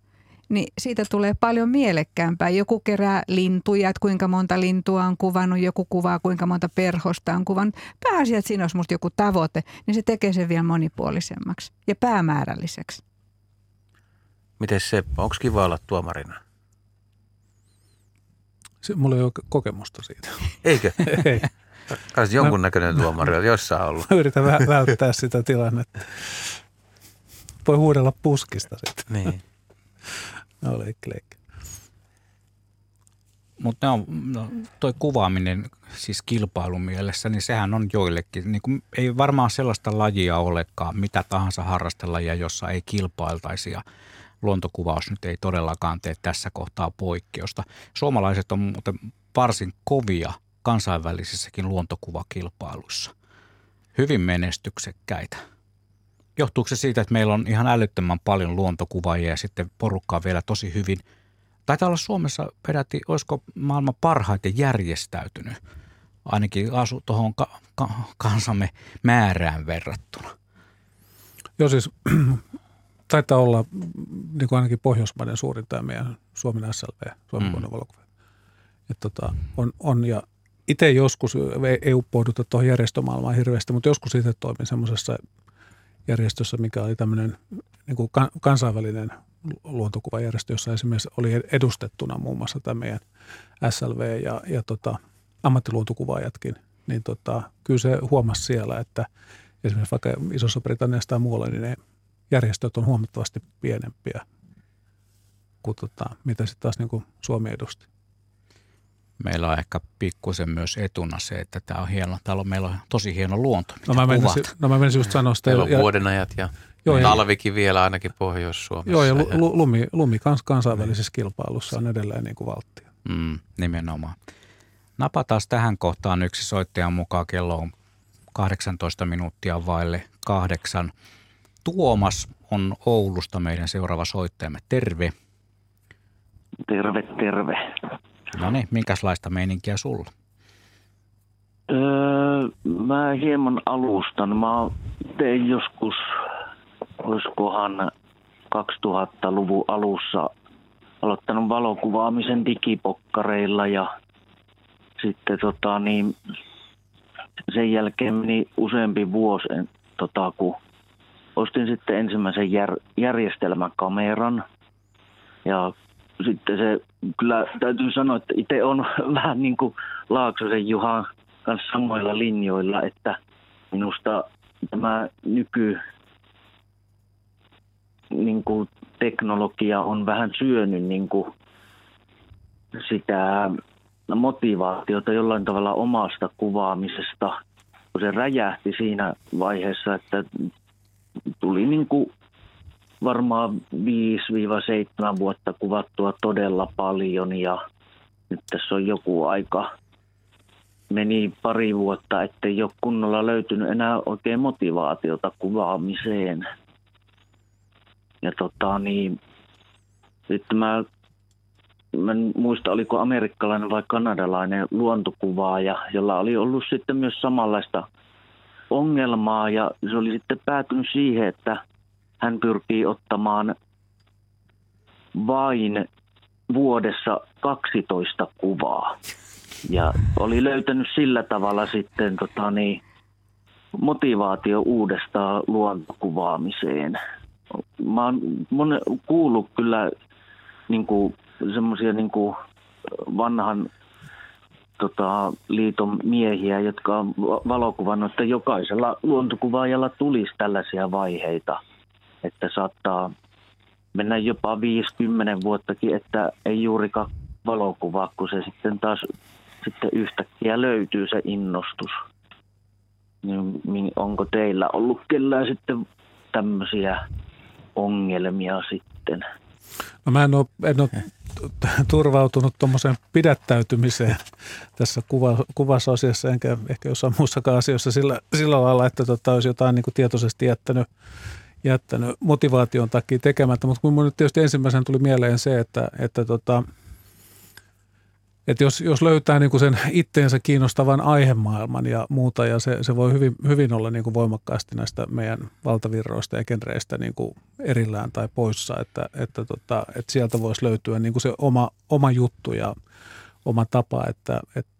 niin siitä tulee paljon mielekkäämpää. Joku kerää lintuja, että kuinka monta lintua on kuvannut, joku kuvaa kuinka monta perhosta on kuvannut. Pääasia, että siinä olisi musta joku tavoite, niin se tekee sen vielä monipuolisemmaksi ja päämäärälliseksi. Miten se, onko kiva olla tuomarina? Se, mulla ei ole kokemusta siitä. Eikö? [laughs] ei. Kai jonkunnäköinen tuomari on jossain ollut. Mä yritän välttää sitä tilannetta. Voi huudella puskista sitten. Niin. No leikki, leikki. Mutta no, toi kuvaaminen siis kilpailun mielessä, niin sehän on joillekin, niin kuin, ei varmaan sellaista lajia olekaan, mitä tahansa harrastelajia, jossa ei kilpailtaisi ja luontokuvaus nyt ei todellakaan tee tässä kohtaa poikkeusta. Suomalaiset on muuten varsin kovia kansainvälisissäkin luontokuvakilpailuissa. Hyvin menestyksekkäitä. Johtuuko se siitä, että meillä on ihan älyttömän paljon luontokuvaajia ja sitten porukkaa vielä tosi hyvin? Taitaa olla Suomessa peräti, olisiko maailman parhaiten järjestäytynyt, ainakin asu tuohon ka- ka- kansamme määrään verrattuna. Joo siis [clears throat] taitaa olla niin kuin ainakin Pohjoismaiden suurin tämä meidän Suomen SLV, Suomen mm. valokuva. tota, on, on, ja itse joskus, ei uppouduta tuohon järjestömaailmaan hirveästi, mutta joskus itse toimin semmoisessa järjestössä, mikä oli tämmöinen niin kuin kansainvälinen luontokuvajärjestö, jossa esimerkiksi oli edustettuna muun muassa tämä meidän SLV ja, ja tota, ammattiluontokuvaajatkin, niin tota, kyllä se huomasi siellä, että esimerkiksi vaikka Isossa Britanniassa tai muualla, niin ne järjestöt on huomattavasti pienempiä kuin tota, mitä sitten taas niin kuin Suomi edusti. Meillä on ehkä pikkusen myös etuna se, että tämä on hieno, täällä on, meillä on tosi hieno luonto, no mä, menisin, no mä menisin just sanoa sitä. Meillä on ja, vuodenajat ja joo, talvikin vielä ainakin Pohjois-Suomessa. Joo, ja lumi, lumi kans, kansainvälisessä kilpailussa on edelleen niin kuin valttia. Mm, nimenomaan. Napataan tähän kohtaan yksi soittajan mukaan. Kello on 18 minuuttia vaille kahdeksan. Tuomas on Oulusta meidän seuraava soittajamme. Terve. Terve, terve. No niin, minkälaista meininkiä sulla? Öö, mä hieman alustan. Mä tein joskus, olisikohan 2000-luvun alussa aloittanut valokuvaamisen digipokkareilla ja sitten tota, niin, sen jälkeen meni useampi vuosi, tota, kun ostin sitten ensimmäisen jär, järjestelmäkameran ja sitten se, kyllä täytyy sanoa, että itse on [laughs] vähän niin kuin Laaksosen Juhan kanssa samoilla linjoilla, että minusta tämä nyky niin kuin teknologia on vähän syönyt niin kuin sitä motivaatiota jollain tavalla omasta kuvaamisesta, kun se räjähti siinä vaiheessa, että tuli niin kuin varmaan 5-7 vuotta kuvattua todella paljon ja nyt tässä on joku aika. Meni pari vuotta, ettei ole kunnolla löytynyt enää oikein motivaatiota kuvaamiseen. Ja tota niin, sitten mä, mä en muista oliko amerikkalainen vai kanadalainen luontokuvaaja, jolla oli ollut sitten myös samanlaista ongelmaa ja se oli sitten päätynyt siihen, että – hän pyrkii ottamaan vain vuodessa 12 kuvaa. Ja oli löytänyt sillä tavalla sitten tota niin, motivaatio uudestaan luontokuvaamiseen. Mä oon kuullut kyllä niin semmoisia niin vanhan tota, liiton miehiä, jotka on valokuvannut, että jokaisella luontokuvaajalla tulisi tällaisia vaiheita – että saattaa mennä jopa 50 vuottakin, että ei juurikaan valokuvaa, kun se sitten taas sitten yhtäkkiä löytyy se innostus. Niin onko teillä ollut kellään sitten tämmöisiä ongelmia sitten? No mä en ole, en ole turvautunut tuommoiseen pidättäytymiseen tässä kuva, kuvasasiassa, enkä ehkä jossain muussakaan asioissa sillä, sillä lailla, että tota, olisi jotain niin tietoisesti jättänyt, jättänyt motivaation takia tekemättä. Mutta kun nyt tietysti ensimmäisenä tuli mieleen se, että, että tota, että jos, jos löytää niin kuin sen itteensä kiinnostavan aihemaailman ja muuta, ja se, se voi hyvin, hyvin olla niin kuin voimakkaasti näistä meidän valtavirroista ja genreistä niin kuin erillään tai poissa, että, että, tota, että sieltä voisi löytyä niin kuin se oma, oma juttu ja oma tapa, että, että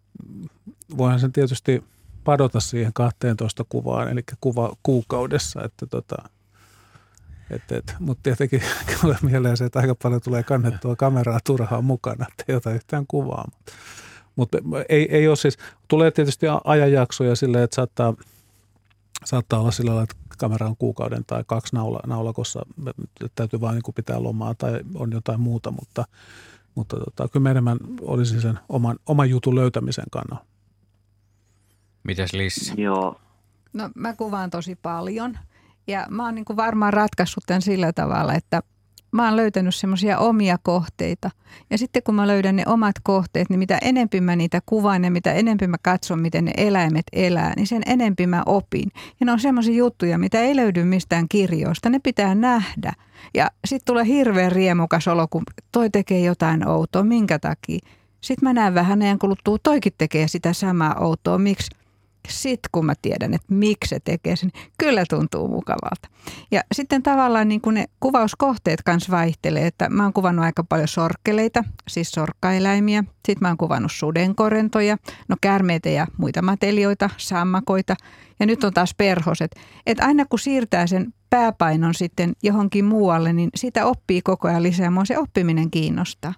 voihan sen tietysti padota siihen 12 kuvaan, eli kuva kuukaudessa, että tota, et, et, mutta tietenkin [laughs] tulee mieleen se, että aika paljon tulee kannettua kameraa turhaan mukana, että ei ota yhtään kuvaa. Mutta ei, ei ole siis, tulee tietysti ajanjaksoja silleen, että saattaa, saattaa olla sillä lailla, että kamera on kuukauden tai kaksi naula, naulakossa, täytyy vain niin pitää lomaa tai on jotain muuta, mutta, mutta tota, kyllä enemmän olisi sen oman, oman jutun löytämisen kannalla. Mites Lissi? Joo. No mä kuvaan tosi paljon – ja mä oon niin kuin varmaan ratkaissut tämän sillä tavalla, että mä oon löytänyt semmoisia omia kohteita. Ja sitten kun mä löydän ne omat kohteet, niin mitä enempi mä niitä kuvaan ja mitä enempi mä katson, miten ne eläimet elää, niin sen enempi mä opin. Ja ne on semmoisia juttuja, mitä ei löydy mistään kirjoista. Ne pitää nähdä. Ja sitten tulee hirveän riemukas olo, kun toi tekee jotain outoa. Minkä takia? Sitten mä näen vähän ajan kuluttua, toikin tekee sitä samaa outoa. Miksi? Sitten kun mä tiedän, että miksi se tekee sen, kyllä tuntuu mukavalta. Ja sitten tavallaan niin kuin ne kuvauskohteet kanssa vaihtelee, että mä oon kuvannut aika paljon sorkkeleita, siis sorkkaeläimiä. Sitten mä oon kuvannut sudenkorentoja, no käärmeitä ja muita matelioita, sammakoita. Ja nyt on taas perhoset. Että aina kun siirtää sen pääpainon sitten johonkin muualle, niin sitä oppii koko ajan lisää. Mua se oppiminen kiinnostaa.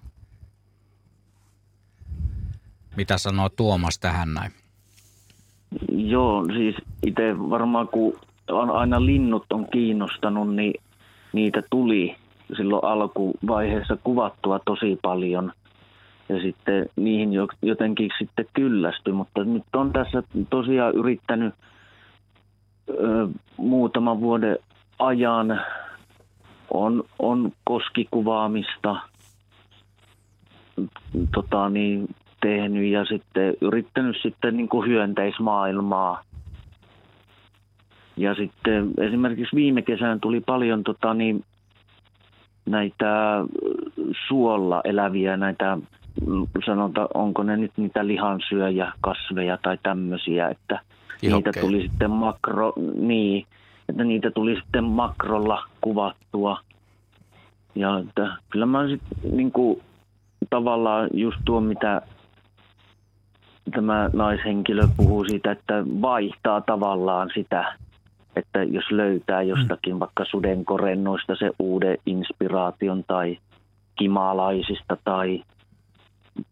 Mitä sanoo Tuomas tähän näin? Joo, siis itse varmaan kun on aina linnut on kiinnostanut, niin niitä tuli silloin alkuvaiheessa kuvattua tosi paljon. Ja sitten niihin jotenkin sitten kyllästy, mutta nyt on tässä tosiaan yrittänyt ö, muutaman vuoden ajan on, on koskikuvaamista, tota niin, tehnyt ja sitten yrittänyt sitten niin kuin hyönteismaailmaa. Ja sitten esimerkiksi viime kesään tuli paljon tota, niin, näitä suolla eläviä, näitä sanota, onko ne nyt niitä lihansyöjä, kasveja tai tämmöisiä, että Ihokkeja. niitä tuli sitten makro, niin, että niitä tuli sitten makrolla kuvattua. Ja että kyllä mä sitten niin kuin, tavallaan just tuo, mitä tämä naishenkilö puhuu siitä, että vaihtaa tavallaan sitä, että jos löytää jostakin vaikka sudenkorennoista se uuden inspiraation tai kimalaisista tai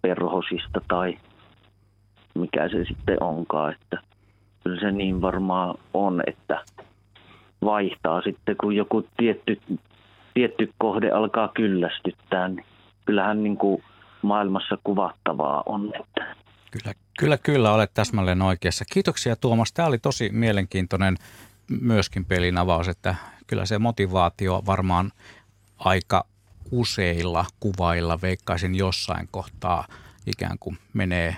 perhosista tai mikä se sitten onkaan, että kyllä se niin varmaan on, että vaihtaa sitten, kun joku tietty, tietty kohde alkaa kyllästyttää, niin kyllähän niin kuin maailmassa kuvattavaa on, että Kyllä, kyllä, kyllä olet täsmälleen oikeassa. Kiitoksia Tuomas. Tämä oli tosi mielenkiintoinen myöskin pelin avaus, että kyllä se motivaatio varmaan aika useilla kuvailla veikkaisin jossain kohtaa ikään kuin menee,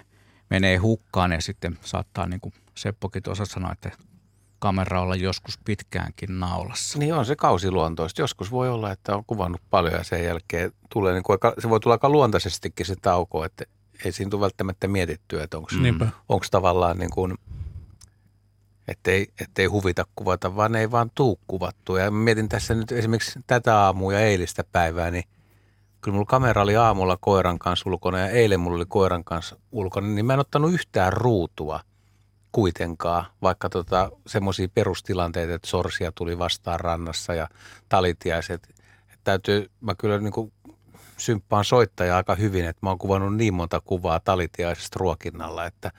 menee hukkaan ja sitten saattaa niin kuin Seppokin tuossa sanoa, että kamera olla joskus pitkäänkin naulassa. Niin on se kausiluontoista. Joskus voi olla, että on kuvannut paljon ja sen jälkeen tulee, niin kuin, se voi tulla aika luontaisestikin se tauko, että ei siinä tule välttämättä mietittyä, että onko tavallaan niin kuin, ettei, ettei huvita kuvata, vaan ei vaan tuu kuvattua. Ja mietin tässä nyt esimerkiksi tätä aamua ja eilistä päivää, niin kyllä mulla kamera oli aamulla koiran kanssa ulkona ja eilen mulla oli koiran kanssa ulkona, niin mä en ottanut yhtään ruutua kuitenkaan, vaikka tota, semmoisia perustilanteita, että sorsia tuli vastaan rannassa ja talitiaiset. Että täytyy, mä kyllä niin kuin symppaan soittaja aika hyvin, että mä oon kuvannut niin monta kuvaa talitiaisesta ruokinnalla, että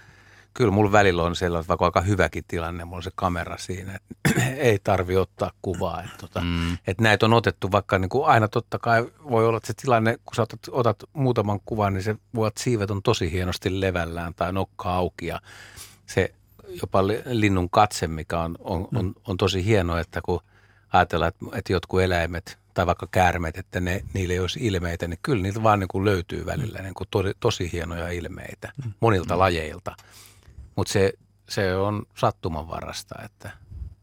kyllä mulla välillä on sellainen, vaikka aika hyväkin tilanne, mulla on se kamera siinä, että [clears throat] ei tarvi ottaa kuvaa. Että, tota, mm. että näitä on otettu vaikka niin kuin aina totta kai voi olla, että se tilanne, kun sä otat, otat muutaman kuvan, niin se voi siivet on tosi hienosti levällään tai nokka auki ja se jopa linnun katse, mikä on, on, on, on tosi hieno, että kun ajatellaan, että, että jotkut eläimet tai vaikka käärmeet, että ne, niille ei olisi ilmeitä, niin kyllä niitä vaan niin kuin löytyy välillä niin kuin tosi, tosi hienoja ilmeitä monilta mm. lajeilta. Mutta se, se on sattumanvarasta, että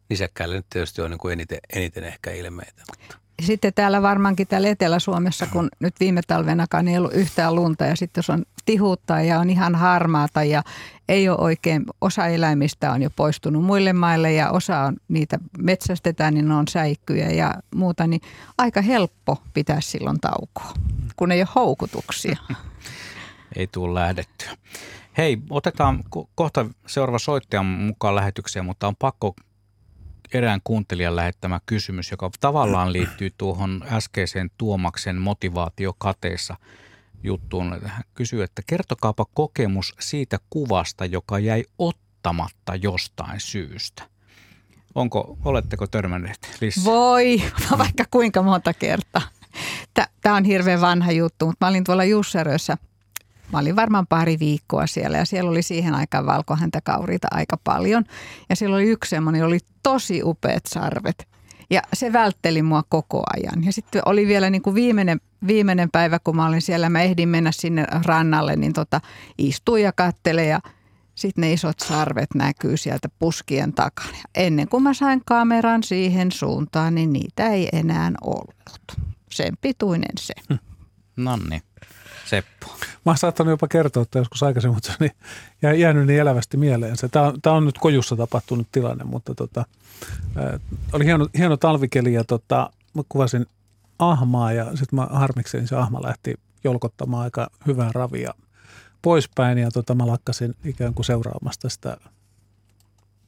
nisäkkäille nyt tietysti on niin kuin eniten, eniten ehkä ilmeitä. Mutta. Sitten täällä varmaankin täällä Etelä-Suomessa, kun nyt viime talvenakaan ei ollut yhtään lunta ja sitten jos on tihuutta ja on ihan harmaata ja ei ole oikein, osa eläimistä on jo poistunut muille maille ja osa on niitä metsästetään, niin ne on säikkyjä ja muuta, niin aika helppo pitää silloin taukoa, kun ei ole houkutuksia. [laughs] ei tule lähdettyä. Hei, otetaan kohta seuraava soittajan mukaan lähetykseen, mutta on pakko erään kuuntelijan lähettämä kysymys, joka tavallaan liittyy tuohon äskeiseen Tuomaksen motivaatiokateessa juttuun. Hän kysyy, että kertokaapa kokemus siitä kuvasta, joka jäi ottamatta jostain syystä. Onko, oletteko törmänneet Lissi? Voi, [laughs] vaikka kuinka monta kertaa. Tämä on hirveän vanha juttu, mutta mä olin tuolla Jussarössä Mä olin varmaan pari viikkoa siellä ja siellä oli siihen aikaan valkohäntäkauriita aika paljon. Ja siellä oli yksi semmoinen, oli tosi upeat sarvet. Ja se vältteli mua koko ajan. Ja sitten oli vielä niin kuin viimeinen, viimeinen päivä, kun mä olin siellä, mä ehdin mennä sinne rannalle, niin tota, istuin ja kattele ja sitten ne isot sarvet näkyy sieltä puskien takana. Ja ennen kuin mä sain kameran siihen suuntaan, niin niitä ei enää ollut. Sen pituinen se. Hm. Seppo. Mä oon saattanut jopa kertoa että joskus aikaisemmin, mutta se niin, jäänyt niin elävästi mieleen. Tämä on, tämä on nyt kojussa tapahtunut tilanne, mutta tota, oli hieno, hieno talvikeli ja tota, mä kuvasin ahmaa ja sitten mä harmiksen, niin se ahma lähti jolkottamaan aika hyvää ravia poispäin ja tota, mä lakkasin ikään kuin seuraamasta sitä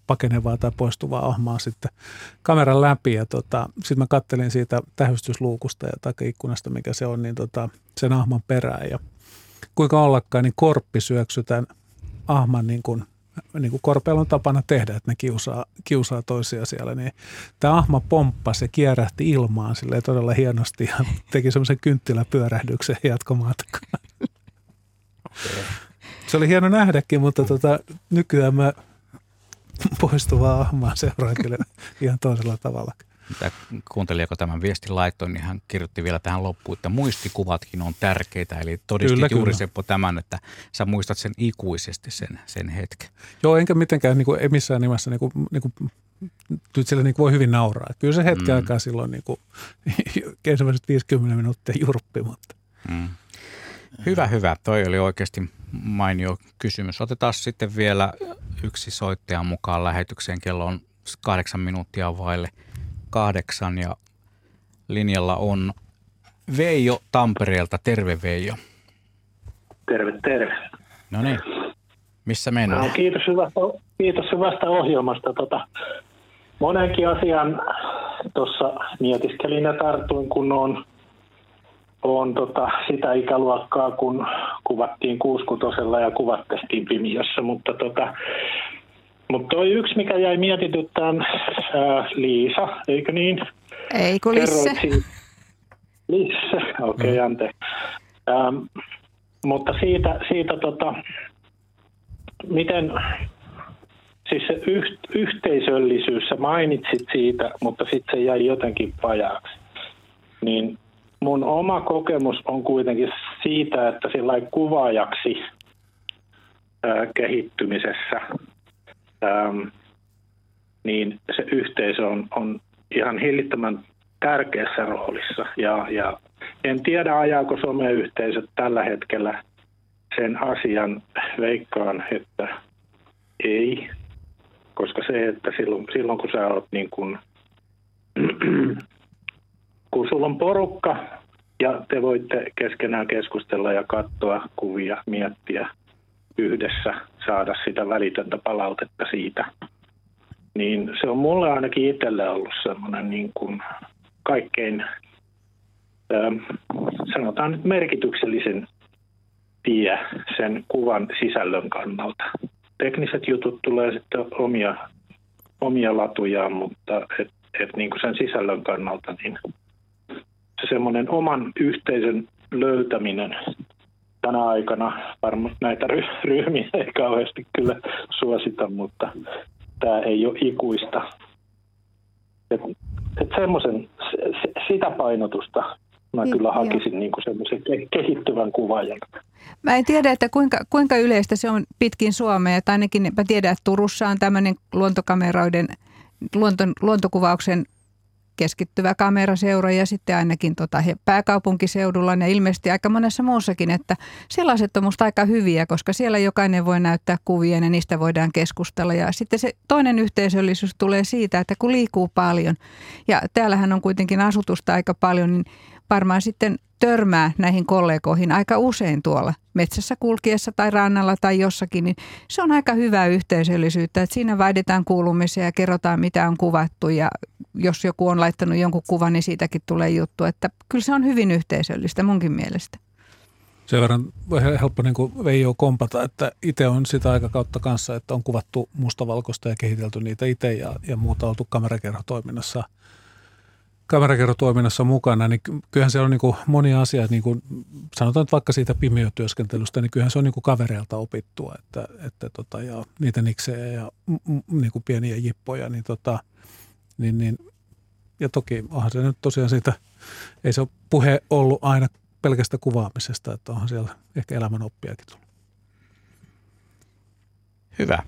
pakenevaa tai poistuvaa ahmaa sitten kameran läpi ja tota, sitten mä kattelin siitä tähystysluukusta ja takaikkunasta, mikä se on, niin tota, sen ahman perään ja kuinka ollakaan, niin korppi syöksy tämän ahman niin kuin niin kuin korpeilla on tapana tehdä, että ne kiusaa, kiusaa toisia siellä, niin tämä ahma pomppasi ja kierähti ilmaan sille todella hienosti ja [laughs] teki semmoisen kynttiläpyörähdyksen jatkomatkaan. Okay. Se oli hieno nähdäkin, mutta tota, nykyään mä [laughs] poistuvaa ahmaa seuraa kyllä ihan toisella tavalla. Tämä kuuntelija, joka tämän viestin laittoi, niin hän kirjoitti vielä tähän loppuun, että muistikuvatkin on tärkeitä. Eli todistit kyllä, juuri kyllä. Seppo tämän, että sä muistat sen ikuisesti sen, sen hetken. Joo, enkä mitenkään, niin kuin, ei missään nimessä, niin kuin, niin kuin, nyt sillä niin voi hyvin nauraa. Kyllä se hetken mm. aikaa silloin niin kuin, ensimmäiset 50 minuuttia jurppi, mutta. Mm. Hyvä, hyvä. Toi oli oikeasti mainio kysymys. Otetaan sitten vielä yksi soittaja mukaan lähetykseen. Kello on kahdeksan minuuttia vaille kahdeksan ja linjalla on Veijo Tampereelta. Terve Veijo. Terve, terve. No niin, missä mennään? No, kiitos, hyvästä, kiitos hyvästä ohjelmasta. Tota, monenkin asian tuossa mietiskelin ja tartuin, kun on on tota, sitä ikäluokkaa, kun kuvattiin kuuskutosella ja kuvat tehtiin Pimiössä, mutta tota, mutta toi yksi, mikä jäi mietityttään, ää, Liisa, eikö niin? Ei kun Lisse. Lisse, okei, okay, mm. ante. Ähm, mutta siitä, siitä tota, miten, siis se yht, yhteisöllisyys, sä mainitsit siitä, mutta sitten se jäi jotenkin pajaksi. Niin mun oma kokemus on kuitenkin siitä, että sillä kuvaajaksi ää, kehittymisessä ähm, niin se yhteisö on, on ihan hillittömän tärkeässä roolissa. Ja, ja en tiedä, ajaako someyhteisöt tällä hetkellä sen asian veikkaan, että ei, koska se, että silloin, silloin kun sä oot niin kuin kun sulla on porukka ja te voitte keskenään keskustella ja katsoa kuvia, miettiä yhdessä, saada sitä välitöntä palautetta siitä, niin se on mulle ainakin itselle ollut semmoinen niin kuin kaikkein, ähm, sanotaan nyt merkityksellisen tie sen kuvan sisällön kannalta. tekniset jutut tulee sitten omia, omia latujaan, mutta et, et niin kuin sen sisällön kannalta niin se semmoinen oman yhteisön löytäminen tänä aikana, varmaan näitä ryhmiä ei kauheasti kyllä suosita, mutta tämä ei ole ikuista. Et, et semmoisen, sitä painotusta mä niin, kyllä hakisin niin kuin semmoisen kehittyvän kuvaajan. Mä en tiedä, että kuinka, kuinka yleistä se on pitkin Suomea, tai ainakin mä tiedän, että Turussa on tämmöinen luontokameroiden, luonto, luontokuvauksen keskittyvä kameraseura ja sitten ainakin tota, pääkaupunkiseudulla ja ilmeisesti aika monessa muussakin, että sellaiset on musta aika hyviä, koska siellä jokainen voi näyttää kuvia ja niistä voidaan keskustella. Ja sitten se toinen yhteisöllisyys tulee siitä, että kun liikkuu paljon ja täällähän on kuitenkin asutusta aika paljon, niin varmaan sitten törmää näihin kollegoihin aika usein tuolla metsässä kulkiessa tai rannalla tai jossakin, niin se on aika hyvää yhteisöllisyyttä, että siinä vaihdetaan kuulumisia ja kerrotaan mitä on kuvattu ja jos joku on laittanut jonkun kuvan, niin siitäkin tulee juttu, että kyllä se on hyvin yhteisöllistä munkin mielestä. Sen verran helppo niin kuin Veijo kompata, että itse on sitä aikakautta kanssa, että on kuvattu mustavalkoista ja kehitelty niitä itse ja, ja muuta oltu kamerakerhotoiminnassa – kamerakerrotoiminnassa mukana, niin kyllähän se on niin kuin monia asioita, niin kuin sanotaan nyt vaikka siitä pimeötyöskentelystä, niin kyllähän se on niin kuin kavereilta opittua, että, että tota, ja niitä niksejä ja niin kuin pieniä jippoja, niin, tota, niin, niin ja toki onhan se nyt tosiaan siitä, ei se ole puhe ollut aina pelkästä kuvaamisesta, että onhan siellä ehkä elämän oppiakin tullut. Hyvä.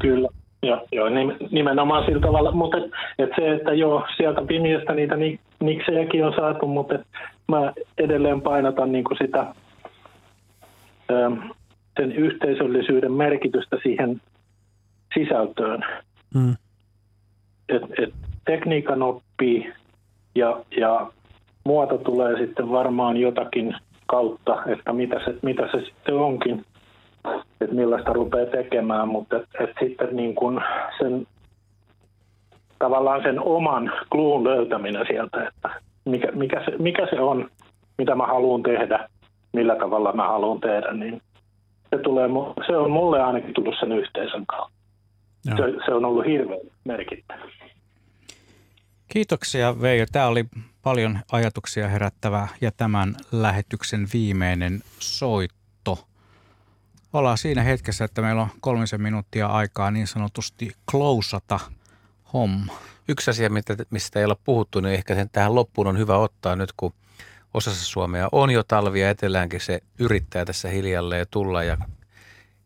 Kyllä. Joo, joo nimenomaan sillä tavalla, mutta et, et se, että joo, sieltä pimiöstä niitä niksejäkin on saatu, mutta et mä edelleen painotan niin kuin sitä ö, sen yhteisöllisyyden merkitystä siihen sisältöön. Mm. Et, et tekniikan oppii ja, ja muoto tulee sitten varmaan jotakin kautta, että mitä se, mitä se sitten onkin että millaista rupeaa tekemään, mutta et, et sitten niin kuin sen, tavallaan sen oman kluun löytäminen sieltä, että mikä, mikä, se, mikä se on, mitä mä haluan tehdä, millä tavalla mä haluan tehdä, niin se, tulee, se on mulle ainakin tullut sen yhteisön kautta. Se, se on ollut hirveän merkittävä. Kiitoksia Veijo. Tämä oli paljon ajatuksia herättävä ja tämän lähetyksen viimeinen soitto ollaan siinä hetkessä, että meillä on kolmisen minuuttia aikaa niin sanotusti klousata homma. Yksi asia, mistä ei ole puhuttu, niin ehkä sen tähän loppuun on hyvä ottaa nyt, kun osassa Suomea on jo talvia, eteläänkin se yrittää tässä hiljalleen tulla ja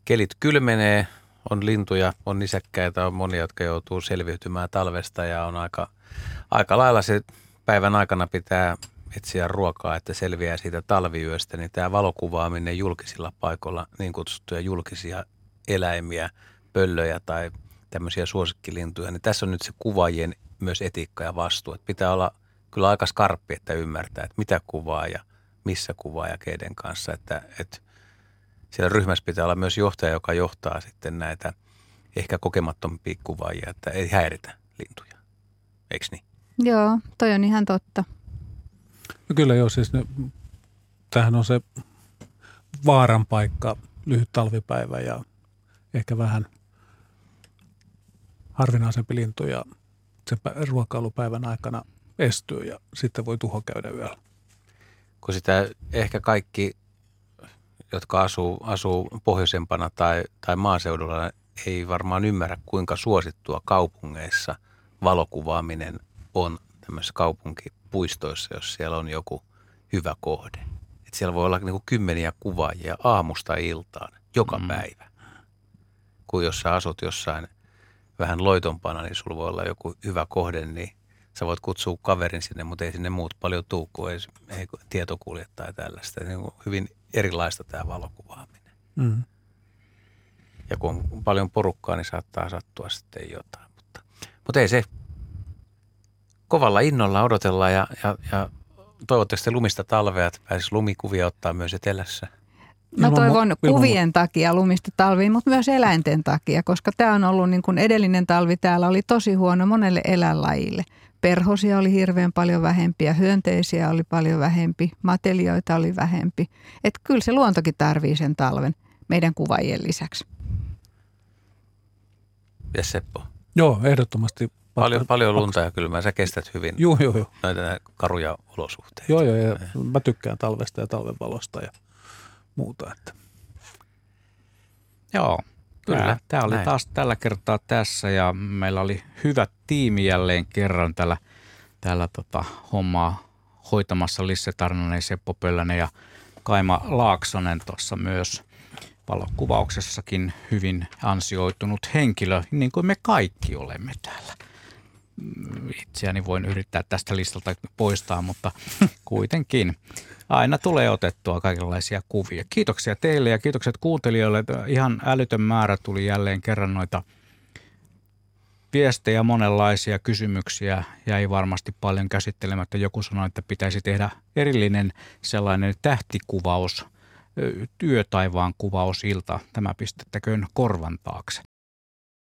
kelit kylmenee, on lintuja, on nisäkkäitä, on monia, jotka joutuu selviytymään talvesta ja on aika, aika lailla se päivän aikana pitää etsiä ruokaa, että selviää siitä talviyöstä, niin tämä valokuvaaminen julkisilla paikoilla, niin kutsuttuja julkisia eläimiä, pöllöjä tai tämmöisiä suosikkilintuja, niin tässä on nyt se kuvaajien myös etiikka ja vastuu. Että pitää olla kyllä aika skarppi, että ymmärtää, että mitä kuvaa ja missä kuvaa ja keiden kanssa. Että, että siellä ryhmässä pitää olla myös johtaja, joka johtaa sitten näitä ehkä kokemattompia kuvaajia, että ei häiritä lintuja. Eikö niin? Joo, toi on ihan totta. No kyllä joo, siis ne, tämähän on se vaaran paikka, lyhyt talvipäivä ja ehkä vähän harvinaisempi lintu ja se ruokailupäivän aikana estyy ja sitten voi tuho käydä yöllä. Kun sitä ehkä kaikki, jotka asuu, asuu pohjoisempana tai, tai maaseudulla, ei varmaan ymmärrä, kuinka suosittua kaupungeissa valokuvaaminen on tämmöisessä kaupunkipuistoissa, jos siellä on joku hyvä kohde. Et siellä voi olla niinku kymmeniä kuvaajia aamusta iltaan joka mm. päivä. Kun jos sä asut jossain vähän loitompana, niin sulla voi olla joku hyvä kohde, niin sä voit kutsua kaverin sinne, mutta ei sinne muut paljon tuu, kun ei, ei tietokuljet tai tällaista. Niin kuin hyvin erilaista tämä valokuvaaminen. Mm. Ja kun on paljon porukkaa, niin saattaa sattua sitten jotain. Mutta, mutta ei se kovalla innolla odotellaan ja, ja, ja toivottavasti lumista talvea, että pääsisi lumikuvia ottaa myös etelässä. Mä toivon kuvien takia lumista talviin, mutta myös eläinten takia, koska tämä on ollut niin kuin edellinen talvi täällä oli tosi huono monelle eläinlajille. Perhosia oli hirveän paljon vähempiä, hyönteisiä oli paljon vähempi, matelioita oli vähempi. Että kyllä se luontokin tarvii sen talven meidän kuvaajien lisäksi. Ja Seppo? Joo, ehdottomasti. Paljon, paljon lunta ja kylmää. Sä kestät hyvin joo, joo, joo. näitä karuja olosuhteita. Joo, joo. Ja mä tykkään talvesta ja talvenvalosta ja muuta. Että. Joo, Kyllä. Tämä oli Näin. taas tällä kertaa tässä ja meillä oli hyvä tiimi jälleen kerran täällä, täällä tota, hommaa hoitamassa Lisse Tarnanen, Seppo Pöllänen ja Kaima Laaksonen tuossa myös valokuvauksessakin hyvin ansioitunut henkilö, niin kuin me kaikki olemme täällä. Itseäni voin yrittää tästä listalta poistaa, mutta [laughs] kuitenkin aina tulee otettua kaikenlaisia kuvia. Kiitoksia teille ja kiitokset kuuntelijoille. Ihan älytön määrä tuli jälleen kerran noita viestejä, monenlaisia kysymyksiä jäi varmasti paljon käsittelemättä. Joku sanoi, että pitäisi tehdä erillinen sellainen tähtikuvaus, työtaivaan kuvausilta. Tämä pistettäköön korvan taakse.